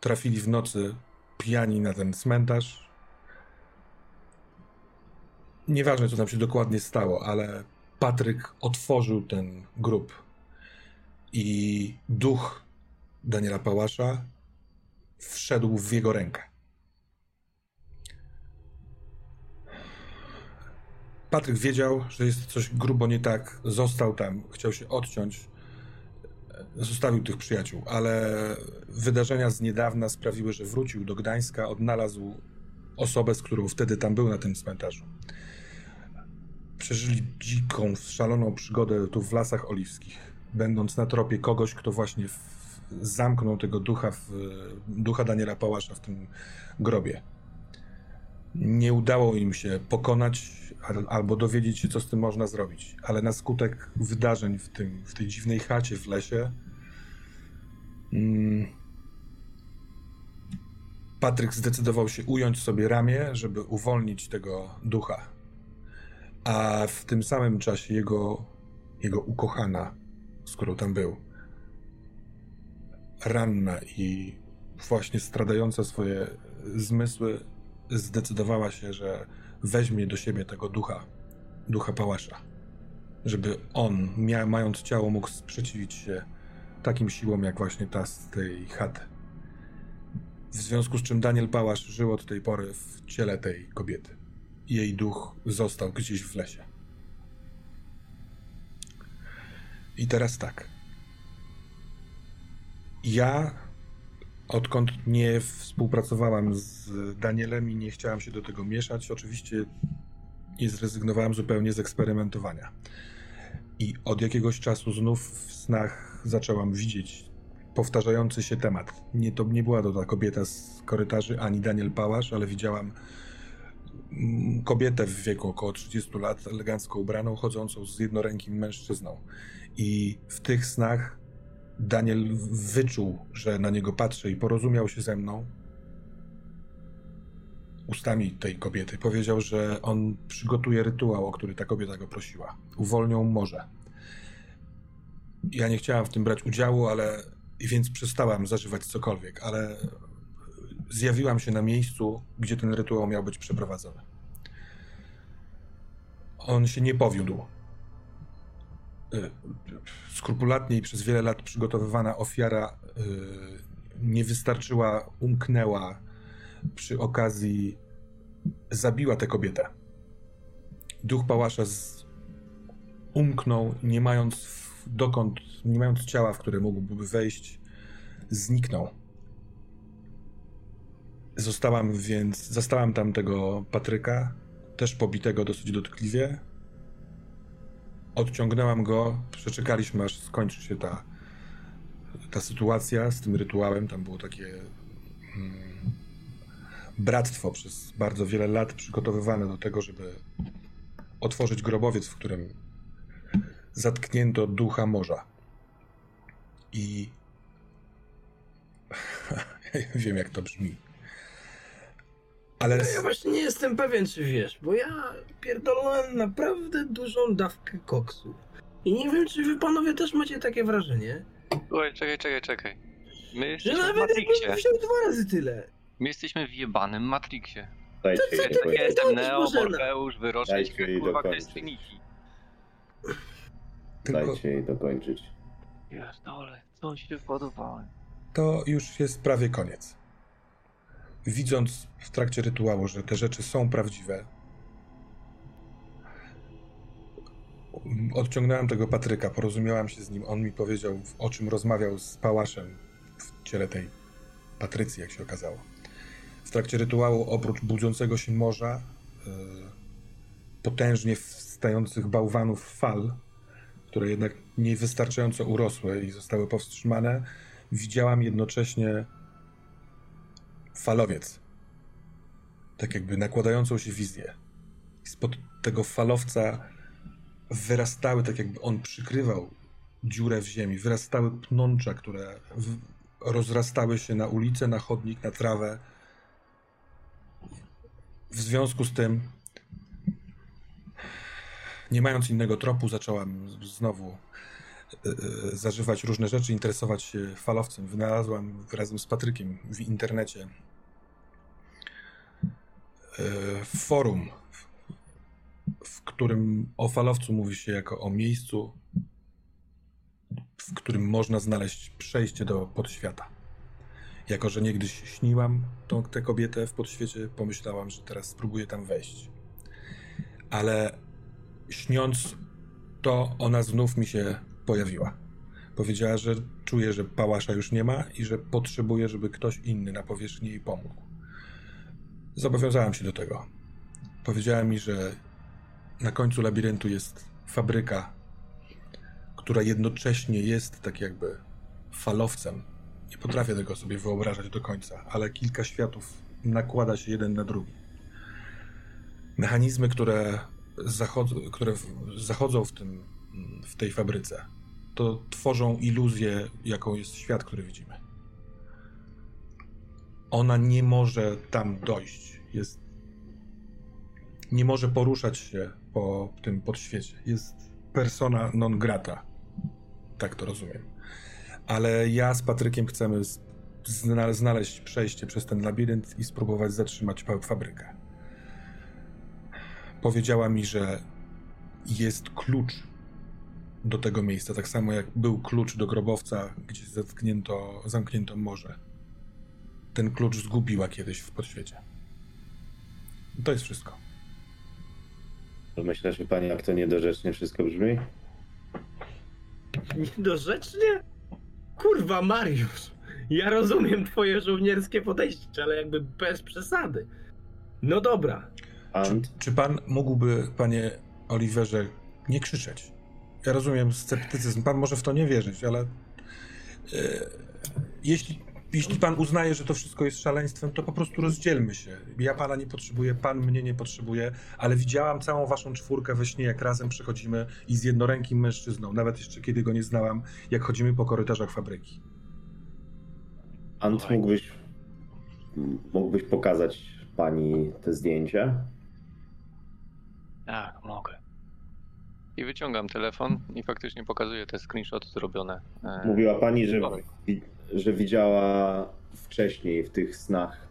S1: Trafili w nocy pijani na ten cmentarz. Nieważne, co tam się dokładnie stało, ale Patryk otworzył ten grób i duch Daniela Pałasza wszedł w jego rękę. Patryk wiedział, że jest coś grubo nie tak, został tam, chciał się odciąć, zostawił tych przyjaciół, ale wydarzenia z niedawna sprawiły, że wrócił do Gdańska, odnalazł osobę, z którą wtedy tam był na tym cmentarzu. Przeżyli dziką, szaloną przygodę tu w Lasach Oliwskich, będąc na tropie kogoś, kto właśnie w, zamknął tego ducha, w, ducha Daniela Pałasza w tym grobie. Nie udało im się pokonać albo dowiedzieć się, co z tym można zrobić. Ale na skutek wydarzeń w, tym, w tej dziwnej chacie w lesie, mm, Patryk zdecydował się ująć sobie ramię, żeby uwolnić tego ducha. A w tym samym czasie jego, jego ukochana, z którą tam był, ranna i właśnie stradająca swoje zmysły, zdecydowała się, że weźmie do siebie tego ducha, ducha pałasza. żeby on, mia- mając ciało, mógł sprzeciwić się takim siłom, jak właśnie ta z tej chaty. W związku z czym Daniel Pałasz żył od tej pory w ciele tej kobiety. Jej duch został gdzieś w lesie. I teraz tak. Ja, odkąd nie współpracowałam z Danielem i nie chciałam się do tego mieszać, oczywiście nie zrezygnowałem zupełnie z eksperymentowania. I od jakiegoś czasu znów w snach zaczęłam widzieć powtarzający się temat. Nie, to nie była to ta kobieta z korytarzy, ani Daniel Pałasz, ale widziałam kobietę w wieku około 30 lat, elegancko ubraną, chodzącą z jednorękim mężczyzną. I w tych snach Daniel wyczuł, że na niego patrzę i porozumiał się ze mną ustami tej kobiety. Powiedział, że on przygotuje rytuał, o który ta kobieta go prosiła. Uwolnią morze. Ja nie chciałam w tym brać udziału, ale i więc przestałam zażywać cokolwiek, ale zjawiłam się na miejscu, gdzie ten rytuał miał być przeprowadzony. On się nie powiódł. Y, skrupulatnie i przez wiele lat przygotowywana ofiara y, nie wystarczyła, umknęła przy okazji, zabiła tę kobietę. Duch pałasza z... umknął, nie mając dokąd, nie mając ciała, w które mógłby wejść, zniknął. Zostałam więc, zastałam tam tego Patryka, też pobitego dosyć dotkliwie, Odciągnęłam go, przeczekaliśmy aż skończy się ta, ta sytuacja z tym rytuałem. Tam było takie hmm, bractwo przez bardzo wiele lat przygotowywane do tego, żeby otworzyć grobowiec, w którym zatknięto ducha morza. I wiem, jak to brzmi.
S3: Ale... No ja właśnie nie jestem pewien, czy wiesz, bo ja pierdolałem naprawdę dużą dawkę koksu. I nie wiem, czy wy panowie też macie takie wrażenie.
S2: Oj, czekaj, czekaj, czekaj.
S3: My jesteśmy że nawet w Matrixie. wziął dwa razy tyle.
S2: My jesteśmy w jebanym Matrixie.
S4: Dajcie
S2: co, co, ja jestem Neo, Morfeusz, kurwa, to jest Trinity.
S4: Dajcie jej dokończyć.
S2: Pierdole, co się podobałem.
S1: To już jest prawie koniec widząc w trakcie rytuału, że te rzeczy są prawdziwe, odciągnąłem tego Patryka, porozumiałam się z nim. On mi powiedział, o czym rozmawiał z Pałaszem w ciele tej Patrycji, jak się okazało. W trakcie rytuału, oprócz budzącego się morza, yy, potężnie wstających bałwanów fal, które jednak niewystarczająco urosły i zostały powstrzymane, widziałam jednocześnie falowiec. Tak jakby nakładającą się wizję. I spod tego falowca wyrastały, tak jakby on przykrywał dziurę w ziemi, wyrastały pnącza, które w, rozrastały się na ulicę, na chodnik, na trawę. W związku z tym, nie mając innego tropu, zacząłem znowu y, y, zażywać różne rzeczy, interesować się falowcem. Wynalazłam razem z Patrykiem w internecie E, forum, w którym o falowcu mówi się jako o miejscu, w którym można znaleźć przejście do podświata. Jako, że niegdyś śniłam tą, tę kobietę w podświecie, pomyślałam, że teraz spróbuję tam wejść. Ale śniąc to, ona znów mi się pojawiła. Powiedziała, że czuje, że pałasza już nie ma i że potrzebuje, żeby ktoś inny na powierzchni jej pomógł. Zobowiązałem się do tego. Powiedziała mi, że na końcu labiryntu jest fabryka, która jednocześnie jest tak jakby falowcem. Nie potrafię tego sobie wyobrażać do końca, ale kilka światów nakłada się jeden na drugi. Mechanizmy, które zachodzą, które zachodzą w, tym, w tej fabryce, to tworzą iluzję, jaką jest świat, który widzimy ona nie może tam dojść. Jest, nie może poruszać się po tym podświecie. Jest persona non grata. Tak to rozumiem. Ale ja z Patrykiem chcemy znaleźć przejście przez ten labirynt i spróbować zatrzymać fabrykę. Powiedziała mi, że jest klucz do tego miejsca, tak samo jak był klucz do grobowca, gdzie zamknięto morze. Ten klucz zgubiła kiedyś w podświecie. To jest wszystko.
S4: Myślę, że pani jak to niedorzecznie wszystko brzmi?
S3: Niedorzecznie? Kurwa, Mariusz. Ja rozumiem twoje żołnierskie podejście, ale jakby bez przesady. No dobra.
S1: Czy, czy pan mógłby, panie Oliverze, nie krzyczeć? Ja rozumiem sceptycyzm. Pan może w to nie wierzyć, ale e, jeśli, jeśli pan uznaje, że to wszystko jest szaleństwem, to po prostu rozdzielmy się. Ja pana nie potrzebuję, pan mnie nie potrzebuje, ale widziałam całą waszą czwórkę we śnie, jak razem przechodzimy i z jednorękim mężczyzną, nawet jeszcze kiedy go nie znałam, jak chodzimy po korytarzach fabryki.
S4: Ant, mógłbyś, mógłbyś pokazać pani te zdjęcia?
S2: Tak, mogę. I wyciągam telefon i faktycznie pokazuję te screenshoty zrobione.
S4: E, Mówiła pani, że, że widziała wcześniej w tych snach,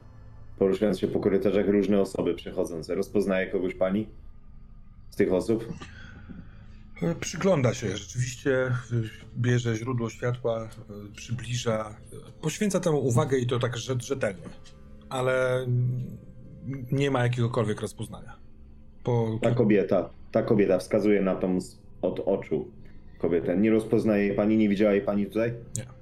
S4: poruszając się po korytarzach, różne osoby przechodzące. Rozpoznaje kogoś pani z tych osób?
S1: E, przygląda się, rzeczywiście e, bierze źródło światła, przybliża, poświęca temu uwagę i to tak rzetelnie, ale nie ma jakiegokolwiek rozpoznania.
S4: Po... Ta kobieta, ta kobieta wskazuje na tą od oczu kobietę. Nie rozpoznaje jej pani, nie widziała jej pani tutaj?
S1: Nie.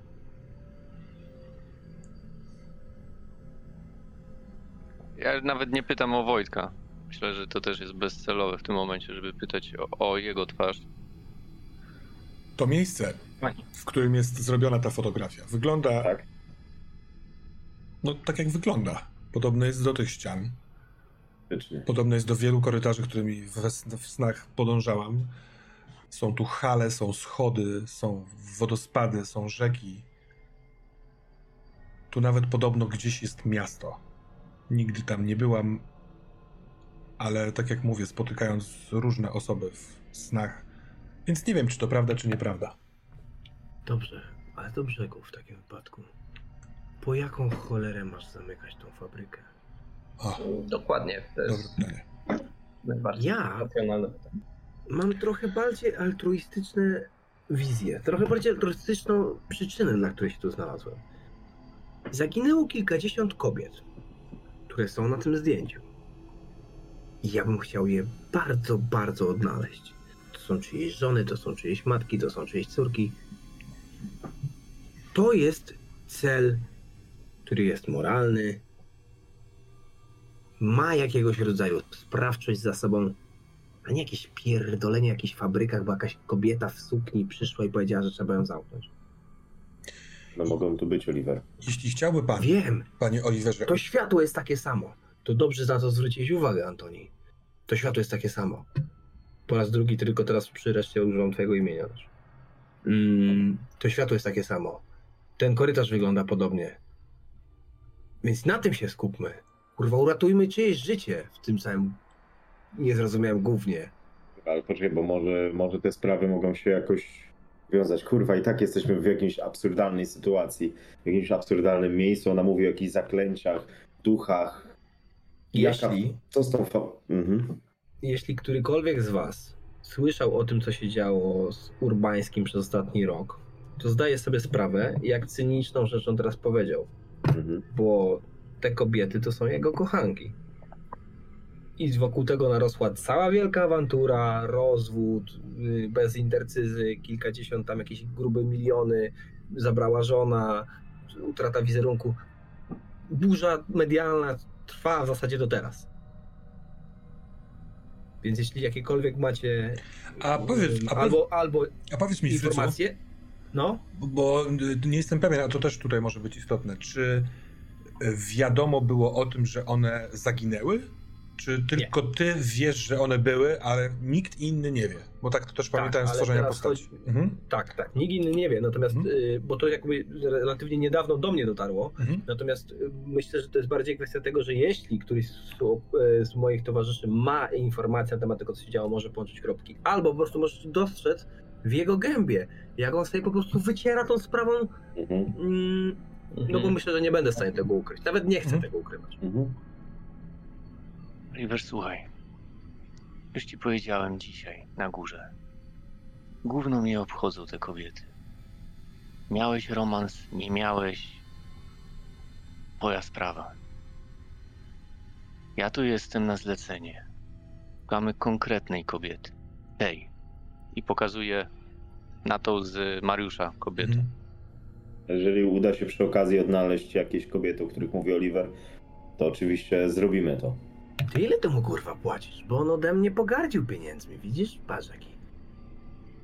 S2: Ja nawet nie pytam o Wojtka. Myślę, że to też jest bezcelowe w tym momencie, żeby pytać o, o jego twarz.
S1: To miejsce, w którym jest zrobiona ta fotografia, wygląda.
S4: Tak.
S1: No, tak jak wygląda. Podobne jest do tych ścian. Podobne jest do wielu korytarzy, którymi w, w snach podążałam. Są tu hale, są schody, są wodospady, są rzeki. Tu nawet podobno gdzieś jest miasto. Nigdy tam nie byłam, ale tak jak mówię, spotykając różne osoby w snach, więc nie wiem, czy to prawda, czy nieprawda.
S3: Dobrze, ale do brzegu w takim wypadku. Po jaką cholerę masz zamykać tą fabrykę?
S5: O. Dokładnie. To jest
S1: Dobre
S5: najbardziej ja racjonalne pytanie.
S3: Mam trochę bardziej altruistyczne wizje, trochę bardziej altruistyczną przyczynę, dla której się tu znalazłem. Zaginęło kilkadziesiąt kobiet, które są na tym zdjęciu. I ja bym chciał je bardzo, bardzo odnaleźć. To są czyjeś żony, to są czyjeś matki, to są czyjeś córki. To jest cel, który jest moralny, ma jakiegoś rodzaju sprawczość za sobą, a nie jakieś pierdolenie w jakichś fabrykach, bo jakaś kobieta w sukni przyszła i powiedziała, że trzeba ją zamknąć.
S4: No mogą tu być, Oliver.
S1: Jeśli chciałby pan,
S3: Wiem.
S1: panie Oliverze...
S3: To światło jest takie samo. To dobrze na to zwrócić uwagę, Antoni. To światło jest takie samo. Po raz drugi, tylko teraz przy reszcie używam twojego imienia. Mm, to światło jest takie samo. Ten korytarz wygląda podobnie. Więc na tym się skupmy. Kurwa, uratujmy czyjeś życie w tym samym niezrozumiałym głównie.
S4: Ale poczekaj, bo może, może te sprawy mogą się jakoś wiązać. Kurwa, i tak jesteśmy w jakiejś absurdalnej sytuacji, w jakimś absurdalnym miejscu. Ona mówi o jakichś zaklęciach, duchach.
S3: Jeśli... Jaka...
S4: Co z tą mhm.
S3: Jeśli którykolwiek z was słyszał o tym, co się działo z Urbańskim przez ostatni rok, to zdaję sobie sprawę, jak cyniczną rzecz on teraz powiedział. Mhm. Bo te kobiety to są jego kochanki. I wokół tego narosła cała wielka awantura, rozwód, y, bez intercyzy, kilkadziesiąt tam jakieś grube miliony, zabrała żona, utrata wizerunku. Burza medialna trwa w zasadzie do teraz. Więc jeśli jakiekolwiek macie
S1: a powiedz, a
S3: albo, albo
S1: a powiedz mi,
S3: informacje, no?
S1: Bo nie jestem pewien, a to też tutaj może być istotne. Czy wiadomo było o tym, że one zaginęły? Czy tylko nie. ty wiesz, że one były, ale nikt inny nie wie? Bo tak to też tak, pamiętałem stworzenia postaci. Chodzi...
S3: Mhm. Tak, tak. Nikt inny nie wie, natomiast, mhm. y, bo to jakby relatywnie niedawno do mnie dotarło, mhm. natomiast y, myślę, że to jest bardziej kwestia tego, że jeśli któryś z, y, z, moich towarzyszy ma informację na temat tego, co się działo, może połączyć kropki, albo po prostu możesz dostrzec w jego gębie, jak on sobie po prostu wyciera tą sprawą mhm. mm, Mhm. No bo myślę, że nie będę w stanie tego ukryć. Nawet nie chcę mhm. tego ukrywać. Mhm.
S2: River, słuchaj. Już ci powiedziałem dzisiaj na górze. Gówno mnie obchodzą te kobiety. Miałeś romans, nie miałeś. Twoja sprawa. Ja tu jestem na zlecenie. Szukamy konkretnej kobiety. Tej. I pokazuję na tą z Mariusza kobietę.
S1: Mhm.
S4: Jeżeli uda się przy okazji odnaleźć jakieś kobiety, o których mówi Oliver, to oczywiście zrobimy to.
S6: Ty ile temu kurwa płacisz? Bo on ode mnie pogardził pieniędzmi, widzisz? Patrz jaki.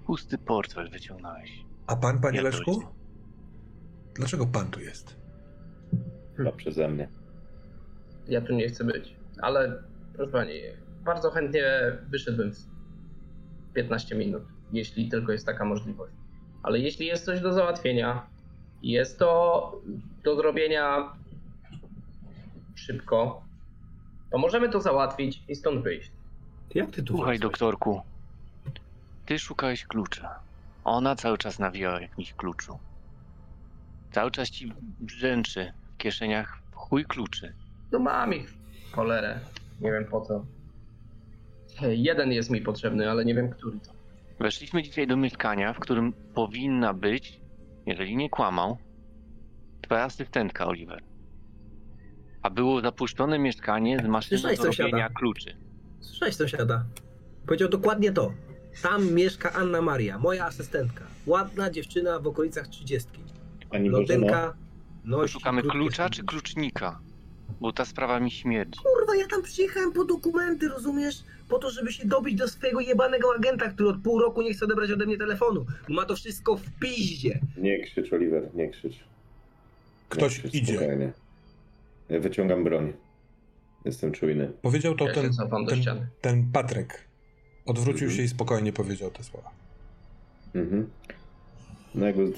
S2: Pusty portfel wyciągnąłeś.
S1: A pan, panie
S2: Ja
S1: Leszku? Dlaczego pan tu jest?
S4: Chyba przeze mnie.
S5: Ja tu nie chcę być. Ale proszę pani, bardzo chętnie wyszedłbym w 15 minut, jeśli tylko jest taka możliwość. Ale jeśli jest coś do załatwienia, jest to do zrobienia szybko, to możemy to załatwić i stąd wyjść.
S6: Jak ty tu
S2: Słuchaj, doktorku. Ty szukałeś klucza. Ona cały czas nawijała o jakimś kluczu. Cały czas ci brzęczy w kieszeniach w chuj kluczy.
S5: No mam ich cholerę. Nie wiem po co. Jeden jest mi potrzebny, ale nie wiem który to.
S2: Weszliśmy dzisiaj do mieszkania, w którym powinna być, jeżeli nie kłamał, twoja asystentka, Oliver. A było zapuszczone mieszkanie z maszyną
S6: Słyszałeś,
S2: do
S6: sąsiada?
S2: robienia kluczy.
S6: Słyszałeś sąsiada? Powiedział dokładnie to. Tam mieszka Anna Maria, moja asystentka. Ładna dziewczyna w okolicach trzydziestki.
S4: Pani
S6: Blondynka, nosi
S2: Szukamy klucza
S6: spodnie.
S2: czy klucznika? Bo ta sprawa mi śmierdzi.
S6: Kurwa, ja tam przyjechałem po dokumenty, rozumiesz? Po to, żeby się dobić do swojego jebanego agenta, który od pół roku nie chce odebrać ode mnie telefonu. Ma to wszystko w piździe.
S4: nie krzycz, Oliver, nie krzycz.
S1: Ktoś
S4: nie krzycz,
S1: idzie.
S4: Spokojnie. Ja wyciągam broń. Jestem czujny.
S1: Powiedział to
S5: Ja
S1: ten, ten,
S5: ściany.
S1: ten Patryk. Odwrócił
S4: Mhm.
S1: się i spokojnie powiedział te słowa.
S4: Mhm. No jakby...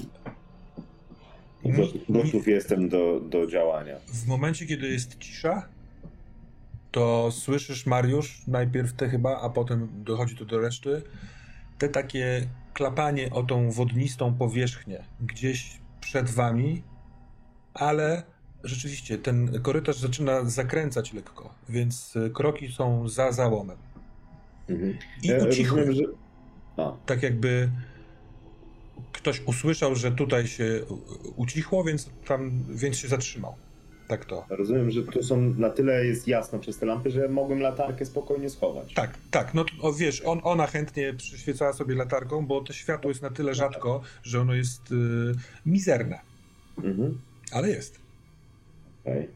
S4: Gotów jestem do, do działania.
S1: W momencie, kiedy jest cisza, to słyszysz, Mariusz, najpierw te chyba, a potem dochodzi to do reszty, te takie klapanie o tą wodnistą powierzchnię gdzieś przed wami, ale rzeczywiście ten korytarz zaczyna zakręcać lekko, więc y, kroki są za załomem.
S4: Mhm.
S1: I
S4: Ja
S1: ucichły.
S4: rozumiem, że...
S1: Tak jakby ktoś usłyszał, że tutaj się ucichło, więc tam, więc się zatrzymał. Tak to.
S4: rozumiem, że tu są na tyle jest jasno przez te lampy, że mogłem latarkę spokojnie schować.
S1: Tak, tak. No to, wiesz, on, ona chętnie przyświecała sobie latarką, bo to światło jest na tyle rzadko, że ono jest y, mizerne,
S4: Mhm.
S1: ale jest.
S4: Okej.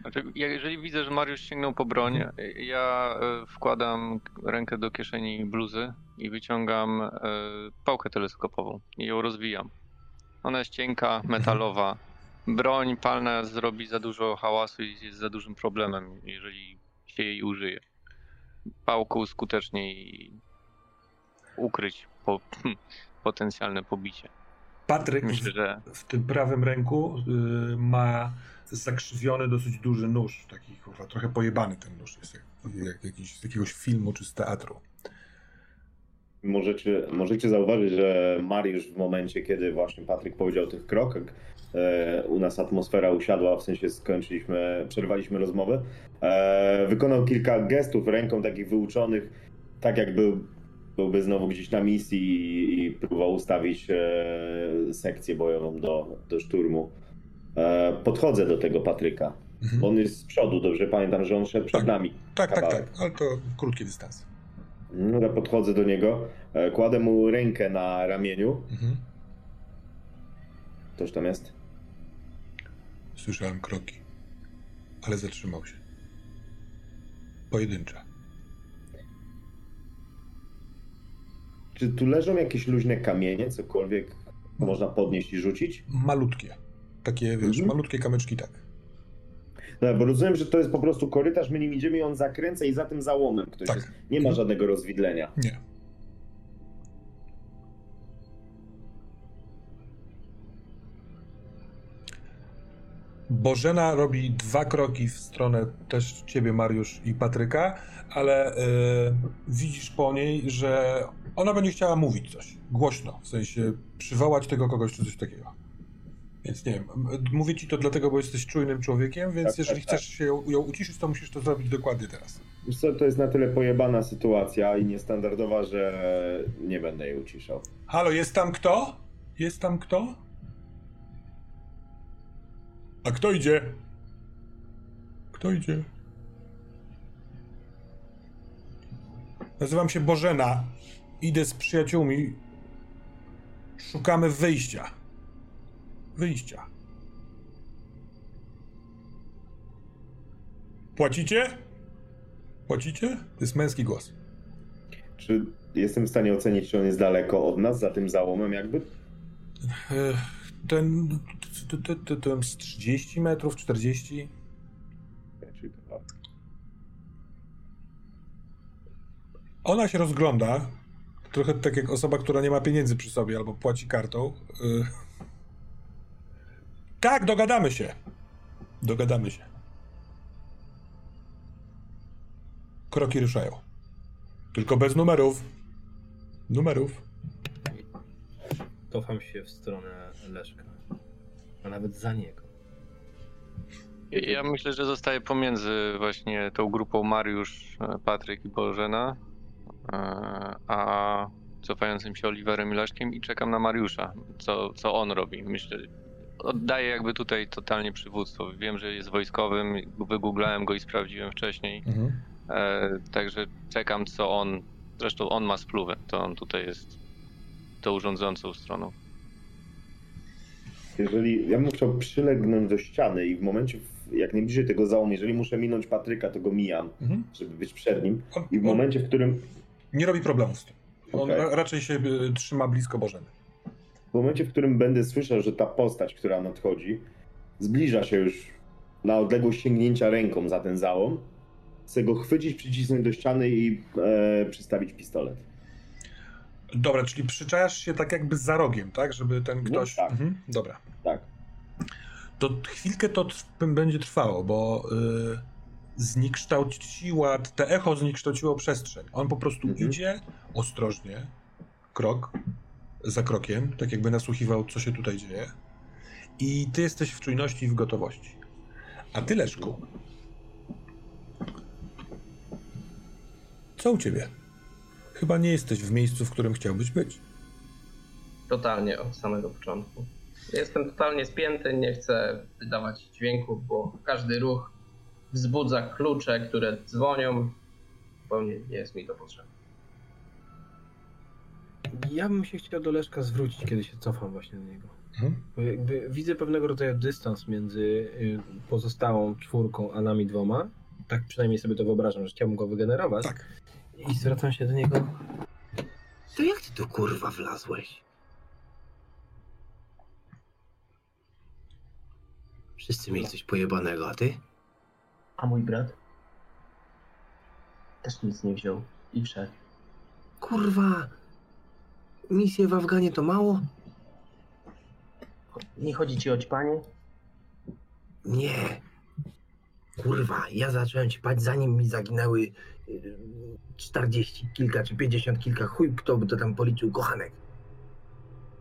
S2: Znaczy, ja- jeżeli widzę, że Mariusz sięgnął po broń, ja e, wkładam rękę do kieszeni bluzy i wyciągam e, pałkę teleskopową i ją rozwijam. Ona jest cienka, metalowa. Broń palna zrobi za dużo hałasu i jest za dużym problemem, jeżeli się jej użyje. Pałką skuteczniej ukryć po, potencjalne pobicie.
S1: Patryk
S2: Myślę, że
S1: w, w tym prawym ręku y, ma zakrzywiony dosyć duży nóż, taki kurwa, trochę pojebany ten nóż jest, jak, jak jakiś, z jakiegoś filmu czy z teatru.
S4: Możecie, możecie zauważyć, że Mariusz w momencie, kiedy właśnie Patryk powiedział tych krokach, e, u nas atmosfera usiadła, w sensie skończyliśmy, przerwaliśmy rozmowę, e, wykonał kilka gestów ręką takich wyuczonych, tak jak był, byłby znowu gdzieś na misji i, i próbował ustawić e, sekcję bojową do, do szturmu. E, podchodzę do tego Patryka.
S1: Mhm.
S4: On jest z przodu, dobrze pamiętam, że on szedł przed
S1: Tak.
S4: nami.
S1: Tak, tak,
S4: kawałek.
S1: tak, ale to krótki dystans.
S4: No, ja podchodzę do niego, e, kładę mu rękę na ramieniu.
S1: Mhm.
S4: Ktoś tam jest?
S1: Słyszałem kroki, ale zatrzymał się. Pojedyncze.
S4: Czy tu leżą jakieś luźne kamienie, cokolwiek można podnieść i rzucić?
S1: Malutkie. Takie, wiesz,
S4: Mhm.
S1: malutkie kamyczki, tak.
S4: No, bo rozumiem, że to jest po prostu korytarz, my nim idziemy i on zakręca i za tym załomem ktoś
S1: Tak.
S4: jest. Nie ma żadnego rozwidlenia.
S1: Nie. Bożena robi dwa kroki w stronę też ciebie, Mariusz i Patryka, ale y, widzisz po niej, że ona będzie chciała mówić coś głośno, w sensie przywołać tego kogoś czy coś takiego. Więc nie wiem, mówię ci to dlatego, bo jesteś czujnym człowiekiem, więc
S4: Tak,
S1: jeżeli
S4: tak, tak.
S1: chcesz się ją, ją uciszyć, to musisz to zrobić dokładnie teraz.
S4: Wiesz co, to jest na tyle pojebana sytuacja i niestandardowa, że nie będę jej uciszał.
S1: Halo, jest tam kto? Jest tam kto? A kto idzie? Kto idzie? Nazywam się Bożena. Idę z przyjaciółmi. Szukamy wyjścia. Wyjścia. Płacicie? Płacicie? To jest męski głos.
S4: Czy jestem w stanie ocenić, czy on jest daleko od nas, za tym załomem jakby?
S1: Ten, ten, ten, z 30 metrów, 40.
S4: Czyli to-
S1: Ona się rozgląda, trochę tak jak osoba, która nie ma pieniędzy przy sobie albo płaci kartą. Y... Tak, dogadamy się. Dogadamy się. Kroki ruszają. Tylko bez numerów. Numerów.
S3: Cofam się w stronę Leszka. A nawet za niego.
S2: Ja myślę, że zostaję pomiędzy właśnie tą grupą Mariusz, e, Patryk i Bożena, e, a cofającym się Oliverem i Leszkiem i czekam na Mariusza, co, co on robi. Myślę, oddaję jakby tutaj totalnie przywództwo. Wiem, że jest wojskowym, wygooglałem go i sprawdziłem wcześniej,
S1: Mhm.
S2: e, także czekam co on, zresztą on ma spluwę, to on tutaj jest tą urządzącą stroną.
S4: Jeżeli ja bym chciał przylegnąć do ściany i w momencie, jak najbliżej tego załomu, jeżeli muszę minąć Patryka, to go mijam,
S1: Mhm.
S4: żeby być przed nim. I w momencie, w którym,
S1: nie robi problemu z tym. On ra- raczej się y, trzyma blisko Bożeny.
S4: w momencie, w którym będę słyszał, że ta postać, która nadchodzi, zbliża się już na odległość sięgnięcia ręką za ten załom, chcę go chwycić, przycisnąć do ściany i e, przystawić pistolet.
S1: Dobra, czyli przyczajasz się tak jakby za rogiem, tak? Żeby ten ktoś...
S4: tak.
S1: Mhm. Dobra.
S4: Tak.
S1: To chwilkę to będzie trwało, bo y, zniekształciła, te echo zniekształciło przestrzeń. On po prostu
S4: Mhm.
S1: idzie ostrożnie, krok za krokiem, tak jakby nasłuchiwał, co się tutaj dzieje. I ty jesteś w czujności i w gotowości. A ty, Leszku, co u ciebie? Chyba nie jesteś w miejscu, w którym chciałbyś być.
S5: Totalnie od samego początku. Jestem totalnie spięty, nie chcę wydawać dźwięków, bo każdy ruch wzbudza klucze, które dzwonią. Zupełnie nie jest mi to potrzebne.
S3: Ja bym się chciał do Leszka zwrócić, kiedy się cofam właśnie do niego.
S1: Mhm.
S3: Bo jakby widzę pewnego rodzaju dystans między y, pozostałą czwórką a nami dwoma. Tak przynajmniej sobie to wyobrażam, że chciałbym go wygenerować.
S1: Tak.
S3: I zwracam się do niego.
S6: To jak ty tu kurwa wlazłeś? Wszyscy mieli coś pojebanego, a ty?
S5: A mój brat? Też nic nie wziął i wszedł.
S6: Kurwa. Misje w Afganie to mało?
S5: Nie chodzi ci o ćpanie?
S6: Nie. Kurwa, ja zacząłem ćpać zanim mi zaginęły 40 kilka czy 50 kilka. Chuj, kto by to tam policzył, kochanek.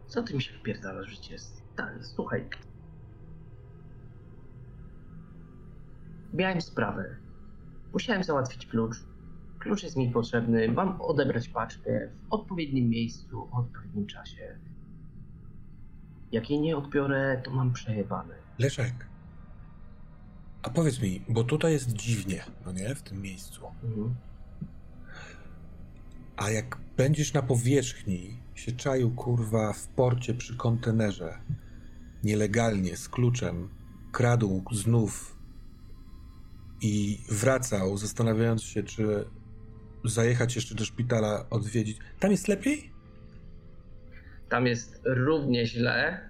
S5: Co ty mi się wpierdalasz w życie? Stary, słuchaj. Miałem sprawę. Musiałem załatwić klucz. Klucz jest mi potrzebny. Mam odebrać paczkę w odpowiednim miejscu, w odpowiednim czasie. Jak jej nie odbiorę, to mam przejebane.
S1: Leszek, a powiedz mi, bo tutaj jest dziwnie, no nie, w tym miejscu.
S5: Mhm.
S1: A jak będziesz na powierzchni, się czaił kurwa w porcie przy kontenerze, nielegalnie, z kluczem, kradł znów i wracał, zastanawiając się, czy zajechać jeszcze do szpitala, odwiedzić. Tam jest lepiej?
S5: Tam jest równie źle,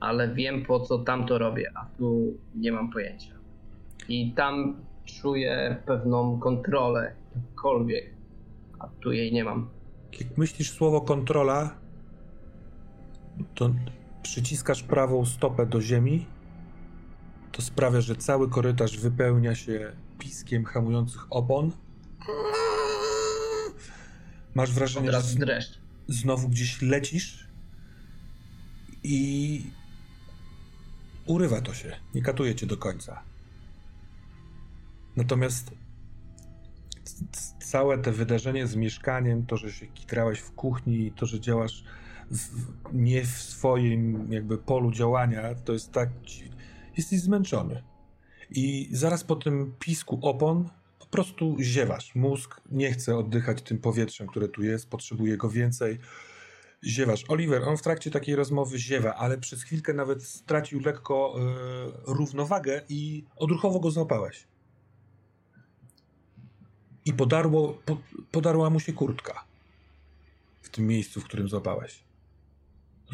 S5: ale wiem po co tam to robię, a tu nie mam pojęcia. I tam czuję pewną kontrolę, jakkolwiek, a tu jej nie mam.
S1: Jak myślisz słowo kontrola, to przyciskasz prawą stopę do ziemi, to sprawia, że cały korytarz wypełnia się piskiem hamujących opon. Masz wrażenie, że znowu gdzieś lecisz i urywa to się, nie katuje cię do końca. Natomiast całe te wydarzenie z mieszkaniem, to, że się kitrałeś w kuchni, to, że działasz w, nie w swoim jakby polu działania, to jest tak, jesteś zmęczony. I zaraz po tym pisku opon po prostu ziewasz. Mózg nie chce oddychać tym powietrzem, które tu jest, potrzebuje go więcej. Ziewasz. Oliver, on w trakcie takiej rozmowy ziewa, ale przez chwilkę nawet stracił lekko yy, równowagę i odruchowo go złapałeś. I podarło, po, podarła mu się kurtka w tym miejscu, w którym złapałeś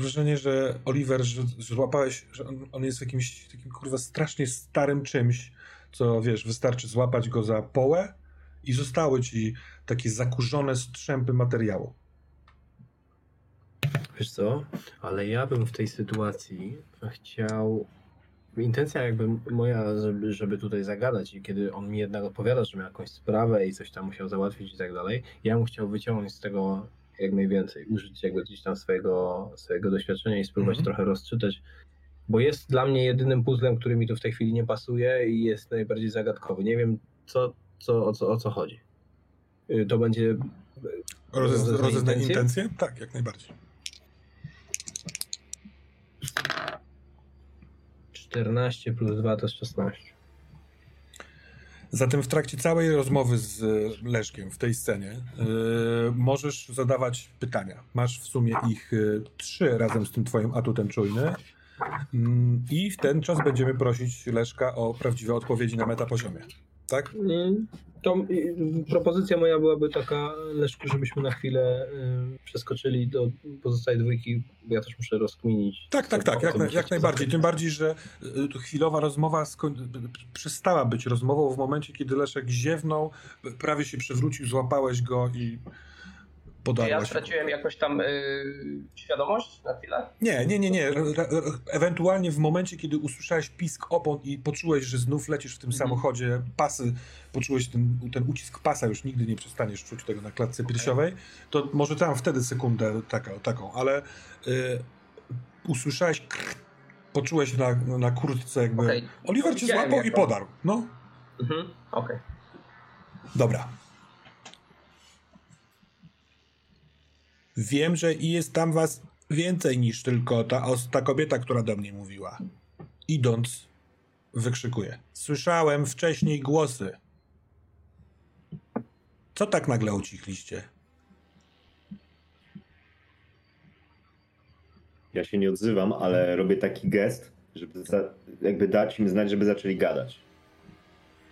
S1: wrażenie, że Oliver, że, że złapałeś, że on, on, jest jakimś takim kurwa strasznie starym czymś, co wiesz, wystarczy złapać go za połę i zostały ci takie zakurzone strzępy materiału.
S3: Wiesz co, ale ja bym w tej sytuacji chciał. Intencja jakby moja, żeby, żeby tutaj zagadać i kiedy on mi jednak odpowiada, że miał jakąś sprawę i coś tam musiał załatwić i tak dalej, ja bym chciał wyciągnąć z tego jak najwięcej, użyć jakby gdzieś tam swojego, swojego doświadczenia i spróbować mm -hmm. trochę rozczytać, bo jest dla mnie jedynym puzzlem, który mi tu w tej chwili nie pasuje i jest najbardziej zagadkowy. Nie wiem, co, co, o, co, o co chodzi. Y, to będzie... Y,
S1: Rozeznać intencje? Tak, jak najbardziej.
S3: 14 plus 2 to jest 16.
S1: Zatem w trakcie całej rozmowy z Leszkiem w tej scenie yy, możesz zadawać pytania. Masz w sumie ich yy, trzy razem z tym twoim atutem czujny. Yy, I w ten czas będziemy prosić Leszka o prawdziwe odpowiedzi na metapoziomie tak?
S3: To propozycja moja byłaby taka, Leszku, żebyśmy na chwilę y, przeskoczyli do pozostałej dwójki, bo ja też muszę rozkminić.
S1: Tak, tak, tak, jak, na, jak najbardziej. Tym bardziej, że y, chwilowa rozmowa przestała być rozmową w momencie, kiedy Leszek ziewnął, prawie się przewrócił, złapałeś go i
S5: podarłaś. Ja straciłem jakoś tam y, świadomość na chwilę?
S1: Nie, nie, nie, nie. Ewentualnie w momencie, kiedy usłyszałeś pisk opon i poczułeś, że znów lecisz w tym mhm. samochodzie, pasy, poczułeś ten, ten ucisk pasa, już nigdy nie przestaniesz czuć tego na klatce piersiowej, to może tam wtedy sekundę taka, taką, ale y, usłyszałeś krr, poczułeś na, na kurtce jakby okay. Oliver cię złapał i podarł. No.
S5: Mhm, okej. Okay.
S1: Dobra. Wiem, że jest tam was więcej niż tylko ta, ta kobieta, która do mnie mówiła. Idąc, wykrzykuje. Słyszałem wcześniej głosy. Co tak nagle ucichliście?
S4: Ja się nie odzywam, ale robię taki gest, żeby za, jakby dać im znać, żeby zaczęli gadać.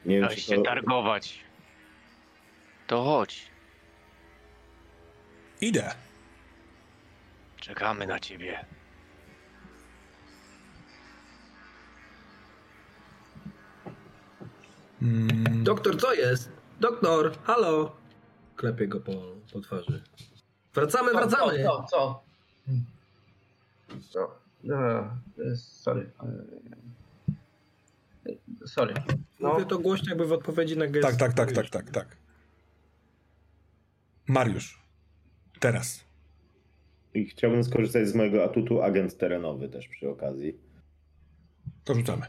S2: Nie wiem, czy to... targować. To chodź.
S1: Idę.
S2: Czekamy na ciebie.
S6: Mm. Doktor, co jest? Doktor, halo! Klepię go po, po twarzy. Wracamy, co, wracamy!
S5: Co, co? Co? No, sorry. Sorry.
S3: No. Mówię to głośno jakby w odpowiedzi na gest.
S1: Tak, tak, tak, tak, tak, tak. Mariusz, teraz.
S4: I chciałbym skorzystać z mojego atutu agent terenowy też przy okazji.
S1: To rzucamy.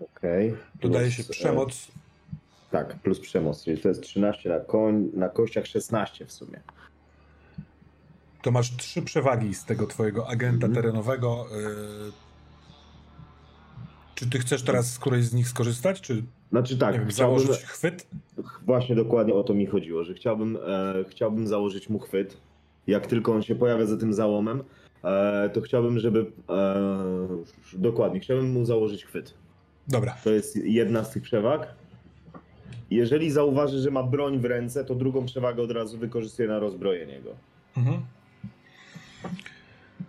S4: Okej. Okay.
S1: Dodaje się przemoc.
S4: Tak, plus przemoc, czyli to jest 13 na, koń, na kościach 16 w sumie.
S1: To masz trzy przewagi z tego twojego agenta mm -hmm. terenowego. Czy ty chcesz teraz z którejś z nich skorzystać, czy
S4: znaczy tak,
S1: wiem, założyć chwyt?
S4: Właśnie dokładnie o to mi chodziło, że chciałbym, e, chciałbym założyć mu chwyt. Jak tylko on się pojawia za tym załomem, e, to chciałbym, żeby e, dokładnie, chciałbym mu założyć chwyt.
S1: Dobra.
S4: To jest jedna z tych przewag. Jeżeli zauważy, że ma broń w ręce, to drugą przewagę od razu wykorzystuje na rozbrojenie go. Mhm.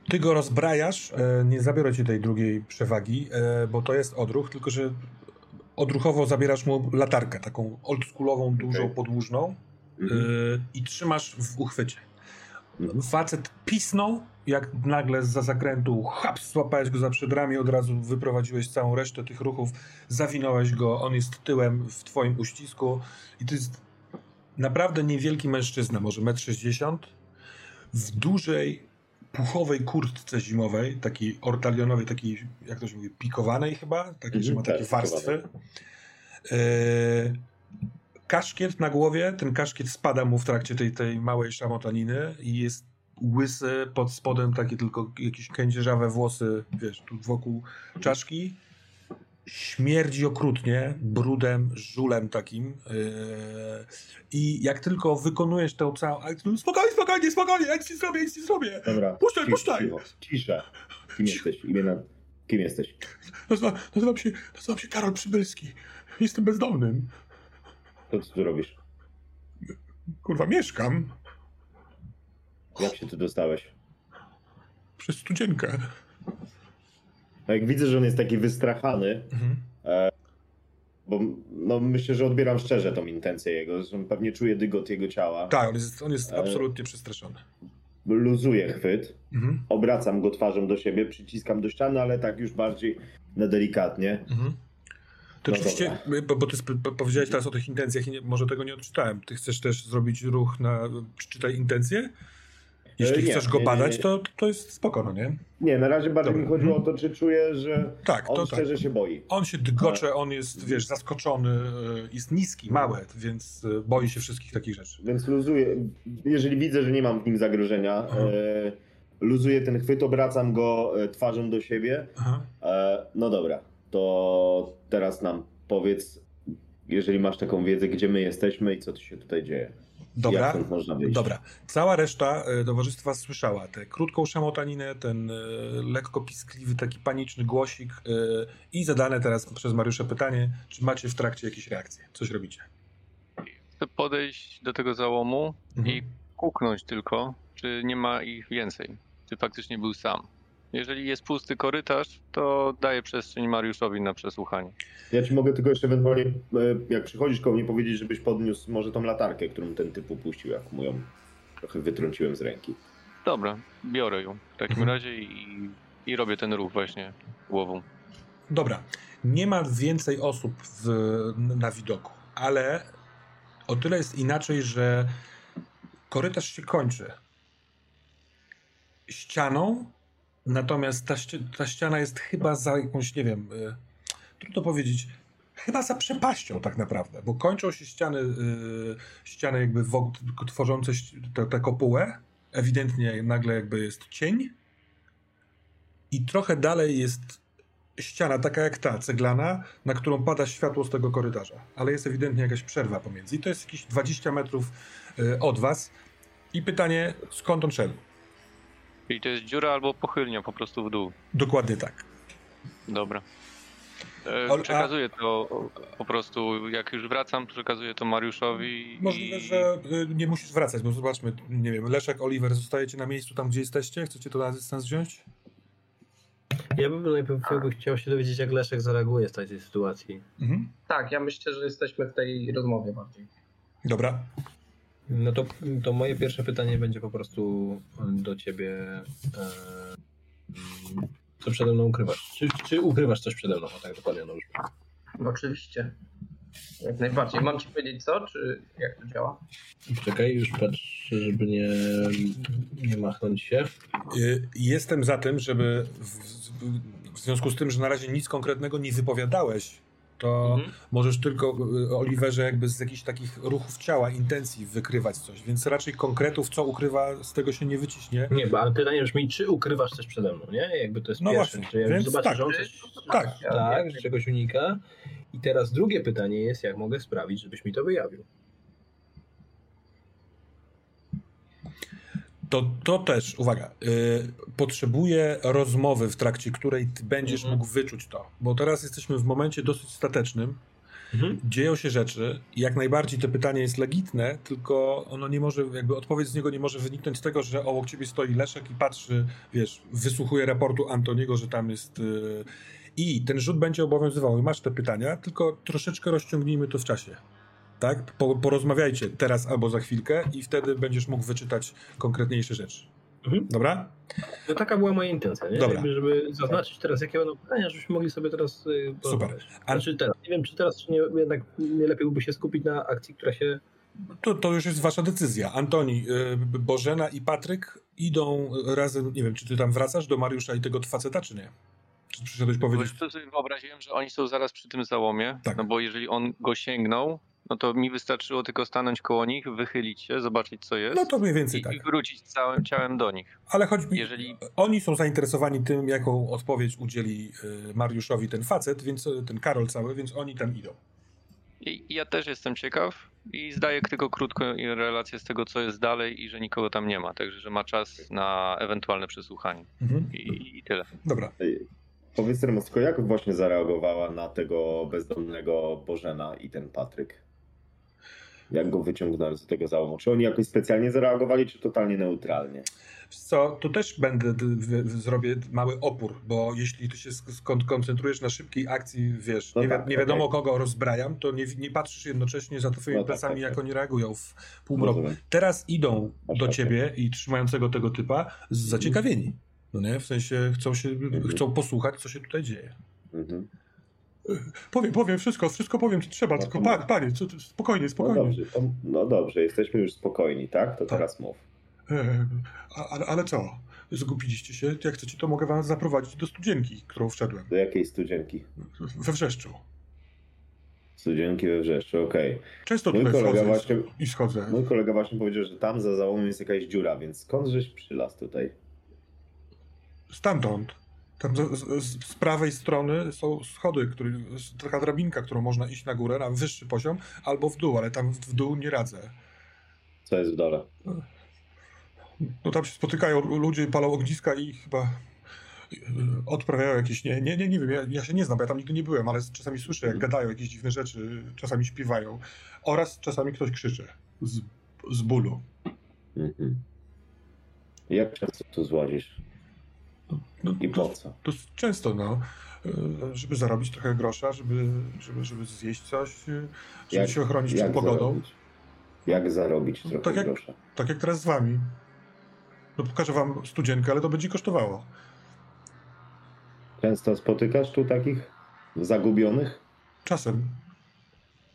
S1: Ty go rozbrajasz, e, nie zabiorę ci tej drugiej przewagi, e, bo to jest odruch, tylko że odruchowo zabierasz mu latarkę, taką oldschoolową, dużą, okay. podłużną mhm. E, i trzymasz w uchwycie. Mhm. Facet pisnął, jak nagle za zakrętu haps, złapałeś go za przedramię, od razu wyprowadziłeś całą resztę tych ruchów, zawinąłeś go, on jest tyłem w twoim uścisku i to jest naprawdę niewielki mężczyzna, może 1,60 m, w dużej, puchowej kurtce zimowej, takiej ortalionowej, takiej, jak to się mówi, pikowanej chyba, takiej, że ma
S4: Mhm,
S1: takie
S4: tak,
S1: warstwy. E, kaszkiet na głowie, ten kaszkiet spada mu w trakcie tej, tej małej szamotaniny i jest łysy, pod spodem takie tylko jakieś kędzierzawe włosy, wiesz, tu wokół czaszki. Śmierdzi okrutnie, brudem, żulem takim. Yy, I jak tylko wykonujesz tę całą akcję, spokojnie, spokojnie, spokojnie, ja nic nie zrobię, nic nie zrobię.
S4: Dobra.
S1: Puszczaj,
S4: cicho,
S1: puszczaj.
S4: cicho. Cisza. Kim jesteś? Imię na... Kim jesteś?
S1: Nazywa, nazywam, się, nazywam się Karol Przybylski. Jestem bezdomnym.
S4: To co tu robisz?
S1: Kurwa, mieszkam
S4: Jak się tu dostałeś?
S1: przez studzienkę.
S4: No jak widzę, że on jest taki wystrachany,
S1: Mhm.
S4: bo no, myślę, że odbieram szczerze tą intencję jego, że pewnie czuje dygot jego ciała.
S1: Tak, on jest, on jest
S4: Ale-
S1: absolutnie przestraszony.
S4: Luzuję chwyt,
S1: Mhm.
S4: obracam go twarzą do siebie, przyciskam do ściany, ale tak już bardziej na delikatnie.
S1: Mhm. To
S4: No
S1: oczywiście, bo, bo ty powiedziałeś teraz o tych intencjach i nie, może tego nie odczytałem. Ty chcesz też zrobić ruch na przeczytaj intencje? Jeśli
S4: E, nie,
S1: chcesz go
S4: nie,
S1: badać,
S4: nie.
S1: to, to jest spoko, no nie?
S4: Nie, na razie bardziej
S1: Dobra.
S4: mi chodziło o to, czy czuję, że
S1: Tak,
S4: on
S1: to tak.
S4: szczerze się boi.
S1: On się dygocze, on jest, wiesz, zaskoczony, y, jest niski, mały, więc y, boi się wszystkich takich rzeczy.
S4: Więc luzuję, jeżeli widzę, że nie mam w nim zagrożenia,
S1: Mhm.
S4: e, luzuję ten chwyt, obracam go e, twarzą do siebie. E, no dobra, to teraz nam powiedz, jeżeli masz taką wiedzę, gdzie my jesteśmy i co tu się tutaj dzieje.
S1: Dobra, dobra. Cała reszta y, towarzystwa słyszała tę krótką szamotaninę, ten y, lekko piskliwy, taki paniczny głosik y, i zadane teraz przez Mariusza pytanie, czy macie w trakcie jakieś reakcje? Coś robicie?
S2: Chcę podejść do tego załomu
S1: Mhm.
S2: i kuknąć tylko, czy nie ma ich więcej. Czy faktycznie był sam. Jeżeli jest pusty korytarz, to daję przestrzeń Mariuszowi na przesłuchanie.
S4: Ja ci mogę tylko jeszcze ewentualnie, e, jak przychodzisz koło mnie, powiedzieć, żebyś podniósł może tą latarkę, którą ten typ upuścił, jak mu ją trochę wytrąciłem z ręki.
S2: Dobra, biorę ją w takim
S1: Mhm.
S2: razie i, i robię ten ruch właśnie głową.
S1: Dobra. Nie ma więcej osób w, na widoku, ale o tyle jest inaczej, że korytarz się kończy ścianą, natomiast ta, ta ściana jest chyba za jakąś, nie wiem, y, trudno powiedzieć, chyba za przepaścią tak naprawdę, bo kończą się ściany, y, ściany jakby wok- tworzące tę tę kopułę, ewidentnie nagle jakby jest cień i trochę dalej jest ściana taka jak ta, ceglana, na którą pada światło z tego korytarza. Ale jest ewidentnie jakaś przerwa pomiędzy. I to jest jakieś 20 metrów y, od was. I pytanie, skąd on szedł?
S2: Czyli to jest dziura albo pochylnia po prostu w dół.
S1: Dokładnie tak.
S2: Dobra. E, przekazuję to po prostu, jak już wracam, przekazuję to Mariuszowi.
S1: Możliwe,
S2: i...
S1: że y, nie musisz wracać, bo zobaczmy, nie wiem, Leszek, Oliver, zostajecie na miejscu tam, gdzie jesteście? Chcecie to na dystans wziąć?
S3: Ja bym najpierw jakby chciał się dowiedzieć, jak Leszek zareaguje w tej sytuacji.
S1: Mhm.
S5: Tak, ja myślę, że jesteśmy w tej rozmowie bardziej.
S1: Dobra.
S3: No to, to moje pierwsze pytanie będzie po prostu do ciebie. E, co przede mną ukrywasz? Czy, czy ukrywasz coś przede mną? O tak dokładnie no brzmi.
S5: No oczywiście. Jak najbardziej. Mam ci powiedzieć co, czy jak to działa?
S3: Czekaj, już patrzę, żeby nie, nie machnąć się.
S1: Y, Jestem za tym, żeby w, w związku z tym, że na razie nic konkretnego nie wypowiadałeś, to
S5: Mhm.
S1: możesz tylko, y, Oliverze, jakby z jakichś takich ruchów ciała, intencji wykrywać coś, więc raczej konkretów, co ukrywa, z tego się nie wyciśnie.
S3: Nie, bo ale pytanie brzmi, czy ukrywasz coś przede mną, nie? Jakby to jest
S1: No
S3: pierwsze.
S1: właśnie,
S3: Czy jak
S1: więc
S3: zobaczysz,
S1: tak.
S3: że on coś...
S1: Tak.
S5: Ja-
S3: Tak,
S5: ja-
S3: że czegoś unika. I teraz drugie pytanie jest, jak mogę sprawić, żebyś mi to wyjawił?
S1: To, to też, uwaga, y, potrzebuję rozmowy, w trakcie której ty będziesz
S3: Mhm.
S1: mógł wyczuć to, bo teraz jesteśmy w momencie dosyć statecznym,
S3: Mhm.
S1: dzieją się rzeczy i jak najbardziej to pytanie jest legitne, tylko ono nie może, jakby odpowiedź z niego nie może wyniknąć z tego, że obok ciebie stoi Leszek i patrzy, wiesz, wysłuchuje raportu Antoniego, że tam jest... Yy... I ten rzut będzie obowiązywał i masz te pytania, tylko troszeczkę rozciągnijmy to w czasie. Tak? Po, porozmawiajcie teraz albo za chwilkę i wtedy będziesz mógł wyczytać konkretniejsze rzeczy.
S3: Mhm.
S1: Dobra?
S3: No taka była moja intencja, nie?
S1: Dobra.
S3: Jakby, żeby zaznaczyć teraz, jakie będą pytania, żebyśmy mogli sobie teraz y, porozmawiać.
S1: A-
S3: Znaczy teraz, nie wiem, czy teraz, czy nie, jednak nie lepiej byłoby się skupić na akcji, która się
S1: To, to już jest wasza decyzja. Antoni, y, Bożena i Patryk idą razem, nie wiem, czy ty tam wracasz do Mariusza i tego faceta, czy nie? Czy przyszedłeś powiedzieć?
S2: Bo sobie wyobraziłem, że oni są zaraz przy tym załomie,
S1: Tak.
S2: no bo jeżeli on go sięgnął, no to mi wystarczyło tylko stanąć koło nich, wychylić się, zobaczyć co jest
S1: No to mniej więcej
S2: i,
S1: tak.
S2: i wrócić całym ciałem do nich.
S1: Ale mi,
S2: Jeżeli
S1: oni są zainteresowani tym, jaką odpowiedź udzieli y, Mariuszowi ten facet, więc y, ten Karol cały, więc oni tam idą.
S2: I ja też jestem ciekaw i zdaję tylko krótką relację z tego, co jest dalej i że nikogo tam nie ma, także że ma czas na ewentualne przesłuchanie
S1: Mhm.
S2: i, i tyle.
S1: Dobra.
S4: Powiedz Remostko, jak właśnie zareagowała na tego bezdomnego Bożena i ten Patryk? Jak go wyciągnąłem z tego załomu? Czy oni jakoś specjalnie zareagowali, czy totalnie neutralnie?
S1: Co, tu też będę, zrobię mały opór, bo jeśli ty się koncentrujesz na szybkiej akcji, wiesz,
S4: No
S1: nie, wi-
S4: tak,
S1: nie wiadomo
S4: okej.
S1: kogo rozbrajam, to nie, nie patrzysz jednocześnie za twoimi
S4: No tak,
S1: plecami,
S4: tak,
S1: jak
S4: tak.
S1: oni reagują w półmroku.
S4: Rozumiem.
S1: Teraz idą do ciebie i trzymającego tego typa zaciekawieni. No nie? W sensie chcą się,
S4: Mhm.
S1: chcą posłuchać, co się tutaj dzieje.
S4: Mhm.
S1: Powiem, powiem wszystko, wszystko powiem, co trzeba,
S4: No
S1: tylko
S4: mów.
S1: panie, ty- spokojnie,
S4: No
S1: spokojnie.
S4: dobrze, to, no dobrze, jesteśmy już spokojni, tak? To
S1: Tak.
S4: teraz mów.
S1: E, ale, ale co? Zgupiliście się? Jak chcecie, to mogę was zaprowadzić do studzienki, którą wszedłem.
S4: Do jakiej studzienki?
S1: We wrzeszczu.
S4: Studzienki we Wrzeszczu, okej.
S1: Często
S4: Mój
S1: tutaj
S4: kolega właśnie-
S1: i schodzę.
S4: Mój kolega właśnie powiedział, że tam za załomem jest jakaś dziura, więc skąd żeś przylazł tutaj?
S1: Stamtąd. Tam z, z, z prawej strony są schody, który, taka drabinka, którą można iść na górę, na wyższy poziom, albo w dół, ale tam w dół nie radzę.
S4: Co jest w dole?
S1: No tam się spotykają ludzie, palą ogniska i chyba y, odprawiają jakieś, nie, nie, nie, nie wiem, ja, ja się nie znam, bo ja tam nigdy nie byłem, ale czasami słyszę, jak gadają jakieś dziwne rzeczy, czasami śpiewają oraz czasami ktoś krzyczy z, z bólu.
S4: Mhm. Jak często tu złazisz?
S1: No,
S4: I
S1: to,
S4: po co?
S1: to często, no, y, żeby zarobić trochę grosza, żeby, żeby, żeby zjeść coś, y, żeby
S4: Jak-
S1: się ochronić przed pogodą,
S4: zarobić? Jak zarobić trochę
S1: Tak jak-
S4: grosza?
S1: tak jak teraz z wami. No pokażę wam studzienkę, ale to będzie kosztowało.
S4: Często spotykasz tu takich zagubionych?
S1: Czasem.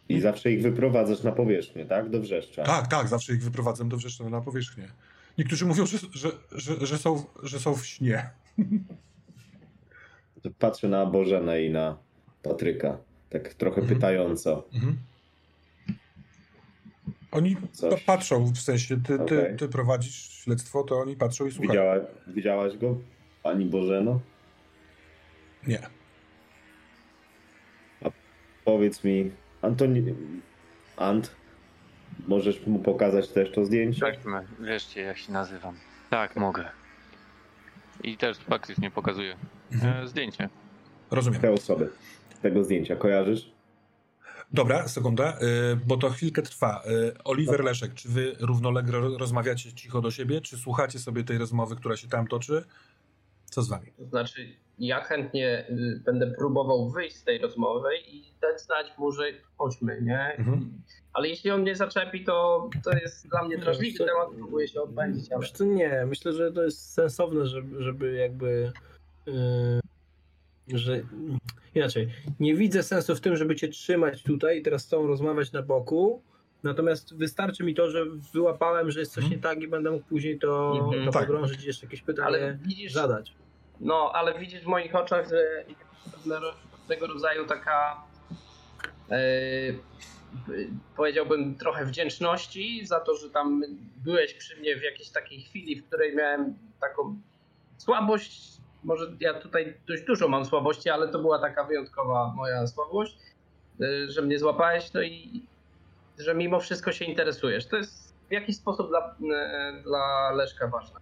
S4: I zawsze ich wyprowadzasz na powierzchnię, tak? Do wrzeszcza.
S1: Tak, tak, zawsze ich wyprowadzam do wrzeszcza na powierzchnię. Niektórzy mówią, że, że, że, że, są, że są w śnie.
S4: Patrzę na Bożenę i na Patryka. Tak trochę
S1: Mhm.
S4: pytająco.
S1: Mhm. Oni
S4: Coś.
S1: pa- patrzą, w sensie ty, ty,
S4: Okej.
S1: ty prowadzisz śledztwo, to oni patrzą i słuchają.
S4: Widziała, widziałaś go, pani Bożeno?
S1: Nie.
S4: Powiedz mi, Antoni... Ant, możesz mu pokazać też to zdjęcie?
S2: Sprawdźmy, wreszcie jak się nazywam. Tak, mogę. I też faktycznie pokazuję
S1: Mhm.
S2: e, zdjęcie.
S1: Rozumiem.
S4: Te osoby. Tego zdjęcia kojarzysz?
S1: Dobra, sekunda, y, bo to chwilkę trwa. Y, Oliver
S4: No.
S1: Leszek, czy wy równolegle ro- rozmawiacie cicho do siebie, czy słuchacie sobie tej rozmowy, która się tam toczy? Co z wami?
S5: To znaczy, ja chętnie y, będę próbował wyjść z tej rozmowy i dać znać mu, że chodźmy, nie?
S1: Mhm.
S5: Ale jeśli on mnie zaczepi, to to jest dla mnie
S3: Nie,
S5: drażliwy temat, próbuję się odbędzić, ale
S3: nie, myślę, że to jest sensowne, żeby, żeby jakby. Yy, że inaczej. Nie widzę sensu w tym, żeby cię trzymać tutaj i teraz z tobą rozmawiać na boku. Natomiast wystarczy mi to, że wyłapałem, że jest coś
S1: Mhm.
S3: nie tak i będę mógł później to,
S5: Mhm.
S3: to
S1: Tak.
S3: pogrążyć i jeszcze jakieś pytanie
S5: ale widzisz,
S3: zadać.
S5: No, ale widzisz w moich oczach, że jest pewne ro- tego rodzaju taka e, y, powiedziałbym trochę wdzięczności za to, że tam byłeś przy mnie w jakiejś takiej chwili, w której miałem taką słabość. Może ja tutaj dość dużo mam słabości, ale to była taka wyjątkowa moja słabość, y, że mnie złapałeś, no i że mimo wszystko się interesujesz. To jest w jakiś sposób dla, y, dla Leszka ważne.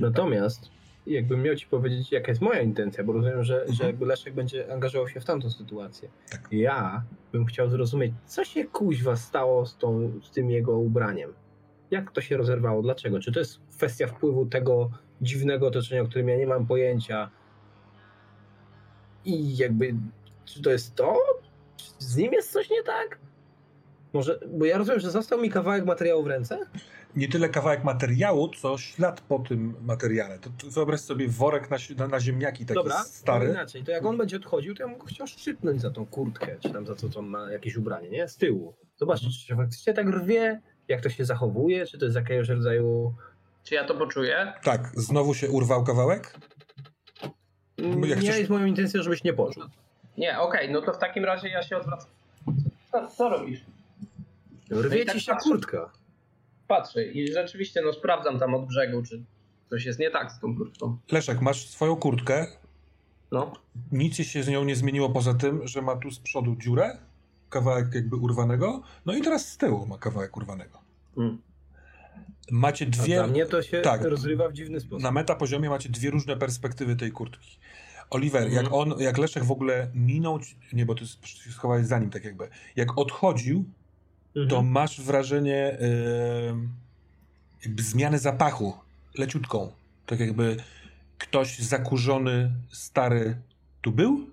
S3: Natomiast jakbym miał ci powiedzieć, jaka jest moja intencja, bo rozumiem, że,
S1: Mhm.
S3: że jakby Leszek będzie angażował się w tamtą sytuację.
S1: Tak.
S3: Ja bym chciał zrozumieć, co się kuźwa stało z, tą, z tym jego ubraniem. Jak to się rozerwało? Dlaczego? Czy to jest kwestia wpływu tego dziwnego otoczenia, o którym ja nie mam pojęcia? I jakby, czy to jest to? Czy z nim jest coś nie tak? Może, bo ja rozumiem, że został mi kawałek materiału w ręce?
S1: Nie tyle kawałek materiału, co ślad po tym materiale. To, to wyobraź sobie worek na, na, na ziemniaki taki
S3: Dobra,
S1: stary.
S3: to inaczej, to jak on będzie odchodził, to ja bym go chciał szczypnąć za tą kurtkę, czy tam za co to ma jakieś ubranie, nie? Z tyłu. Zobaczcie, czy się faktycznie tak rwie, jak to się zachowuje, czy to jest jakiegoś rodzaju...
S5: Czy ja to poczuję?
S1: Tak, znowu się urwał kawałek?
S3: Nie
S1: chcesz-
S3: jest moją intencją, żebyś nie poczuł.
S5: Nie, okej, no to w takim razie ja się odwracam. Co, co robisz?
S3: Rwie
S5: i tak
S3: ci się
S5: patrzę.
S3: kurtka.
S5: Patrzę i rzeczywiście no sprawdzam tam od brzegu, czy coś jest nie tak z tą kurtką.
S1: Leszek, masz swoją kurtkę,
S5: No.
S1: nic się z nią nie zmieniło poza tym, że ma tu z przodu dziurę, kawałek jakby urwanego, no i teraz z tyłu ma kawałek urwanego.
S5: Mm.
S1: Macie
S3: A
S1: dwie...
S3: dla mnie to się
S1: tak.
S3: rozrywa w dziwny sposób.
S1: Na metapoziomie macie dwie różne perspektywy tej kurtki. Oliver,
S5: Mhm.
S1: jak on, jak Leszek w ogóle minął, nie, bo ty się schowałeś za nim tak jakby, jak odchodził,
S3: Mhm.
S1: to masz wrażenie jakby zmiany zapachu, leciutką. Tak jakby ktoś zakurzony, stary tu był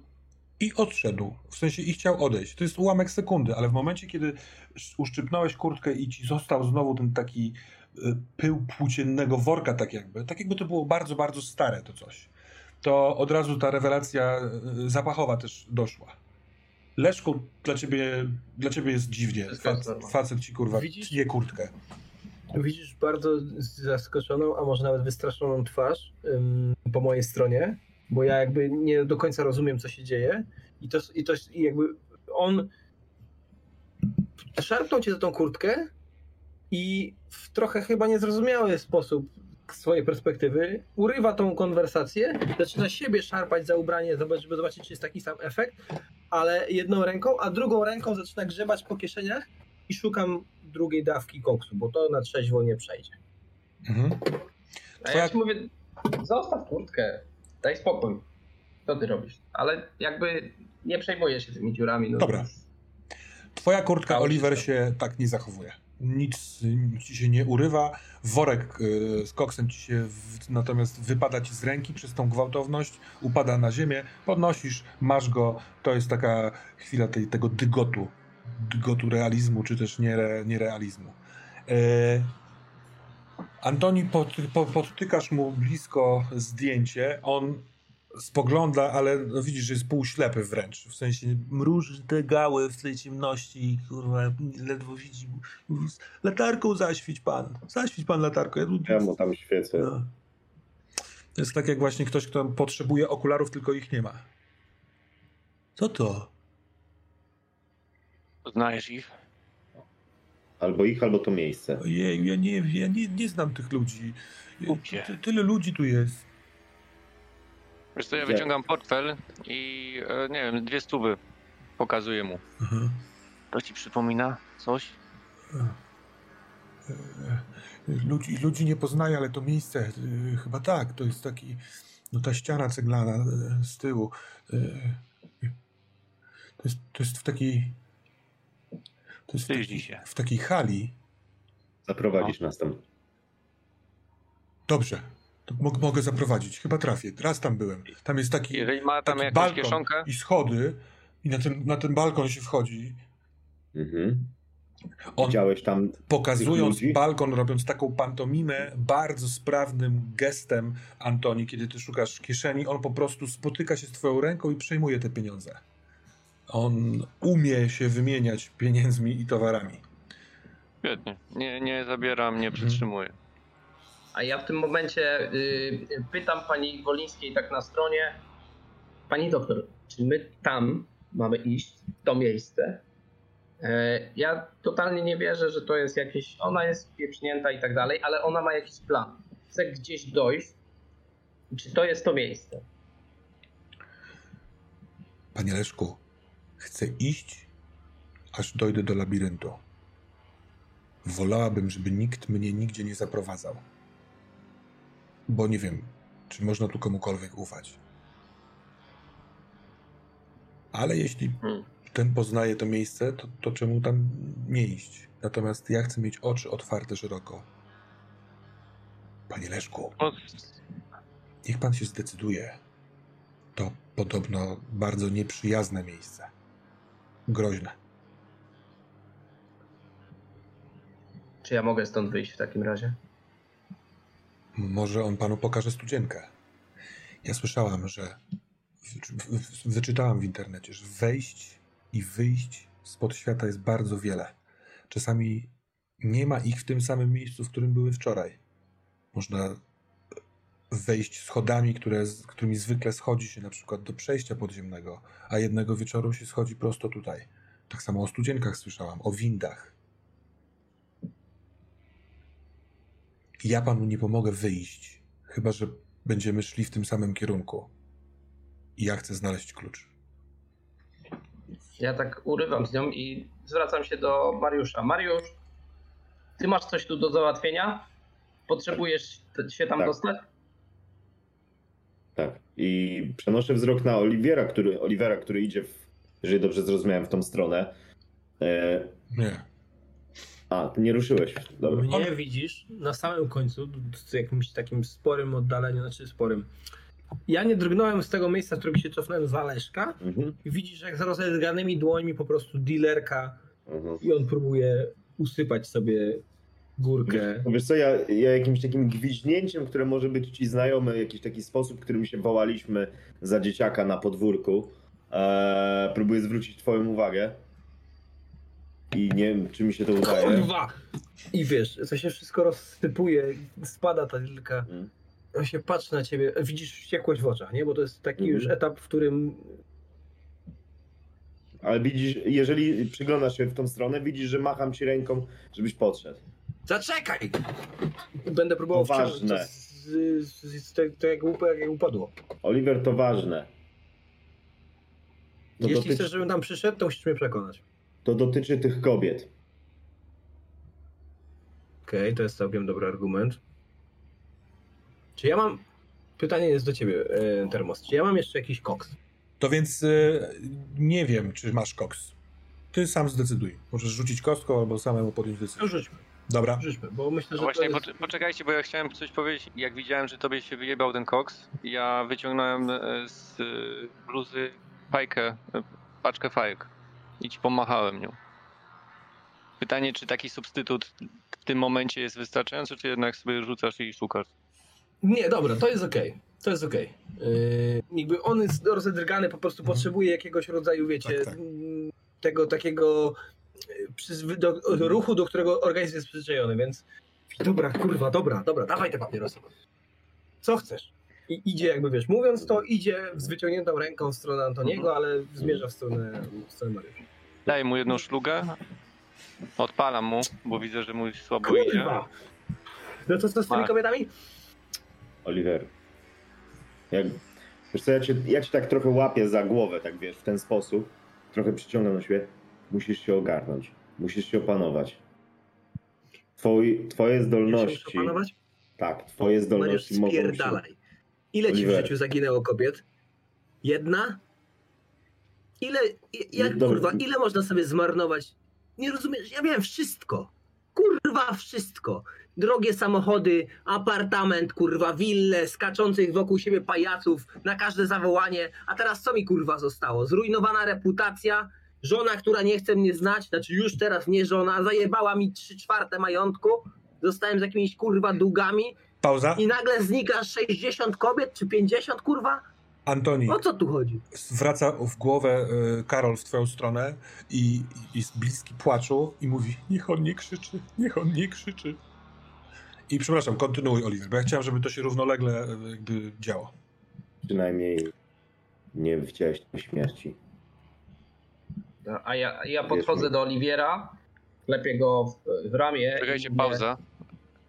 S1: i odszedł. W sensie i chciał odejść. To jest ułamek sekundy, ale w momencie, kiedy sz- uszczypnąłeś kurtkę i ci został znowu ten taki y, pył płóciennego worka, tak jakby, tak jakby to było bardzo, bardzo stare to coś, to od razu ta rewelacja y, zapachowa też doszła. Leszku, dla ciebie, dla ciebie jest dziwnie.
S5: Wszystko jest
S1: Fac,
S5: normalne.
S1: facet ci kurwa
S3: Widzisz?
S1: tnie kurtkę.
S3: Widzisz bardzo zaskoczoną, a może nawet wystraszoną twarz ym, po mojej stronie, bo ja jakby nie do końca rozumiem, co się dzieje. I to, i to i jakby on szarpnął cię za tą kurtkę i w trochę chyba niezrozumiały sposób swojej perspektywy urywa tą konwersację, zaczyna siebie szarpać za ubranie, zobacz- żeby zobaczyć, czy jest taki sam efekt, ale jedną ręką, a drugą ręką zaczyna grzebać po kieszeniach i szukam drugiej dawki koksu, bo to na trzeźwo nie przejdzie.
S1: Mhm.
S5: A ja ci mówię, zostaw kurtkę, daj spokój. Co ty robisz? Ale jakby nie przejmuję się tymi dziurami. No
S1: Dobra. Twoja kurtka, Oliver, się tak nie zachowuje. Nic, ci się nie urywa. Worek y, z koksem ci się w, natomiast wypada ci z ręki przez tą gwałtowność, upada na ziemię, podnosisz, masz go. To jest taka chwila tej, tego dygotu, dygotu realizmu, czy też niere, nierealizmu. E, Antoni, pod, po, podtykasz mu blisko zdjęcie. On spogląda, ale no widzisz, że jest półślepy wręcz. W sensie mruży te gały w tej ciemności, kurwa, ledwo widzi. Mówi, Latarką zaświeć pan. Zaświeć pan latarką. Ja tu...
S4: Ja mu tam świecę.
S1: No. To jest tak jak właśnie ktoś, kto potrzebuje okularów, tylko ich nie ma. Co to?
S2: Poznajesz ich?
S4: Albo ich, albo to miejsce.
S1: Ojej, ja nie, ja nie, nie znam tych ludzi. Ty, tyle ludzi tu jest.
S2: Wiesz co, ja wyciągam portfel i e, nie wiem, dwie stówy pokazuję mu.
S1: Aha.
S2: To ci przypomina coś?
S1: Ludzi, ludzi nie poznaję, ale to miejsce e, chyba tak, to jest taki, no ta ściana ceglana e, z tyłu. To jest, to jest w takiej, to jest w, takiej,
S2: się.
S1: w takiej hali.
S4: Zaprowadzisz nas tam.
S1: Dobrze, to mo- mogę zaprowadzić, chyba trafię. Raz tam byłem. Tam jest taki,
S2: Jeżeli ma tam
S1: taki
S2: jakąś
S1: balkon
S2: kieszonkę,
S1: i schody i na ten, na ten balkon się wchodzi.
S4: Mhm.
S1: On
S4: Widziałeś tam
S1: pokazując balkon, robiąc taką pantomimę, bardzo sprawnym gestem Antoni, kiedy ty szukasz kieszeni, on po prostu spotyka się z twoją ręką i przejmuje te pieniądze. On umie się wymieniać pieniędzmi i towarami.
S2: świetnie. Nie, nie zabieram,
S1: Mhm.
S2: nie przytrzymuję.
S5: A ja w tym momencie y, pytam pani Wolińskiej tak na stronie, pani doktor, czy my tam mamy iść, w to miejsce? E, ja totalnie nie wierzę, że to jest jakieś, ona jest pieprznięta i tak dalej, ale ona ma jakiś plan. Chce gdzieś dojść. Czy to jest to miejsce?
S1: Panie Leszku, chcę iść, aż dojdę do labiryntu. Wolałabym, żeby nikt mnie nigdzie nie zaprowadzał. Bo nie wiem, czy można tu komukolwiek ufać. Ale jeśli
S5: Hmm.
S1: ten poznaje to miejsce, to, to czemu tam nie iść? Natomiast ja chcę mieć oczy otwarte szeroko. Panie Leszku, niech pan się zdecyduje. To podobno bardzo nieprzyjazne miejsce. Groźne.
S5: Czy ja mogę stąd wyjść w takim razie?
S1: Może on panu pokaże studzienkę. Ja słyszałam, że wy- wy- wyczytałam w internecie, że wejść i wyjść spod świata jest bardzo wiele. Czasami nie ma ich w tym samym miejscu, w którym były wczoraj. Można wejść schodami, które, którymi zwykle schodzi się na przykład do przejścia podziemnego, a jednego wieczoru się schodzi prosto tutaj. Tak samo o studzienkach słyszałam, o windach. Ja panu nie pomogę wyjść, chyba że będziemy szli w tym samym kierunku. I ja chcę znaleźć klucz.
S5: Ja tak urywam z nią i zwracam się do Mariusza. Mariusz, ty masz coś tu do załatwienia? Potrzebujesz się tam
S4: Tak.
S5: dostać?
S4: Tak. I przenoszę wzrok na Oliwiera, który, Olivera, który idzie, w, jeżeli dobrze zrozumiałem, w tą stronę. E,
S1: Nie.
S4: A, ty nie ruszyłeś. Dobra.
S3: Mnie widzisz na samym końcu, w jakimś takim sporym oddaleniu, znaczy sporym. Ja nie drgnąłem z tego miejsca, w którym się cofnąłem Leszka.
S4: Mhm.
S3: I widzisz, jak z rozedrganymi dłońmi po prostu dealerka
S4: Mhm.
S3: i on próbuje usypać sobie górkę.
S4: No Wiesz co, ja, ja jakimś takim gwiźnięciem, które może być ci znajome, jakiś taki sposób, którym się wołaliśmy za dzieciaka na podwórku, e, próbuję zwrócić twoją uwagę. I nie wiem, czy mi się to udaje.
S3: Kurwa! I wiesz, to się wszystko rozsypuje, spada ta lilka.
S4: Mhm.
S3: On się patrzy na ciebie, widzisz wściekłość w oczach, nie? Bo to jest taki
S4: Mhm.
S3: już etap, w którym
S4: Ale widzisz, jeżeli przyglądasz się w tą stronę, widzisz, że macham ci ręką, żebyś podszedł.
S3: Zaczekaj! Będę próbował wciągnąć
S4: ważne.
S3: to z, z, z, z tego, jak, up- jak upadło.
S4: Oliver, to ważne. To,
S3: Jeśli
S4: dotyczy,
S3: chcesz, żebym tam przyszedł, to musisz mnie przekonać.
S4: To dotyczy tych kobiet.
S3: Okej, to jest całkiem dobry argument. Czy ja mam... Pytanie jest do ciebie, e, Termos. Czy ja mam jeszcze jakiś koks?
S1: To więc y, nie wiem, czy masz koks. Ty sam zdecyduj. Możesz rzucić kostką albo samemu podjąć
S3: No
S1: decyzję.
S3: rzućmy,
S1: Dobra.
S3: rzućmy, bo myślę,
S2: No
S3: że
S2: właśnie,
S3: to jest...
S2: poczek- poczekajcie, bo ja chciałem coś powiedzieć. Jak widziałem, że tobie się wyjebał ten koks, ja wyciągnąłem e, z e, bluzy fajkę, e, paczkę fajek i ci pomachałem nią. Pytanie, czy taki substytut w tym momencie jest wystarczający, czy jednak sobie rzucasz i szukasz?
S3: Nie, dobra, to jest okej. To jest okej. Yy, jakby on jest rozedrgany, po prostu
S1: Mhm.
S3: potrzebuje jakiegoś rodzaju, wiecie,
S1: Tak, tak.
S3: mm, tego takiego yy, przyzwy- do, ruchu, do którego organizm jest przyzwyczajony, więc dobra, kurwa, dobra, dobra, dawaj te papierosy. Co chcesz? I idzie jakby, wiesz, mówiąc to, idzie z wyciągniętą ręką w stronę Antoniego, ale zmierza w stronę, w stronę Mariusza.
S2: Daję mu jedną szlugę, odpalam mu, bo widzę, że mu słabo idzie.
S3: Kurwa! No to co z tymi
S2: Tak.
S3: kobietami?
S4: Oliver. Jak, wiesz co, ja cię, ja cię tak trochę łapię za głowę, tak wiesz, w ten sposób. Trochę przyciągam na siebie. Musisz się ogarnąć. Musisz się opanować. Twoi, twoje
S3: Musisz
S4: zdolności.
S3: opanować?
S4: Tak, twoje
S6: Mariusz,
S4: zdolności mogą się...
S6: spierdalaj. Ile ci w życiu zaginęło kobiet? Jedna? Ile, jak, kurwa, ile można sobie zmarnować? Nie rozumiesz, ja miałem wszystko. Kurwa, wszystko. Drogie samochody, apartament, kurwa, wille, skaczących wokół siebie pajaców na każde zawołanie. A teraz co mi kurwa zostało? Zrujnowana reputacja, żona, która nie chce mnie znać, znaczy już teraz nie żona, zajebała mi trzy czwarte majątku, zostałem z jakimiś kurwa długami
S1: Pauza.
S6: i nagle znika 60 kobiet czy 50, kurwa?
S1: Antoni,
S6: O co tu chodzi?
S1: wraca w głowę y, Karol w twoją stronę i i jest bliski płaczu i mówi niech on nie krzyczy, niech on nie krzyczy. I przepraszam, kontynuuj Oliver, bo ja chciałem, żeby to się równolegle y, jakby działo.
S4: Przynajmniej nie widziałeś tej śmierci.
S5: A ja, ja podchodzę do Oliwiera, klepię go w, w ramię.
S2: Czekajcie,
S5: i
S2: pauza.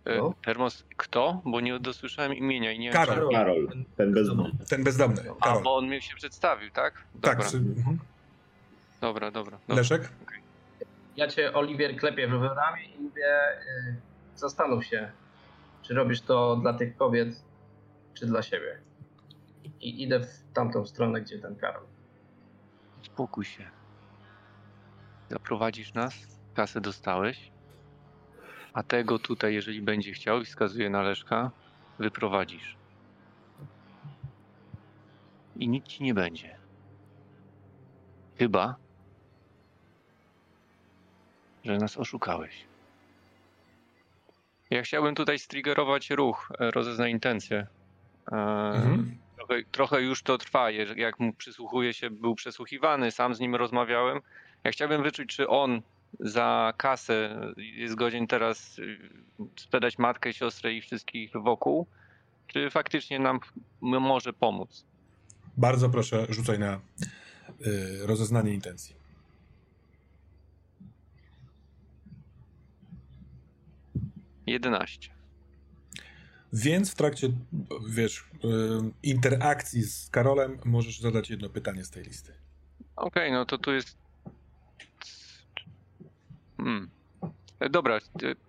S2: E,
S5: No.
S2: Termos, kto? Bo nie dosłyszałem imienia i nie wiem,
S1: Karol.
S2: czy-
S4: Karol, ten bez...
S1: Ten bezdomny,
S2: A,
S1: Karol.
S2: bo on mi się przedstawił, tak?
S1: Tak,
S2: Dobra,
S1: sy- mhm.
S2: dobra, dobra. dobra.
S1: Leszek?
S5: Ja cię, Oliwier, klepię w ramię i mówię, y, zastanów się, czy robisz to dla tych kobiet, czy dla siebie. I idę w tamtą stronę, gdzie ten Karol.
S2: Spokój się. Zaprowadzisz nas, kasę dostałeś, a tego tutaj, jeżeli będzie chciał i wskazuje na Leszka, wyprowadzisz. I nic ci nie będzie. Chyba, że nas oszukałeś. Ja chciałbym tutaj striggerować ruch, e, rozeznać intencję. E, mhm. Trochę, trochę, już to trwa, jak mu przysłuchuje się, był przesłuchiwany, sam z nim rozmawiałem. Ja chciałbym wyczuć, czy on za kasę jest godzien teraz y, sprzedać matkę, siostrę i wszystkich wokół, czy faktycznie nam może pomóc.
S1: Bardzo proszę, rzucaj na y, rozeznanie intencji.
S2: Jedenaście.
S1: Więc w trakcie, wiesz, y, interakcji z Karolem możesz zadać jedno pytanie z tej listy.
S2: Okej, okay, no to tu jest Hmm. E, dobra, e,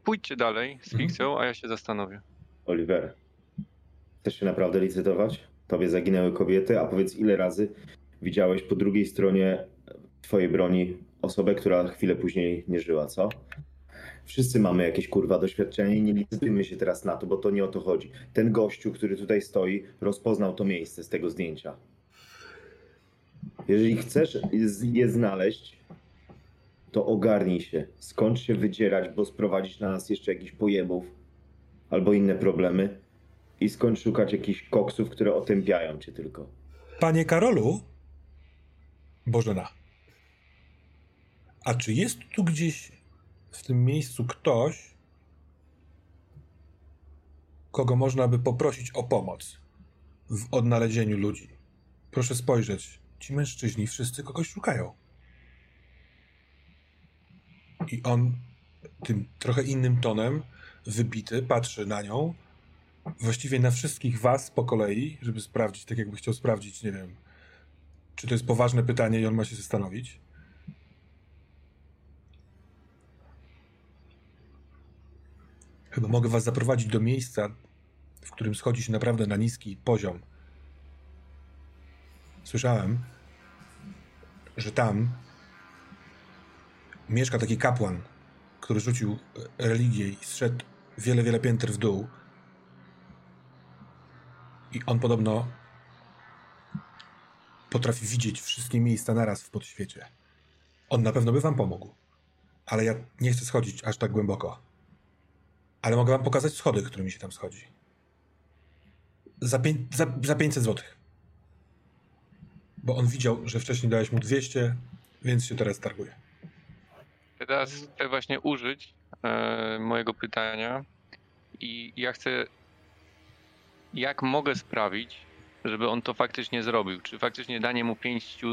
S2: pójdźcie dalej z mhm. fikcją, a ja się zastanowię.
S4: Oliver, chcesz się naprawdę licytować? Tobie zaginęły kobiety, a powiedz ile razy widziałeś po drugiej stronie twojej broni osobę, która chwilę później nie żyła, co? Wszyscy mamy jakieś kurwa doświadczenie i nie licytujmy się teraz na to, bo to nie o to chodzi. Ten gościu, który tutaj stoi, rozpoznał to miejsce z tego zdjęcia. Jeżeli chcesz je znaleźć, to ogarnij się. Skończ się wydzierać, bo sprowadzić na nas jeszcze jakichś pojebów albo inne problemy i skończ szukać jakichś koksów, które otępiają cię tylko.
S1: Panie Karolu? Bożena. A czy jest tu gdzieś w tym miejscu ktoś, kogo można by poprosić o pomoc w odnalezieniu ludzi? Proszę spojrzeć. Ci mężczyźni wszyscy kogoś szukają. I on tym trochę innym tonem, wybity, patrzy na nią, właściwie na wszystkich was po kolei, żeby sprawdzić, tak jakby chciał sprawdzić, nie wiem, czy to jest poważne pytanie i on ma się zastanowić. Chyba mogę was zaprowadzić do miejsca, w którym schodzi się naprawdę na niski poziom. Słyszałem, że tam mieszka taki kapłan, który rzucił religię i zszedł wiele, wiele pięter w dół. I on podobno potrafi widzieć wszystkie miejsca naraz w podświecie. On na pewno by wam pomógł. Ale ja nie chcę schodzić aż tak głęboko. Ale mogę wam pokazać schody, którymi się tam schodzi. Za, pię- za, za 500 złotych. Bo on widział, że wcześniej dałeś mu 200, więc się teraz targuje.
S2: Teraz chcę właśnie użyć e, mojego pytania i ja chcę, jak mogę sprawić, żeby on to faktycznie zrobił? Czy faktycznie danie mu 500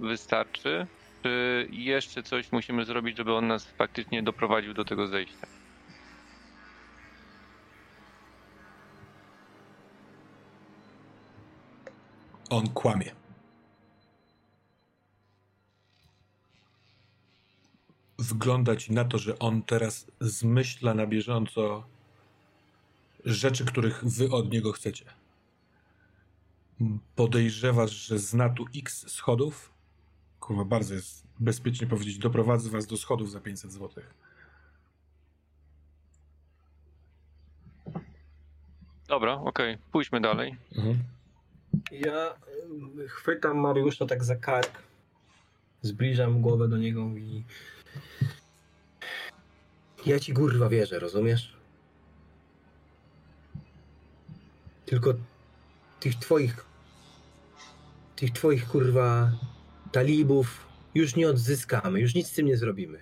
S2: wystarczy? Czy jeszcze coś musimy zrobić, żeby on nas faktycznie doprowadził do tego zejścia?
S1: On kłamie. Wyglądać na to, że on teraz zmyśla na bieżąco rzeczy, których wy od niego chcecie. Podejrzewasz, że zna tu x schodów? Kurwa, bardzo jest bezpiecznie powiedzieć, doprowadzę was do schodów za 500 zł.
S2: Dobra, okej, okay. pójdźmy dalej. Mhm.
S3: Ja chwytam Mariusza tak za kark, zbliżam głowę do niego i ja ci kurwa wierzę, rozumiesz? Tylko tych twoich tych twoich kurwa talibów już nie odzyskamy, już nic z tym nie zrobimy.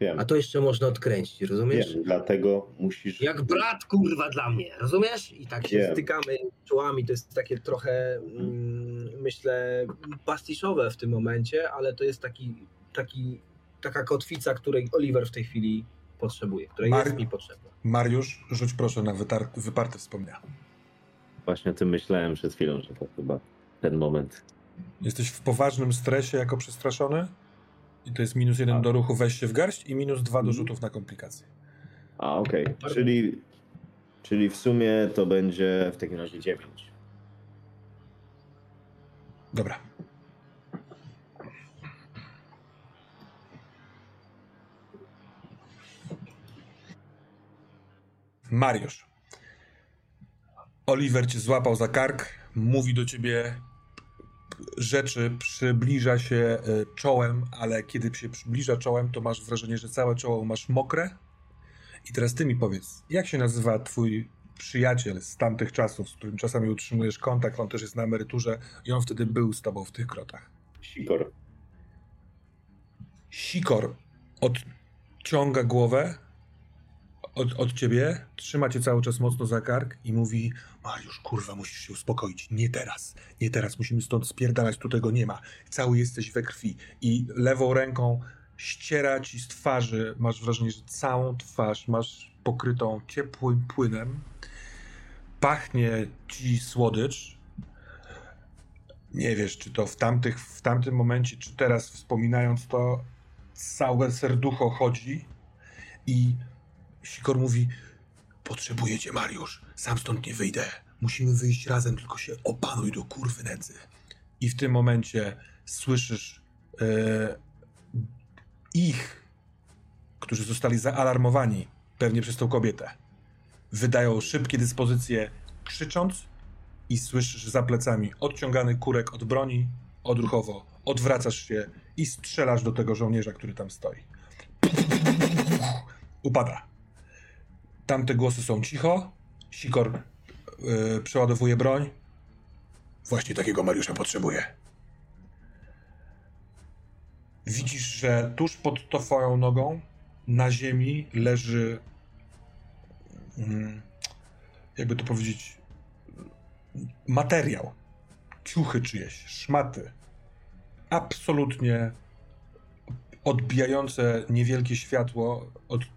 S3: Wiem. A to jeszcze można odkręcić, rozumiesz?
S4: Wiem, dlatego musisz...
S6: Jak brat, kurwa, dla mnie, rozumiesz? I tak się Wiem. stykamy czołami, to jest takie trochę, mm, myślę, pastiszowe w tym momencie, ale to jest taki, taki taka kotwica, której Oliver w tej chwili potrzebuje, której Mar jest mi potrzebna.
S1: Mariusz, rzuć proszę na wyparte wspomnienia.
S4: Właśnie o tym myślałem przed chwilą, że to chyba ten moment.
S1: Jesteś w poważnym stresie jako przestraszony i to jest minus jeden A. do ruchu weź się w garść i minus dwa do mhm. rzutów na komplikacje.
S4: A, okej. Okay. Czyli, czyli w sumie to będzie w takim razie dziewięć.
S1: Dobra. Mariusz. Oliver cię złapał za kark, mówi do ciebie rzeczy, przybliża się e, czołem, ale kiedy się przybliża czołem, to masz wrażenie, że całe czoło masz mokre I teraz ty mi powiedz, jak się nazywa twój przyjaciel z tamtych czasów, z którym czasami utrzymujesz kontakt, on też jest na emeryturze i on wtedy był z tobą w tych krotach?
S4: Sikor.
S1: Sikor odciąga głowę od, od ciebie, trzyma cię cały czas mocno za kark i mówi Mariusz, kurwa, musisz się uspokoić. Nie teraz. Nie teraz. Musimy stąd spierdalać. Tu tego nie ma. Cały jesteś we krwi. I lewą ręką ściera ci z twarzy. Masz wrażenie, że całą twarz masz pokrytą ciepłym płynem. Pachnie ci słodycz. Nie wiesz, czy to w, tamtych, w tamtym momencie, czy teraz wspominając to, całe serducho chodzi i Sikor mówi: Potrzebujecie, Mariusz. Sam stąd nie wyjdę. Musimy wyjść razem, tylko się opanuj do kurwy nędzy. I w tym momencie słyszysz e, ich, którzy zostali zaalarmowani, pewnie przez tą kobietę. Wydają szybkie dyspozycje, krzycząc, i słyszysz za plecami odciągany kurek od broni, odruchowo odwracasz się i strzelasz do tego żołnierza, który tam stoi. Upada. Tamte głosy są cicho. Sikor yy, przeładowuje broń. Właśnie takiego Mariusza potrzebuje. Widzisz, że tuż pod twoją nogą na ziemi leży. Mm, jakby to powiedzieć. Materiał. Ciuchy czyjeś, szmaty. Absolutnie odbijające niewielkie światło od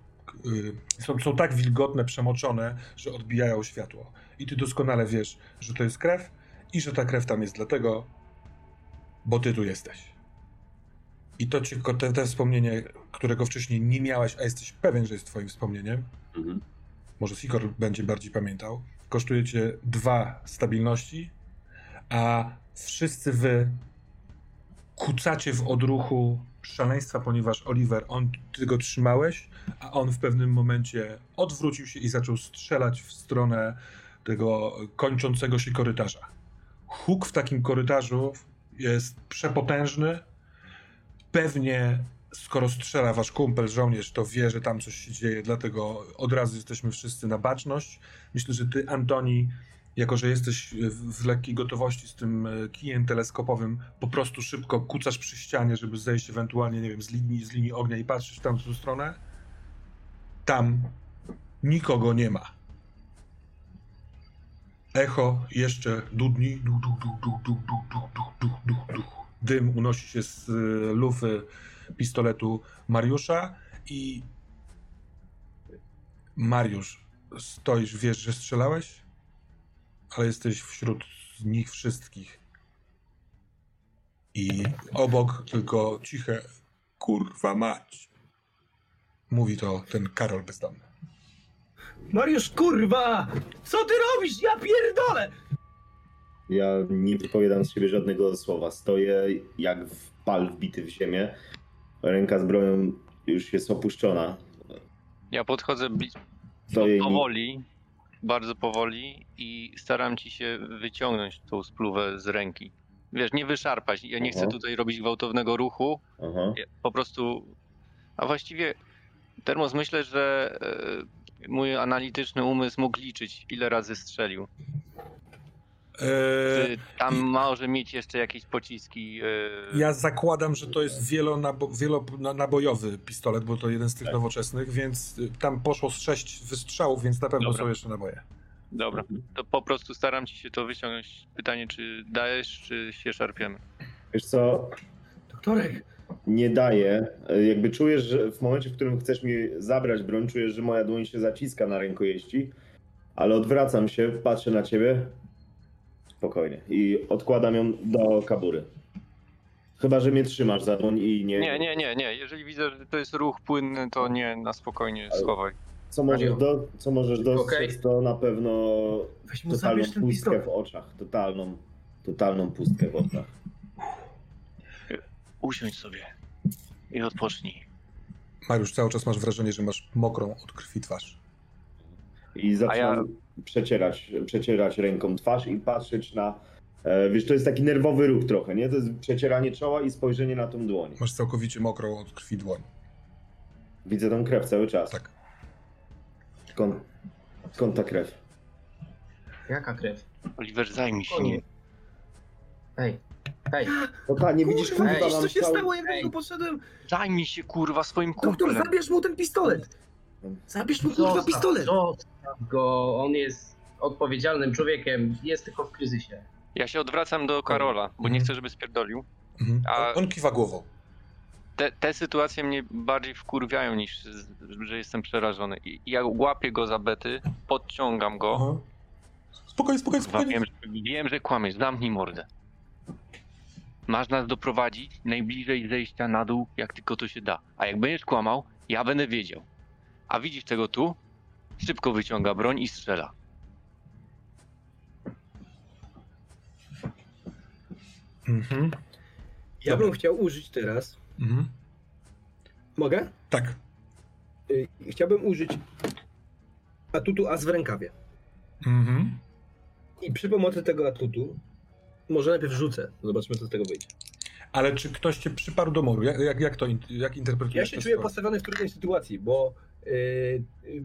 S1: są, są tak wilgotne, przemoczone, że odbijają światło. I ty doskonale wiesz, że to jest krew i że ta krew tam jest dlatego, bo ty tu jesteś. I to ci, te, te wspomnienie, którego wcześniej nie miałeś, a jesteś pewien, że jest twoim wspomnieniem, mhm. może Sikor będzie bardziej pamiętał, kosztuje cię dwa stabilności, a wszyscy wy kucacie w odruchu szaleństwa, ponieważ Oliver, on, ty go trzymałeś, a on w pewnym momencie odwrócił się i zaczął strzelać w stronę tego kończącego się korytarza. Huk w takim korytarzu jest przepotężny. Pewnie skoro strzela wasz kumpel, żołnierz, to wie, że tam coś się dzieje, dlatego od razu jesteśmy wszyscy na baczność. Myślę, że ty, Antoni, jako że jesteś w lekkiej gotowości z tym e, kijem teleskopowym, po prostu szybko kucasz przy ścianie, żeby zejść ewentualnie, nie wiem, z linii, z linii ognia i patrzeć w tamtą stronę. Tam nikogo nie ma. Echo jeszcze dudni, du, du, du, du, du, du, du, du, du, du. Dym unosi się z e, lufy pistoletu Mariusza i Mariusz, stoisz, wiesz, że strzelałeś? Ale jesteś wśród nich wszystkich. I obok tylko ciche kurwa mać. Mówi to ten Karol bezdomny.
S6: Mariusz, kurwa! Co ty robisz? Ja pierdolę!
S4: Ja nie wypowiadam z siebie żadnego słowa. Stoję jak w pal wbity w ziemię. Ręka z bronią już jest opuszczona.
S2: Ja podchodzę blisko. powoli, bardzo powoli i staram ci się wyciągnąć tą spluwę z ręki. Wiesz, nie wyszarpać. Ja nie Aha. chcę tutaj robić gwałtownego ruchu. Ja po prostu. A właściwie Termos myślę, że e, mój analityczny umysł mógł liczyć, ile razy strzelił. Czy tam może mieć jeszcze jakieś pociski?
S1: E, ja zakładam, że to jest wielonabojowy pistolet, bo to jeden z tych tak. nowoczesnych, więc y, tam poszło z sześć wystrzałów, więc na pewno Dobra. są jeszcze naboje.
S2: Dobra, to po prostu staram ci się to wyciągnąć. Pytanie, czy dajesz, czy się szarpiemy?
S4: Wiesz co?
S6: Doktorek!
S4: Nie daję. Jakby czujesz, że w momencie, w którym chcesz mi zabrać broń, czujesz, że moja dłoń się zaciska na rękojeści, ale odwracam się, patrzę na ciebie, Spokojnie. I odkładam ją do kabury. Chyba, że mnie trzymasz za dłoń i nie...
S2: Nie, nie, nie, nie. Jeżeli widzę, że to jest ruch płynny, to nie, na spokojnie schowaj.
S4: Co możesz, do, co możesz dostrzec, okay. to na pewno totalną pustkę w oczach. Totalną, totalną pustkę w oczach.
S2: Usiądź sobie i odpocznij.
S1: Mariusz, cały czas masz wrażenie, że masz mokrą od krwi twarz.
S4: I zaczynam ja... przecierać, przecierać ręką twarz i patrzeć na. E, wiesz, to jest taki nerwowy ruch trochę, nie? To jest przecieranie czoła i spojrzenie na tą dłoń.
S1: Masz całkowicie mokrą od krwi dłoń.
S4: Widzę tą krew cały czas.
S1: Tak.
S4: Skąd, skąd ta krew?
S5: Jaka krew?
S2: Oliver, zajmij się nie.
S5: Hej, hej,
S4: No tak, nie widzisz, kurwa,
S5: ej,
S4: mam
S3: co się
S4: cały-
S3: stało,
S5: Ej.
S3: niego poszedłem?
S2: Zajmij się kurwa swoim
S3: Doktor,
S2: kumplem.
S3: zabierz mu ten pistolet! Zabierz mu kurwa pistolet!
S5: zostaw go, on jest odpowiedzialnym człowiekiem, jest tylko w kryzysie.
S2: Ja się odwracam do Karola, bo nie
S1: Mhm.
S2: chcę, żeby spierdolił.
S1: Mhm.
S2: A-
S1: On, kiwa głową.
S2: Te, te sytuacje mnie bardziej wkurwiają niż że jestem przerażony. I ja łapię go za bety, podciągam go.
S1: Aha. Spokojnie, spokojnie, spokojnie.
S2: wiem, że, wiem, że kłamiesz, zamknij mordę. Masz nas doprowadzić najbliżej zejścia na dół, jak tylko to się da. A jak będziesz kłamał, ja będę wiedział. A widzisz tego tu? Szybko wyciąga broń i strzela.
S1: Mhm.
S3: Ja
S1: Dobra.
S3: bym chciał użyć teraz.
S1: Mhm.
S3: Mogę?
S1: Tak.
S3: Y, Chciałbym użyć atutu as w rękawie.
S1: Mhm.
S3: I przy pomocy tego atutu może najpierw rzucę. Zobaczmy, co z tego wyjdzie.
S1: Ale czy ktoś cię przyparł do moru? Jak, jak, jak to jak interpretujesz
S3: Ja się czuję postawiony w trudnej sytuacji, bo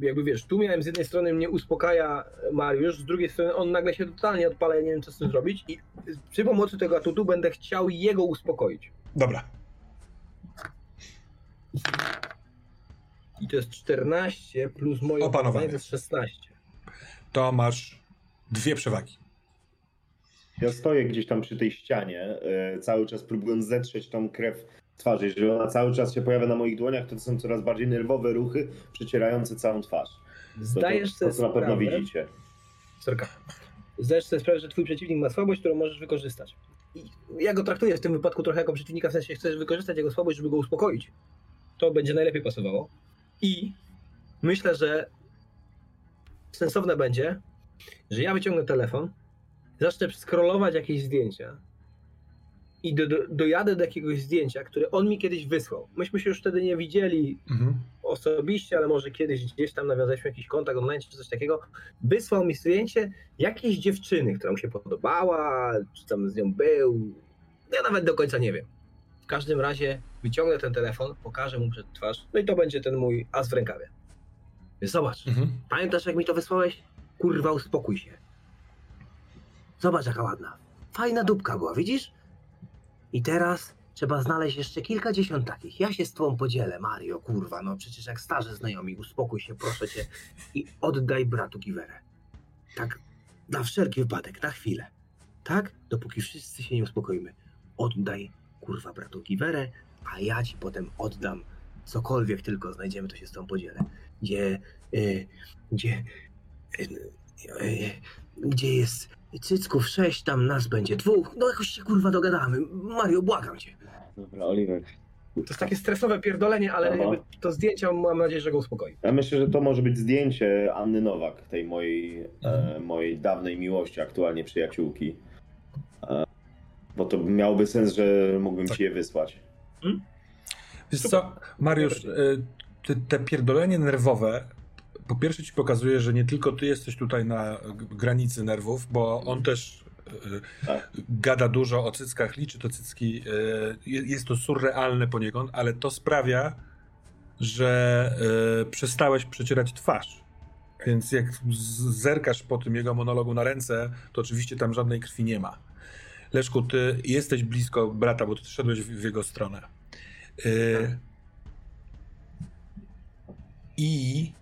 S3: jakby wiesz, tu miałem z jednej strony mnie uspokaja Mariusz, z drugiej strony on nagle się totalnie odpala, ja nie wiem co z tym zrobić i przy pomocy tego atutu będę chciał jego uspokoić.
S1: Dobra.
S3: I to jest 14 plus moje
S1: Opanowanie.
S3: to jest 16.
S1: To masz dwie przewagi.
S4: Ja stoję gdzieś tam przy tej ścianie, e, cały czas próbując zetrzeć tą krew twarzy. Jeżeli ona cały czas się pojawia na moich dłoniach, to, to są coraz bardziej nerwowe ruchy, przecierające całą twarz. To,
S3: Zdajesz
S4: to,
S3: sobie
S4: to, co na pewno
S3: sprawę,
S4: widzicie.
S3: Sorka. Zdajesz sobie sprawę, że twój przeciwnik ma słabość, którą możesz wykorzystać. I ja go traktuję w tym wypadku trochę jako przeciwnika, w sensie chcesz wykorzystać jego słabość, żeby go uspokoić. To będzie najlepiej pasowało. I myślę, że sensowne będzie, że ja wyciągnę telefon, zacznę scrollować jakieś zdjęcia i do, do, dojadę do jakiegoś zdjęcia, które on mi kiedyś wysłał. Myśmy się już wtedy nie widzieli
S1: Mhm.
S3: osobiście, ale może kiedyś gdzieś tam nawiązaliśmy jakiś kontakt online czy coś takiego, wysłał mi zdjęcie jakiejś dziewczyny, która mu się podobała, czy tam z nią był. Ja nawet do końca nie wiem. W każdym razie wyciągnę ten telefon, pokażę mu przed twarz, no i to będzie ten mój as w rękawie. Zobacz,
S1: Mhm.
S3: pamiętasz jak mi to wysłałeś? Kurwa, uspokój się. Zobacz jaka ładna. Fajna dupka była, widzisz? I teraz trzeba znaleźć jeszcze kilkadziesiąt takich. Ja się z tobą podzielę, Mario, kurwa, no przecież jak starzy znajomi, uspokój się, proszę cię i oddaj bratu Giwerę. Tak, na wszelki wypadek, na chwilę. Tak? Dopóki wszyscy się nie uspokoimy. Oddaj, kurwa, bratu Giwerę, a ja ci potem oddam cokolwiek tylko znajdziemy, to się z tobą podzielę. Gdzie, y, gdzie, y, y, gdzie jest cycków sześć, tam nas będzie dwóch. No jakoś się kurwa dogadamy. Mario, błagam cię.
S4: Dobra, Oliver.
S3: To jest takie stresowe pierdolenie, ale
S4: Aha.
S3: jakby to zdjęcia mam nadzieję, że go uspokoi.
S4: Ja myślę, że to może być zdjęcie Anny Nowak, tej mojej, e,
S1: Mhm.
S4: mojej dawnej miłości, aktualnie przyjaciółki. E, bo to miałoby sens, że mógłbym
S1: Tak.
S4: ci je wysłać.
S1: Wiesz co, Mariusz, y, te, te pierdolenie nerwowe po pierwsze ci pokazuje, że nie tylko ty jesteś tutaj na granicy nerwów, bo on też y,
S4: Tak.
S1: gada dużo o cyckach, liczy to cycki. je- Jest to surrealne poniekąd, ale to sprawia, że przestałeś przecierać twarz. Więc jak zerkasz po tym jego monologu na ręce, to oczywiście tam żadnej krwi nie ma. Leszku, ty jesteś blisko brata, bo ty szedłeś w, jego stronę. Y, I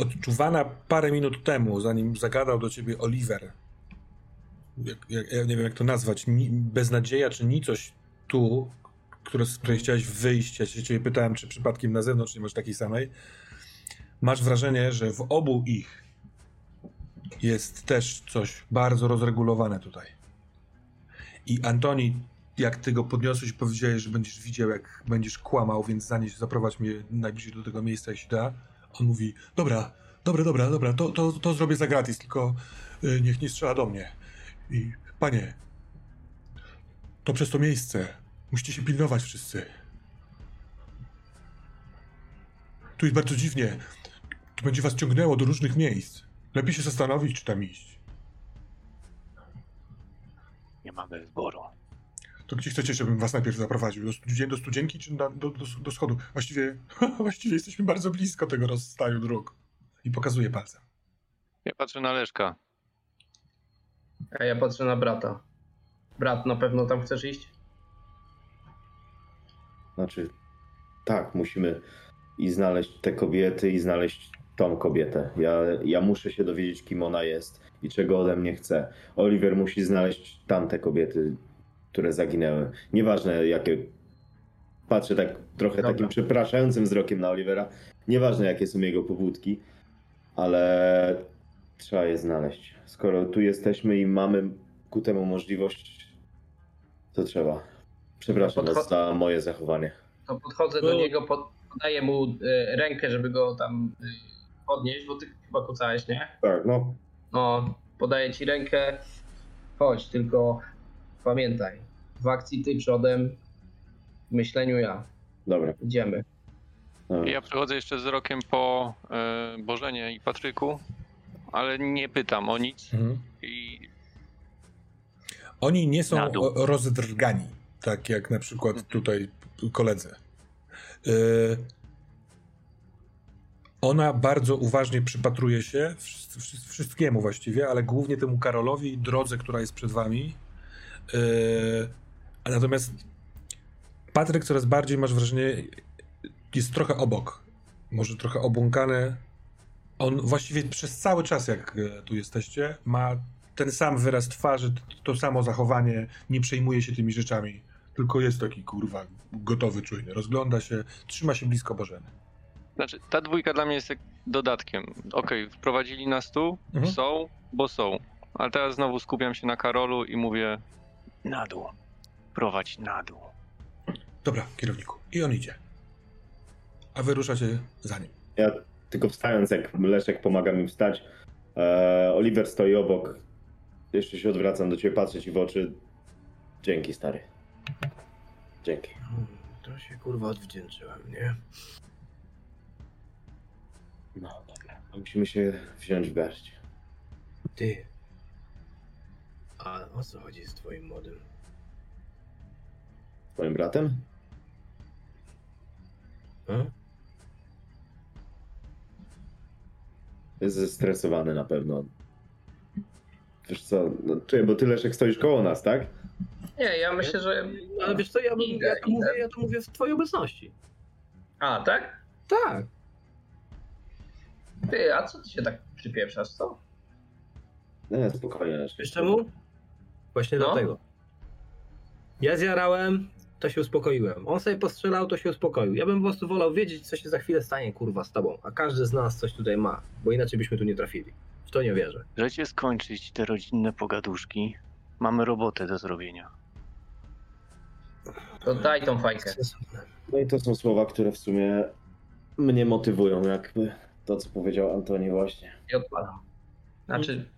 S1: odczuwana parę minut temu, zanim zagadał do ciebie Oliver, jak, jak, ja nie wiem jak to nazwać, ni, beznadzieja czy nicość tu, które, z której chciałeś wyjść, ja się ciebie pytałem, czy przypadkiem na zewnątrz nie masz takiej samej, masz wrażenie, że w obu ich jest też coś bardzo rozregulowane tutaj. I Antoni, jak ty go podniosłeś powiedziałeś, że będziesz widział, jak będziesz kłamał, więc zanieś, zaprowadź mnie najbliżej do tego miejsca, się da. On mówi, dobra, dobra, dobra, dobra, to, to, to zrobię za gratis, tylko y, niech nie strzela do mnie. I panie, to przez to miejsce musicie się pilnować wszyscy. Tu jest bardzo dziwnie. Tu będzie was ciągnęło do różnych miejsc. Lepiej się zastanowić, czy tam iść.
S2: Nie mamy wyboru.
S1: To gdzie chcecie, żebym was najpierw zaprowadził? Do, studzi- do studzienki czy do, do, do, do schodu? Właściwie, właściwie jesteśmy bardzo blisko tego rozstaju dróg. I pokazuję palcem.
S2: Ja patrzę na Leszka.
S5: A ja patrzę na brata. Brat, na pewno tam chcesz iść?
S4: Znaczy, tak, musimy i znaleźć te kobiety, i znaleźć tą kobietę. Ja, ja muszę się dowiedzieć, kim ona jest i czego ode mnie chce. Oliver musi znaleźć tamte kobiety, które zaginęły. Nieważne jakie. Patrzę tak trochę
S5: Dobra.
S4: takim przepraszającym wzrokiem na Olivera. Nieważne jakie są jego pobudki, ale trzeba je znaleźć. Skoro tu jesteśmy i mamy ku temu możliwość, to trzeba. Przepraszam
S5: Podcho-
S4: was za moje zachowanie.
S5: To podchodzę do
S3: No.
S5: niego, pod, podaję mu e, rękę, żeby go tam e, podnieść, bo ty chyba kucałeś, nie?
S4: Tak, no.
S5: No, podaję ci rękę. Chodź, tylko pamiętaj. W akcji ty przodem, w myśleniu ja.
S4: Dobra.
S5: Idziemy.
S2: Ja przechodzę jeszcze wzrokiem po e, Bożenie i Patryku, ale nie pytam o nic. I
S1: Oni nie są rozdrgani, tak jak na przykład tutaj koledzy. Y, Ona bardzo uważnie przypatruje się wsz- wsz- wszystkiemu właściwie, ale głównie temu Karolowi i drodze, która jest przed wami. Y, a Natomiast Patryk coraz bardziej, masz wrażenie, jest trochę obok. Może trochę obłąkany. On właściwie przez cały czas, jak e, tu jesteście, ma ten sam wyraz twarzy, to samo zachowanie, nie przejmuje się tymi rzeczami, tylko jest taki kurwa gotowy, czujny. Rozgląda się, trzyma się blisko Bożeny.
S2: znaczy, ta dwójka dla mnie jest jak dodatkiem. Okej, wprowadzili nas tu,
S1: Mhm.
S2: są, bo są. Ale teraz znowu skupiam się na Karolu i mówię na dół. Prowadź na dół.
S1: Dobra, kierowniku. I on idzie. A wy ruszacie za nim.
S4: Ja tylko wstając, jak Leszek pomaga mi wstać, e, Oliver stoi obok. Jeszcze się odwracam do ciebie, patrzę ci w oczy. Dzięki, stary. Dzięki.
S3: To się kurwa odwdzięczyłem, nie?
S4: No dobra. Musimy się wziąć w garść.
S3: Ty. A o co chodzi z twoim młodym?
S4: Twoim bratem?
S3: A?
S4: Jest zestresowany na pewno. Wiesz co, no, czuję, bo ty Leszek stoisz koło nas, tak?
S5: Nie, ja myślę, że.
S3: No, Ale wiesz co, ja, bym,
S5: Idę,
S3: ja, to
S5: idę.
S3: mówię, ja to mówię w twojej obecności.
S5: A, tak?
S3: Tak.
S5: Ty, a co ty się tak przypieprzasz, co?
S4: Nie, spokojnie.
S3: Wiesz czemu? Właśnie
S5: No.
S3: dlatego. Ja zjarałem, to się uspokoiłem. On sobie postrzelał, to się uspokoił. Ja bym po prostu wolał wiedzieć, co się za chwilę stanie, kurwa, z tobą. A każdy z nas coś tutaj ma, bo inaczej byśmy tu nie trafili. W to nie wierzę.
S2: Możecie skończyć te rodzinne pogaduszki. Mamy robotę do zrobienia.
S5: To daj tą fajkę.
S4: No i to są słowa, które w sumie mnie motywują, jakby to, co powiedział Antoni właśnie.
S5: I odpalam. Znaczy,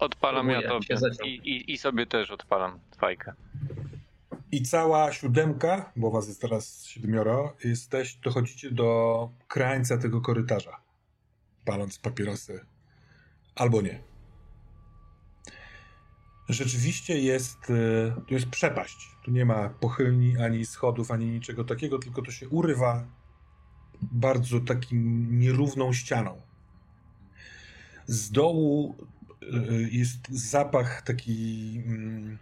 S2: Odpalam ja to i, i, i sobie też odpalam fajkę.
S1: I cała siódemka, bo was jest teraz siedmioro, jesteś, dochodzicie do krańca tego korytarza, paląc papierosy. Albo nie. Rzeczywiście jest, y, tu jest przepaść. Tu nie ma pochylni, ani schodów, ani niczego takiego, tylko to się urywa bardzo takim nierówną ścianą. Z dołu jest zapach taki mm,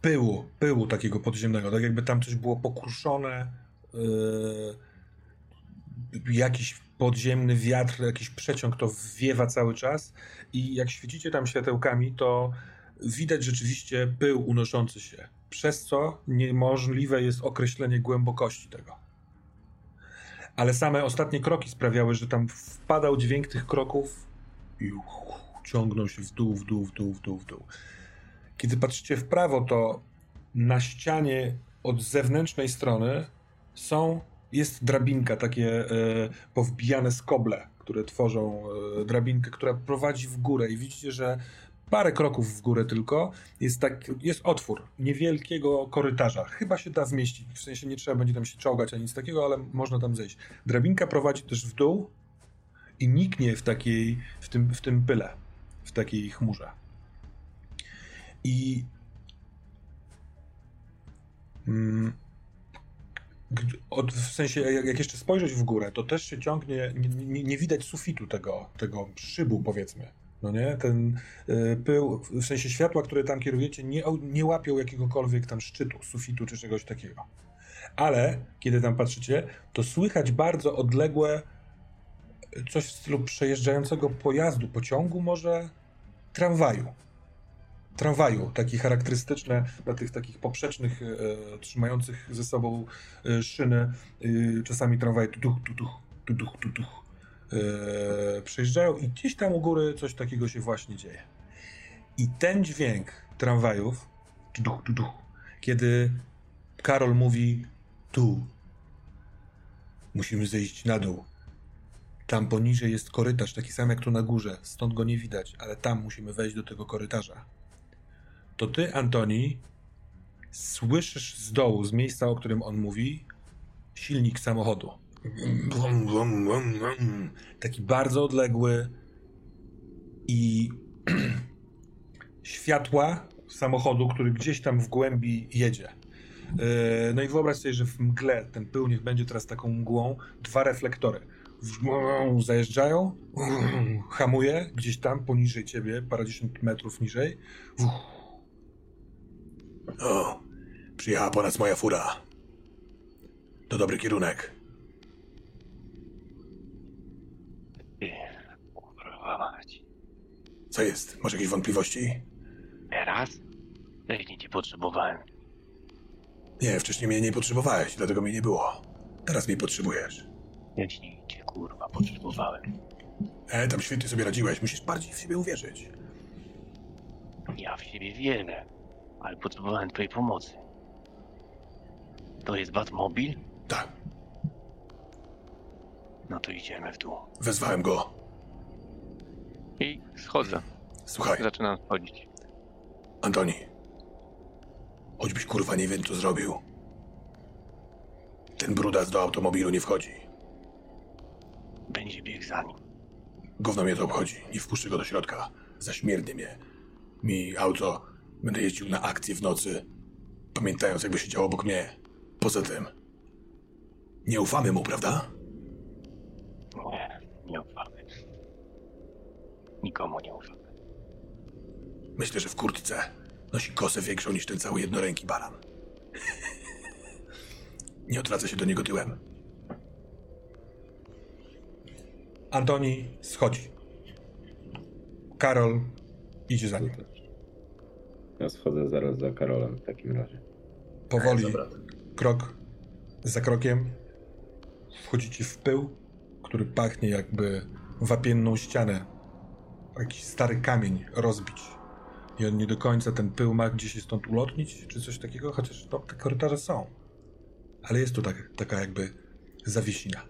S1: pyłu, pyłu takiego podziemnego, tak jakby tam coś było pokruszone, yy, jakiś podziemny wiatr, jakiś przeciąg to wiewa cały czas. I jak świecicie tam światełkami, to widać rzeczywiście pył unoszący się, przez co niemożliwe jest określenie głębokości tego. Ale same ostatnie kroki sprawiały, że tam wpadał dźwięk tych kroków i ciągnął się w dół, w dół, w dół, w dół, w dół. Kiedy patrzycie w prawo, to na ścianie od zewnętrznej strony są, jest drabinka, takie e, powbijane skoble, które tworzą e, drabinkę, która prowadzi w górę i widzicie, że parę kroków w górę tylko jest, tak, jest otwór niewielkiego korytarza. Chyba się da zmieścić, w sensie nie trzeba będzie tam się czołgać ani nic takiego, ale można tam zejść. Drabinka prowadzi też w dół i niknie w takiej, w tym, w tym pyle, w takiej chmurze. I Mm, od, w sensie, jak, jeszcze spojrzeć w górę, to też się ciągnie, nie, nie, nie widać sufitu tego, tego szybu, powiedzmy. No nie? Ten y, pył, w sensie światła, które tam kierujecie, nie, nie łapią jakiegokolwiek tam szczytu, sufitu czy czegoś takiego. Ale kiedy tam patrzycie, to słychać bardzo odległe coś w stylu przejeżdżającego pojazdu, pociągu może, tramwaju. Tramwaju, takie charakterystyczne dla tych takich poprzecznych, e, trzymających ze sobą e, szyny. E, czasami tramwaje tutuch, tutuch, tutuch, tutuch e, przejeżdżają i gdzieś tam u góry coś takiego się właśnie dzieje. I ten dźwięk tramwajów, tutuch, tutuch, kiedy Karol mówi tu, musimy zejść na dół, tam poniżej jest korytarz, taki sam jak tu na górze. Stąd go nie widać, ale tam musimy wejść do tego korytarza. To ty, Antoni, słyszysz z dołu, z miejsca, o którym on mówi, silnik samochodu. Taki bardzo odległy i światła samochodu, który gdzieś tam w głębi jedzie. E, no i wyobraź sobie, że w mgle ten pył niech będzie teraz taką mgłą, dwa reflektory zajeżdżają, hamuje gdzieś tam poniżej ciebie, parędziesiąt metrów niżej. O, przyjechała po nas moja fura. To dobry kierunek.
S7: Kurwa mać.
S1: Co jest? Masz jakieś wątpliwości?
S7: Teraz? Wcześniej cię potrzebowałem.
S1: Nie, wcześniej mnie nie potrzebowałeś, dlatego mnie nie było. Teraz mnie potrzebujesz.
S7: Wcześniej cię kurwa potrzebowałem.
S1: E, tam świetnie sobie radziłeś. Musisz bardziej w siebie uwierzyć.
S7: Ja w siebie wierzę, ale potrzebowałem twojej pomocy. To jest Batmobil?
S1: Tak,
S7: No to idziemy w dół.
S1: wezwałem go.
S2: I schodzę.
S1: Słuchaj,
S2: Zaczynam schodzić.
S1: Antoni. Choćbyś kurwa nie wiem, co zrobił. Ten brudas do automobilu nie wchodzi.
S7: Będzie bieg za nim.
S1: Gówno mnie to obchodzi. Nie wpuszczę go do środka. Zaśmierdnie mnie. Mi auto. Będę jeździł na akcję w nocy. Pamiętając, jakby siedział obok mnie. Poza tym. Nie ufamy mu, prawda?
S7: Nie, nie ufamy. Nikomu nie ufamy.
S1: Myślę, że w kurtce nosi kosę większą niż ten cały jednoręki baran. Nie odwraca się do niego tyłem. Antoni schodzi. Karol idzie za nim.
S4: Ja schodzę zaraz za Karolem w takim razie.
S1: Powoli,
S5: Dobra.
S1: krok za krokiem, wchodzicie w pył, który pachnie jakby wapienną ścianę. Jakiś stary kamień rozbić. I on nie do końca ten pył ma gdzieś się stąd ulotnić, czy coś takiego, chociaż no, te korytarze są. Ale jest tu tak, taka jakby zawiesina.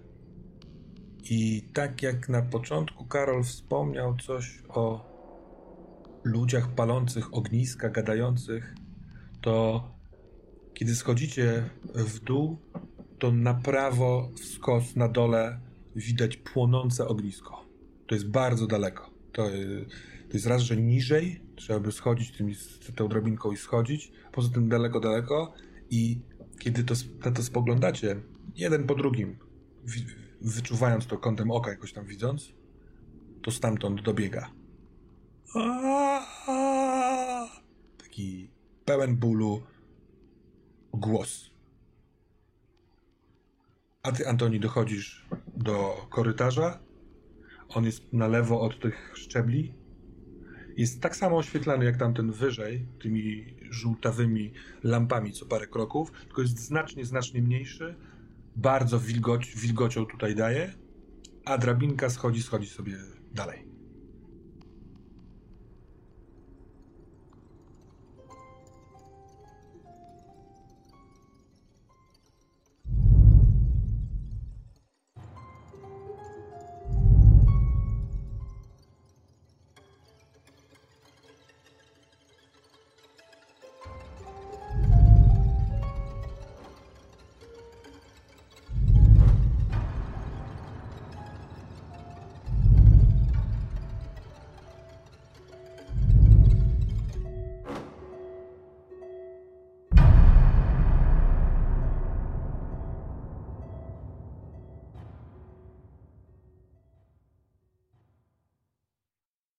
S1: I tak jak na początku Karol wspomniał coś o ludziach palących ogniska, gadających, to kiedy schodzicie w dół, to na prawo, w skos, na dole widać płonące ognisko. To jest bardzo daleko. To, y, to jest raz, że niżej, trzeba by schodzić tymi, tą drabinką i schodzić, poza tym daleko, daleko i kiedy to, na to spoglądacie, jeden po drugim, wyczuwając to kątem oka jakoś tam widząc, to stamtąd dobiega. Taki pełen bólu głos. A ty, Antoni, dochodzisz do korytarza. On jest na lewo od tych szczebli. Jest tak samo oświetlany jak tamten wyżej, tymi żółtawymi lampami co parę kroków, tylko jest znacznie, znacznie mniejszy. Bardzo wilgoć, wilgocią tutaj daje, a drabinka schodzi, schodzi sobie dalej.